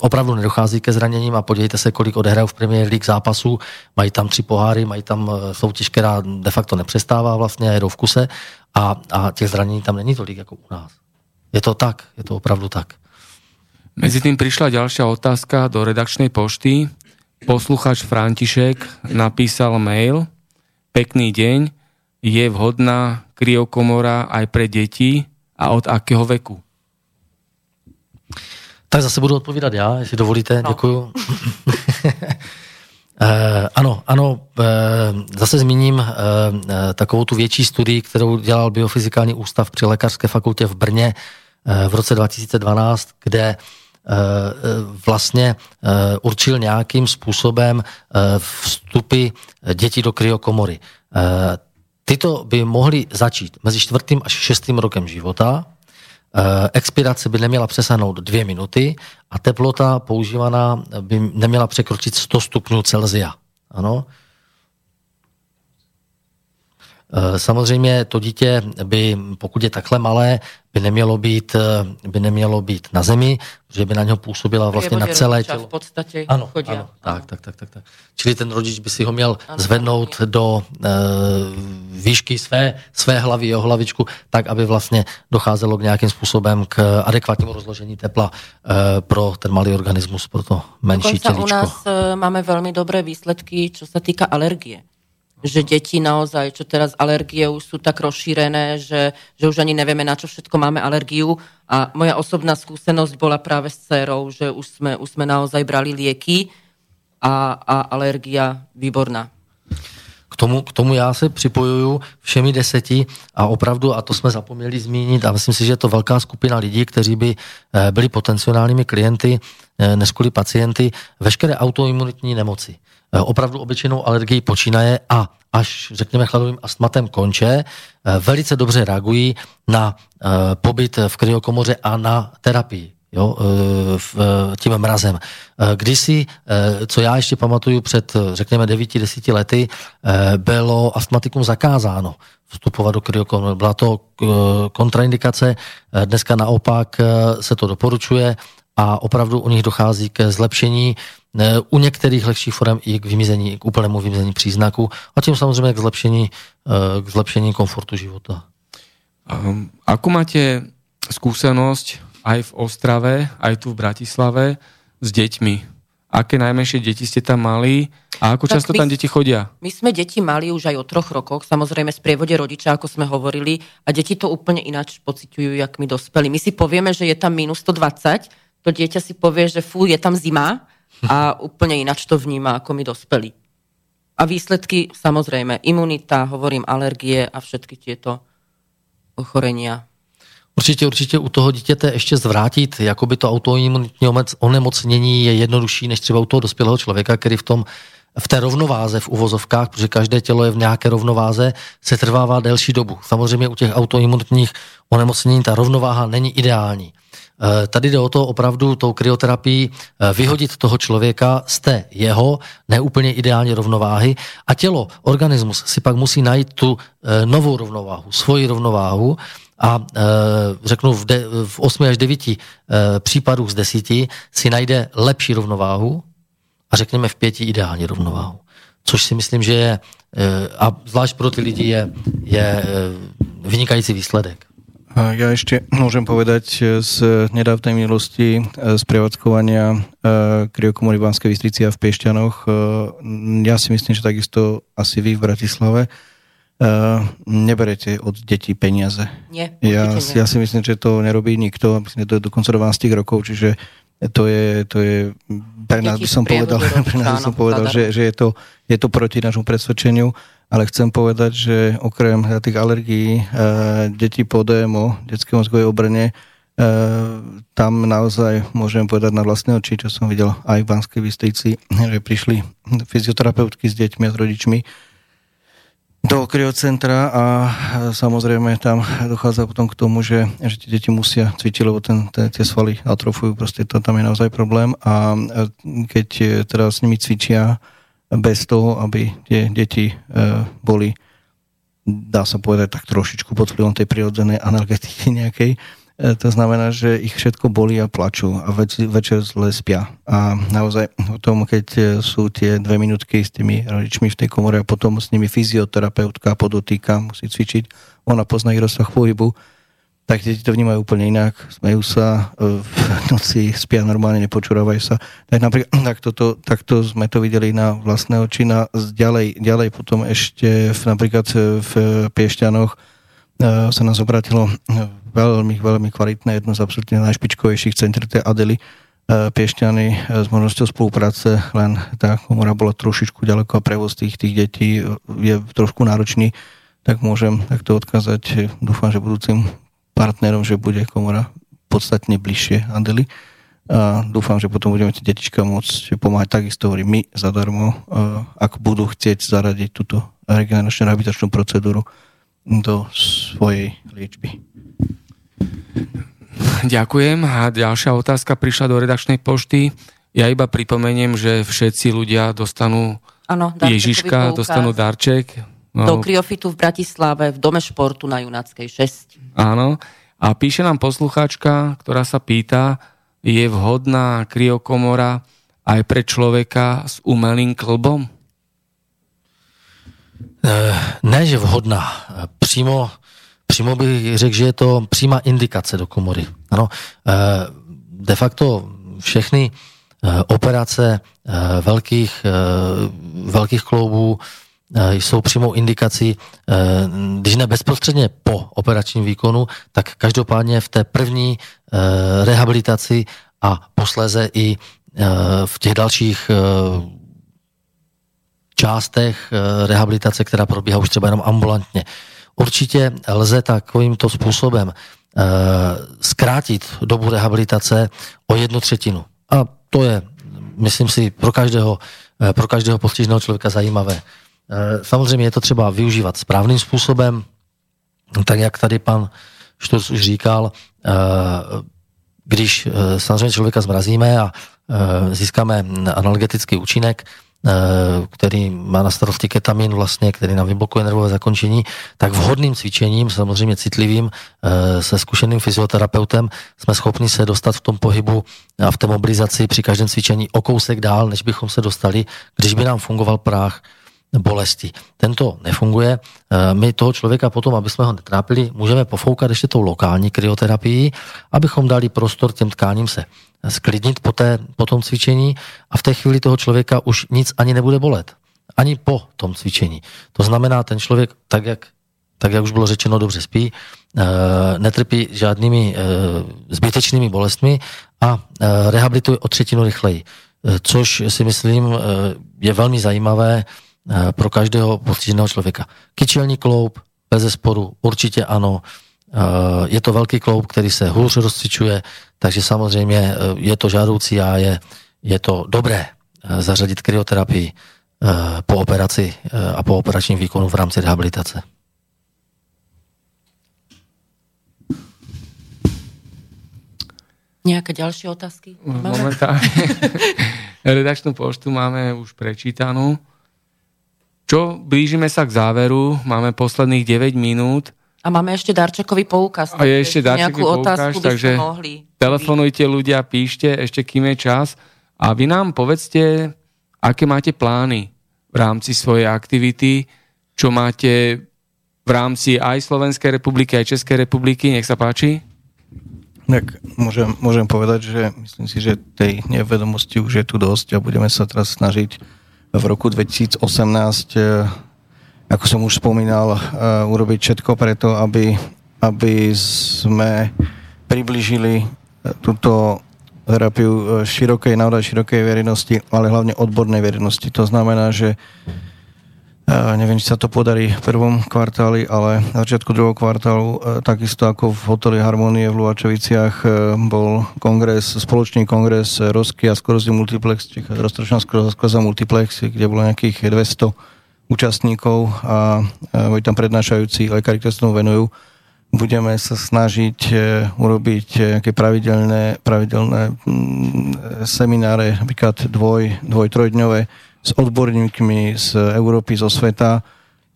opravdu nedochází ke zraněním a podívejte se, kolik odehrajou v Premier League zápasů, mají tam tři poháry, mají tam soutěž, která de facto nepřestává vlastně, jedou v kuse a, a těch zranění tam není tolik jako u nás. Je to tak, je to opravdu tak. Mezi tým prišla ďalšia otázka do redakčnej pošty. Posluchač František napísal mail. Pekný deň. Je vhodná kryokomora aj pre deti a od akého veku? Tak zase budu odpovídat já, jestli dovolíte. No. Děkuju. Eh, ano, ano, eh, zase zmíním eh, takovou tu větší studii, kterou dělal Biofyzikální ústav při Lékařské fakultě v Brně v roce 2012, kde vlastně určil nějakým způsobem vstupy dětí do kryokomory. Tyto by mohly začít mezi čtvrtým až šestým rokem života, Eh, expirace by neměla přesáhnout dvě minuty a teplota používaná by neměla překročit 100 stupňů Celzia. Ano. Eh, samozřejmě to dítě by, pokud je takhle malé, by nemělo být, eh, by nemělo být na zemi, že by na něho působila vlastně na celé tělo. v podstatě ano, chodí. Ano, tak, tak, tak, tak, tak. Čili ten rodič by si ho měl ano, zvednout ano. do e, výšky své, své hlavy, jeho hlavičku, tak, aby vlastně docházelo k nějakým způsobem k adekvátnímu rozložení tepla e, pro ten malý organismus, pro to menší těličko. u nás máme velmi dobré výsledky, co se týká alergie že deti naozaj, čo teraz alergie už sú tak rozšírené, že, že už ani nevieme, na čo všetko máme alergiu. A moja osobná skúsenosť bola práve s dcerou, že už sme, už sme naozaj brali lieky a, a alergia výborná. K tomu, k tomu já se připojuju všemi deseti a opravdu, a to jsme zapomněli zmínit, a myslím si, že je to velká skupina lidí, kteří by eh, byli potenciálními klienty, eh, než pacienty, veškeré autoimunitní nemoci. Eh, opravdu obyčejnou alergii počínaje a až řekněme chladovým astmatem konče, eh, velice dobře reagují na eh, pobyt v kryokomoře a na terapii jo, tím mrazem. Kdysi, co já ještě pamatuju před, řekněme, 9-10 lety, bylo astmatikum zakázáno vstupovat do kryokomory. Byla to kontraindikace, dneska naopak se to doporučuje a opravdu u nich dochází ke zlepšení u některých lehčích forem i k vymizení, k úplnému vymizení příznaku a tím samozřejmě k zlepšení, eh, k zlepšení komfortu života. Um, ako máte skúsenosť aj v Ostrave, aj tu v Bratislave s deťmi? aké najmenšie deti ste tam mali a ako Tak často my- tam deti chodia? My sme deti mali už aj o troch rokoch, samozrejme z prievode rodiča, ako sme hovorili, a deti to úplne ináč pociťujú, jak my dospeli. My si povieme, že je tam minus 120, to dieťa si povie, že fú, je tam zima a úplne ináč to vníma, ako my dospeli. A výsledky, samozrejme, imunita, hovorím, alergie a všetky tieto ochorenia. Určitě, určitě u toho dítěte ještě zvrátit, jakoby to autoimunitní onemocnění je jednodušší než třeba u toho dospělého člověka, který v tom v té rovnováze v uvozovkách, protože každé tělo je v nějaké rovnováze, se trvává delší dobu. Samozřejmě u těch autoimunitních onemocnění ta rovnováha není ideální. Eh, Tady jde o to opravdu tou kryoterapií eh, vyhodit toho člověka z té jeho neúplně ideální rovnováhy a tělo, organismus si pak musí najít tu eh, novou rovnováhu, svoji rovnováhu a řeknu v, de, v 8 až 9 e, případů z 10 si najde lepší rovnováhu a řekněme v pěti ideální rovnováhu. Což si myslím, že je, a zvlášť pro ty lidi je, je vynikající výsledek. Ja ešte môžem povedať e, z nedávnej minulosti e, z prevádzkovania e, kryokomory v Banskej Bystrici a v Piešťanoch. Ja si myslím, že takisto asi vy v Bratislave neberete od detí peniaze. Nie, Ja, nie. ja si myslím, že to nerobí nikto, myslím, že to je dokonca do 12 rokov, čiže to je, to je pre nás by som povedal, pre nás by som povedal že, že je, to, je to proti nášmu presvedčeniu, ale chcem povedať, že okrem tých alergií e, detí po DMO, detské mozgovej obrne, e, tam naozaj môžem povedať na vlastné oči, čo som videl aj v Banskej Bystrici, že prišli fyzioterapeutky s deťmi a s rodičmi do kryocentra a e, samozrejme tam dochádza potom k tomu, že, že tie deti musia cvičiť, lebo ten, te, tie svaly atrofujú, proste to tam je naozaj problém a keď teda s nimi cvičia bez toho, aby tie deti e, boli dá sa povedať tak trošičku pod vplyvom tej prirodzenej analgetiky nejakej, E, to znamená, že ich všetko bolí a plačú a več, večer zle spia. A naozaj o tom, keď e, sú tie dve minútky s tými rodičmi v tej komore a potom s nimi fyzioterapeutka podotýka, musí cvičiť, ona pozná ich rozsah pohybu, tak deti to vnímajú úplne inak, smejú sa, e, v noci spia normálne, nepočúravajú sa. Tak napríklad tak toto, takto sme to videli na vlastné oči, na, ďalej, ďalej potom ešte v, napríklad e, v Piešťanoch e, sa nás obratilo veľmi, veľmi kvalitné, jedno z absolútne najšpičkovejších center tej Adely Piešťany e, s možnosťou spolupráce, len tá komora bola trošičku ďaleko a prevoz tých, tých detí e, je trošku náročný, tak môžem takto odkázať, dúfam, že budúcim partnerom, že bude komora podstatne bližšie Adely a dúfam, že potom budeme tie detička môcť pomáhať takisto, hovorím, my zadarmo, ak budú chcieť zaradiť túto regeneračnú rehabilitačnú procedúru do svojej liečby. Ďakujem. A ďalšia otázka prišla do redakčnej pošty. Ja iba pripomeniem, že všetci ľudia dostanú darčekový Ježiška, dostanú darček. Do No, kryofitu v Bratislave, v Dome športu na Junáckej 6. áno. A píše nám poslucháčka, ktorá sa pýta, je vhodná kryokomora aj pre človeka s umelým klbom? Eh, Ne, že vhodná. Přímo, přímo bych řekl, že je to přímá indikace do komory. Ano, eh, de facto všechny eh, operace velkých, velkých kloubů jsou přímou indikací, eh, když ne bezprostředně po operačním výkonu, tak každopádně v té první eh, rehabilitaci a posléze i eh, v těch dalších eh, částech eh, rehabilitace, která probíhá už třeba jenom ambulantně. Určitě lze takovýmto způsobem eh, zkrátit dobu rehabilitace o jednu třetinu. A to je, myslím si, pro každého, eh, pro každého postiženého člověka zajímavé. Eh, Samozřejmě je to třeba využívat správným způsobem, tak jak tady pan Šturc už říkal, eh, když eh, samozřejmě člověka zmrazíme a získáme analgetický účinek, který má na starosti ketamin vlastně, který nám vyblokuje nervové zakončení, tak vhodným cvičením, samozřejmě citlivým, se zkušeným fyzioterapeutem jsme schopni se dostat v tom pohybu a v té mobilizaci při každém cvičení o kousek dál, než bychom se dostali, když by nám fungoval práh. Bolesti. Tento nefunguje. My toho člověka potom, aby jsme ho netrápili, můžeme pofoukat ještě tou lokální kryoterapii, abychom dali prostor těm tkáním se sklidnit po, té, po tom cvičení a v té chvíli toho člověka už nic ani nebude bolet. Ani po tom cvičení. To znamená, ten člověk, tak jak, tak jak už bylo řečeno, dobře spí, netrpí žádnými zbytečnými bolestmi a rehabilituje o třetinu rychleji. Což si myslím je velmi zajímavé pro každého postiženého člověka. Kyčelní kloub, bez zesporu, určitě ano. Je to velký kloub, který se hůř rozcvičuje, takže samozřejmě je to žádoucí a je, je to dobré zařadit kryoterapii po operaci a po operačním výkonu v rámci rehabilitace. Nejaké ďalšie otázky? Momentálne redakčnú poštu máme už prečítanú. Čo, blížime sa k záveru, máme posledných 9 minút. A máme ešte darčekový poukaz. A je ešte darčekový poukaz, takže mohli. telefonujte ľudia, píšte, ešte kým je čas. A vy nám povedzte, aké máte plány v rámci svojej aktivity, čo máte v rámci aj Slovenskej republiky, aj Českej republiky. Nech sa páči. Tak môžem, môžem povedať, že myslím si, že tej nevedomosti už je tu dosť a budeme sa teraz snažiť v roku 2018, eh, ako som už spomínal, eh, urobiť všetko preto, aby, aby sme približili eh, túto terapiu širokej, naozaj širokej verejnosti, ale hlavne odbornej verejnosti. To znamená, že neviem, či sa to podarí v prvom kvartáli, ale na začiatku druhého kvartálu, e, takisto ako v hoteli Harmonie v Luačoviciach e, bol kongres, spoločný kongres Rosky a Skorozy Multiplex, roztročná Skoroza Multiplex, kde bolo nejakých 200 účastníkov a boli tam prednášajúci lekári, ktorí sa tomu venujú. Budeme sa snažiť urobiť nejaké pravidelné, pravidelné mm, semináre, napríklad dvoj, dvoj, trojdňové, s odborníkmi z Európy, zo sveta,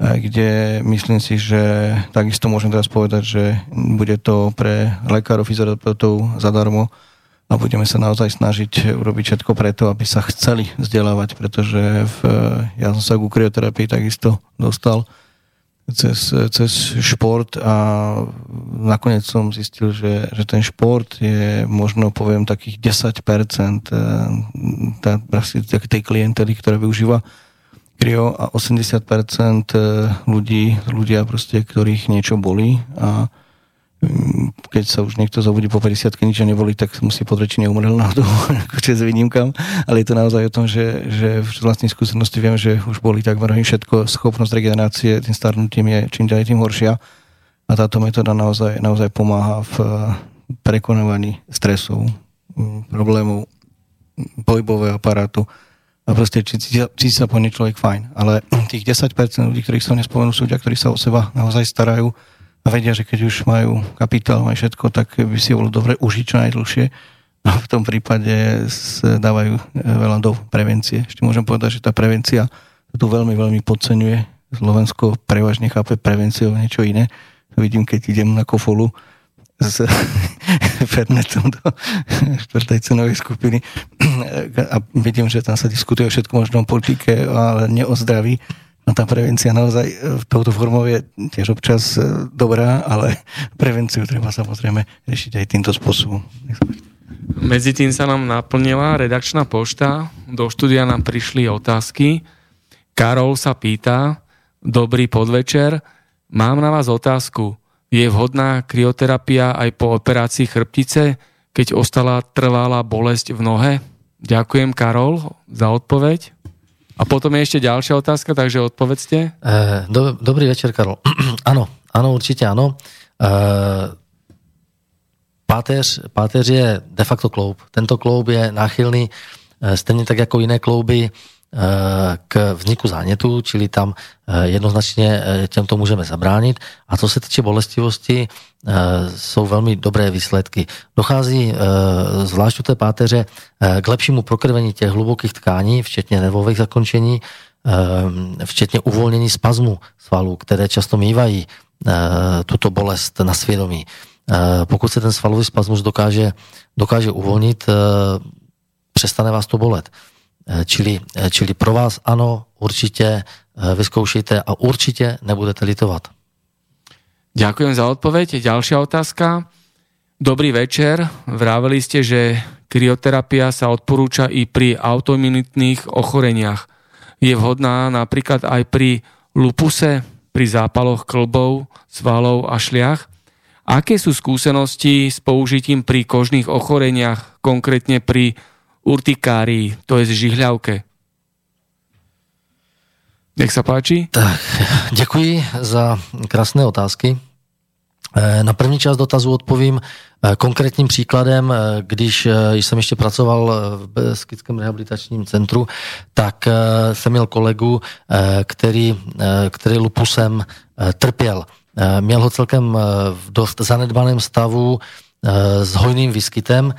kde myslím si, že takisto môžem teraz povedať, že bude to pre lekárov, fyzioterapeutov zadarmo a budeme sa naozaj snažiť urobiť všetko preto, aby sa chceli vzdelávať, pretože v, ja som sa k krioterapii takisto dostal cez, cez šport a nakoniec som zistil, že, že ten šport je možno poviem takých 10% eh, tá, tej klientely, ktorá využíva krio a 80% eh, ľudí, ľudia proste, ktorých niečo bolí a keď sa už niekto zobudí po 50 nič neboli, tak musí pozrieť, či neumrel náhodou, akože s výnimkám, ale je to naozaj o tom, že, že v vlastnej skúsenosti viem, že už boli takmer všetko, schopnosť regenerácie tým starnutím je čím ďalej tým horšia. A táto metóda naozaj, naozaj pomáha v prekonovaní stresov, problémov pohybového aparátu. A proste cíti, cíti sa po človek fajn, ale tých 10% ľudí, ktorých som nespomenul, sú ľudia, ktorí sa o seba naozaj starajú, a vedia, že keď už majú kapitál, majú všetko, tak by si bolo dobre užiť čo najdlhšie. A v tom prípade dávajú e, veľa do prevencie. Ešte môžem povedať, že tá prevencia tu veľmi, veľmi podceňuje. Slovensko prevažne chápe prevenciu niečo iné. Vidím, keď idem na kofolu s Fernetom do štvrtej cenovej skupiny a vidím, že tam sa diskutuje o všetko možnom politike, ale ne o zdraví No tá prevencia naozaj e, touto formou je tiež občas e, dobrá, ale prevenciu treba samozrejme riešiť aj týmto spôsobom. Medzi tým sa nám naplnila redakčná pošta, do štúdia nám prišli otázky. Karol sa pýta, dobrý podvečer, mám na vás otázku. Je vhodná krioterapia aj po operácii chrbtice, keď ostala trvalá bolesť v nohe? Ďakujem, Karol, za odpoveď. A potom je ešte ďalšia otázka, takže odpovedzte. Eh, do, dobrý večer, Karol. ano, ano, určitě ano. Uh, páteř, páteř je de facto kloub. Tento kloub je náchylný uh, stejně tak jako jiné klouby k vzniku zánětu, čili tam jednoznačně těmto můžeme zabránit. A co se týče bolestivosti, jsou velmi dobré výsledky. Dochází zvlášť u té páteře k lepšímu prokrvení těch hlubokých tkání, včetně nervových zakončení, včetně uvolnění spazmu svalů, které často mývají tuto bolest na svědomí. Pokud se ten svalový spazmus dokáže, dokáže uvolnit, přestane vás to bolet. Eh, čili, eh, čili pro vás ano, určitě eh, vyzkoušejte a určitě nebudete litovat. Ďakujem za odpoveď. Ďalšia otázka. Dobrý večer. Vraveli ste, že krioterapia sa odporúča i pri autoimunitných ochoreniach. Je vhodná napríklad aj pri lupuse, pri zápaloch klbov, svalov a šliach? Aké sú skúsenosti s použitím pri kožných ochoreniach, konkrétne pri urtikárii, to je žihľavke? Nech sa páči. Tak, děkuji za krásné otázky. Eh, na první část dotazu odpovím eh, konkrétním příkladem. Eh, když jsem ještě pracoval v Beskickém rehabilitačním centru, tak jsem měl kolegu, který, který lupusem trpěl. Měl ho celkem v dost zanedbaném stavu s hojným výskytem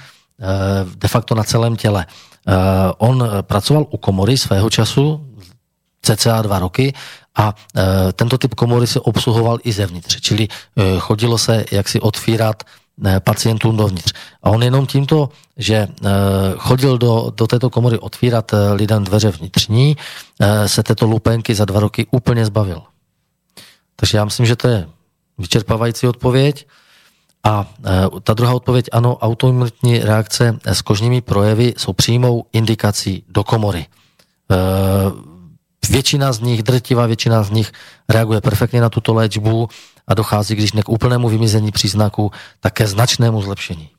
de facto na celém těle. On pracoval u komory svého času, cca dva roky a e, tento typ komory se obsluhoval i zevnitř, čili chodilo se jak si otvírat pacientům dovnitř. A on jenom tímto, že chodil do, do této komory otvírat lidem dveře vnitřní, se této lupenky za dva roky úplně zbavil. Takže já myslím, že to je vyčerpávající odpověď. A e, ta druhá odpověď, ano, autoimunitní reakce s kožními projevy jsou přímou indikací do komory. E, Většina z nich, drtivá většina z nich reaguje perfektně na tuto léčbu a dochází, když ne k úplnému vymizení příznaku, také značnému zlepšení.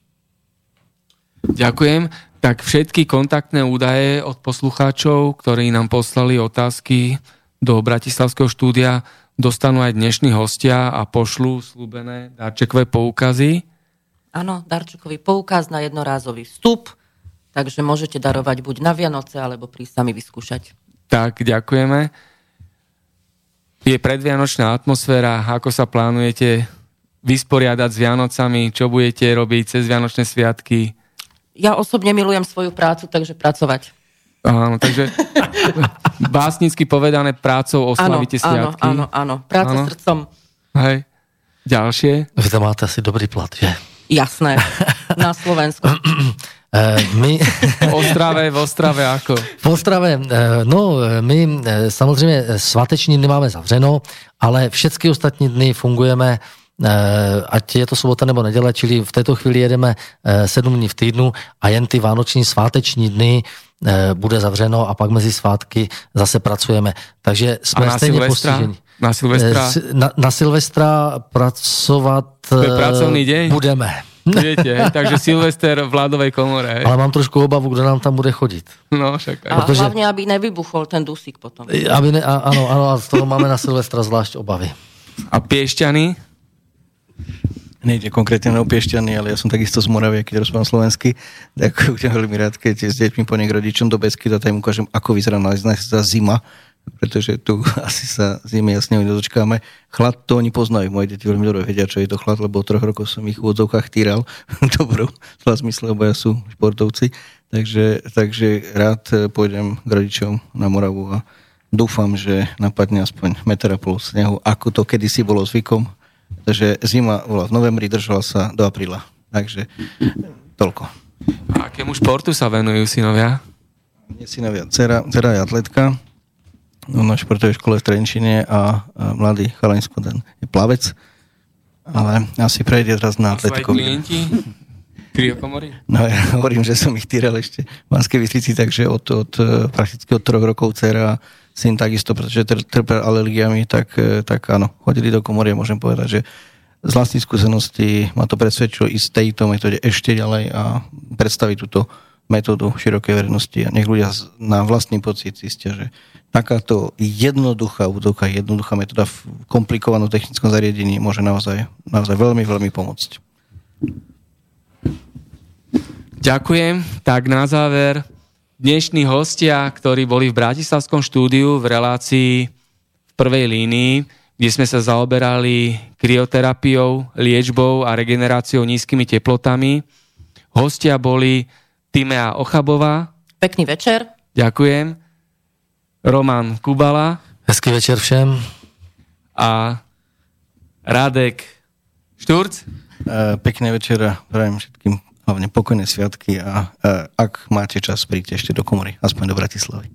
Ďakujem. Tak všetky kontaktné údaje od poslucháčov, ktorí nám poslali otázky do Bratislavského štúdia, dostanú aj dnešní hostia a pošlu slúbené darčekové poukazy. Áno, darčekový poukaz na jednorázový vstup, takže môžete darovať buď na Vianoce, alebo prísť sami vyskúšať. Tak, ďakujeme. Je predvianočná atmosféra, ako sa plánujete vysporiadať s Vianocami, čo budete robiť cez Vianočné sviatky? Ja osobne milujem svoju prácu, takže pracovať. Áno, takže básnicky povedané prácou oslavíte áno, sviatky. Áno, áno, práca áno. srdcom. Hej. Ďalšie? Vy to máte asi dobrý plat, že? Jasné, na Slovensku. Eh, my... V Ostrave, v Ostrave ako? V Ostrave, eh, no my eh, samozřejmě svateční dny máme zavřeno, ale všechny ostatní dny fungujeme ať je to sobota nebo neděle, čili v této chvíli jedeme sedm dní v týdnu a jen ty vánoční sváteční dny bude zavřeno a pak mezi svátky zase pracujeme. Takže jsme a na stejně Silvestra? postiženi. Na Silvestra? Na, na Silvestra pracovat pracovný deň? budeme. Viete, takže Silvester v ľadovej komore. Ale mám trošku obavu, kdo nám tam bude chodit. No, však. A Protože... hlavně, aby nevybuchol ten dusík potom. Aby ne, a, ano, ano, a z toho máme na Silvestra zvlášť obavy. A Piešťany? Nejde konkrétne na Piešťany, ale ja som takisto z Moravie, keď rozprávam slovensky, tak budem veľmi rád, keď s deťmi po rodičom do Besky, a tam ukážem, ako vyzerá za zima pretože tu asi sa zimy jasne nedočkáme. Chlad to oni poznajú, moje deti veľmi dobre vedia, čo je to chlad, lebo troch rokov som ich v úvodzovkách týral, dobrou slova zmysle, lebo ja sú športovci, takže, takže rád eh, pôjdem k rodičom na Moravu a dúfam, že napadne aspoň meter a pol ako to kedysi bolo zvykom, takže zima bola v novembri, držala sa do apríla, takže toľko. A akému športu sa venujú synovia? Nie synovia, dcera, dcera je atletka, No, na športovej škole v Trenčine a, a mladý Chalaňsko ten je plavec, ale asi prejde teraz na atletiku. klienti? Kriokomory? No ja hovorím, že som ich týral ešte v Banskej Bystrici, takže od, od, prakticky od troch rokov dcera syn takisto, pretože trpel alergiami, tak, tak áno, chodili do komory môžem povedať, že z vlastnej skúsenosti ma to presvedčilo ísť tejto metóde ešte ďalej a predstaviť túto metódu širokej verejnosti a nech ľudia na vlastný pocit zistia, že takáto jednoduchá útoka, jednoduchá metóda v komplikovanom technickom zariadení môže naozaj, naozaj veľmi, veľmi pomôcť. Ďakujem. Tak na záver, dnešní hostia, ktorí boli v Bratislavskom štúdiu v relácii v prvej línii, kde sme sa zaoberali krioterapiou, liečbou a regeneráciou nízkymi teplotami. Hostia boli Timea Ochabová. Pekný večer. Ďakujem. Roman Kubala. Hezký večer všem. A Radek Šturc. Uh, pekný večer a prajem všetkým hlavne pokojné sviatky a uh, ak máte čas, príďte ešte do komory, aspoň do Bratislavy.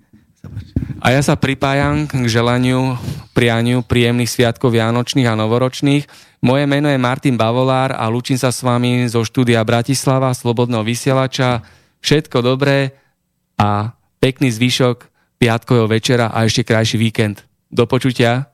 A ja sa pripájam k želaniu, prianiu príjemných sviatkov Vianočných a Novoročných. Moje meno je Martin Bavolár a lúčim sa s vami zo štúdia Bratislava, Slobodného vysielača. Všetko dobré a pekný zvyšok piatkového večera a ešte krajší víkend. Do počutia.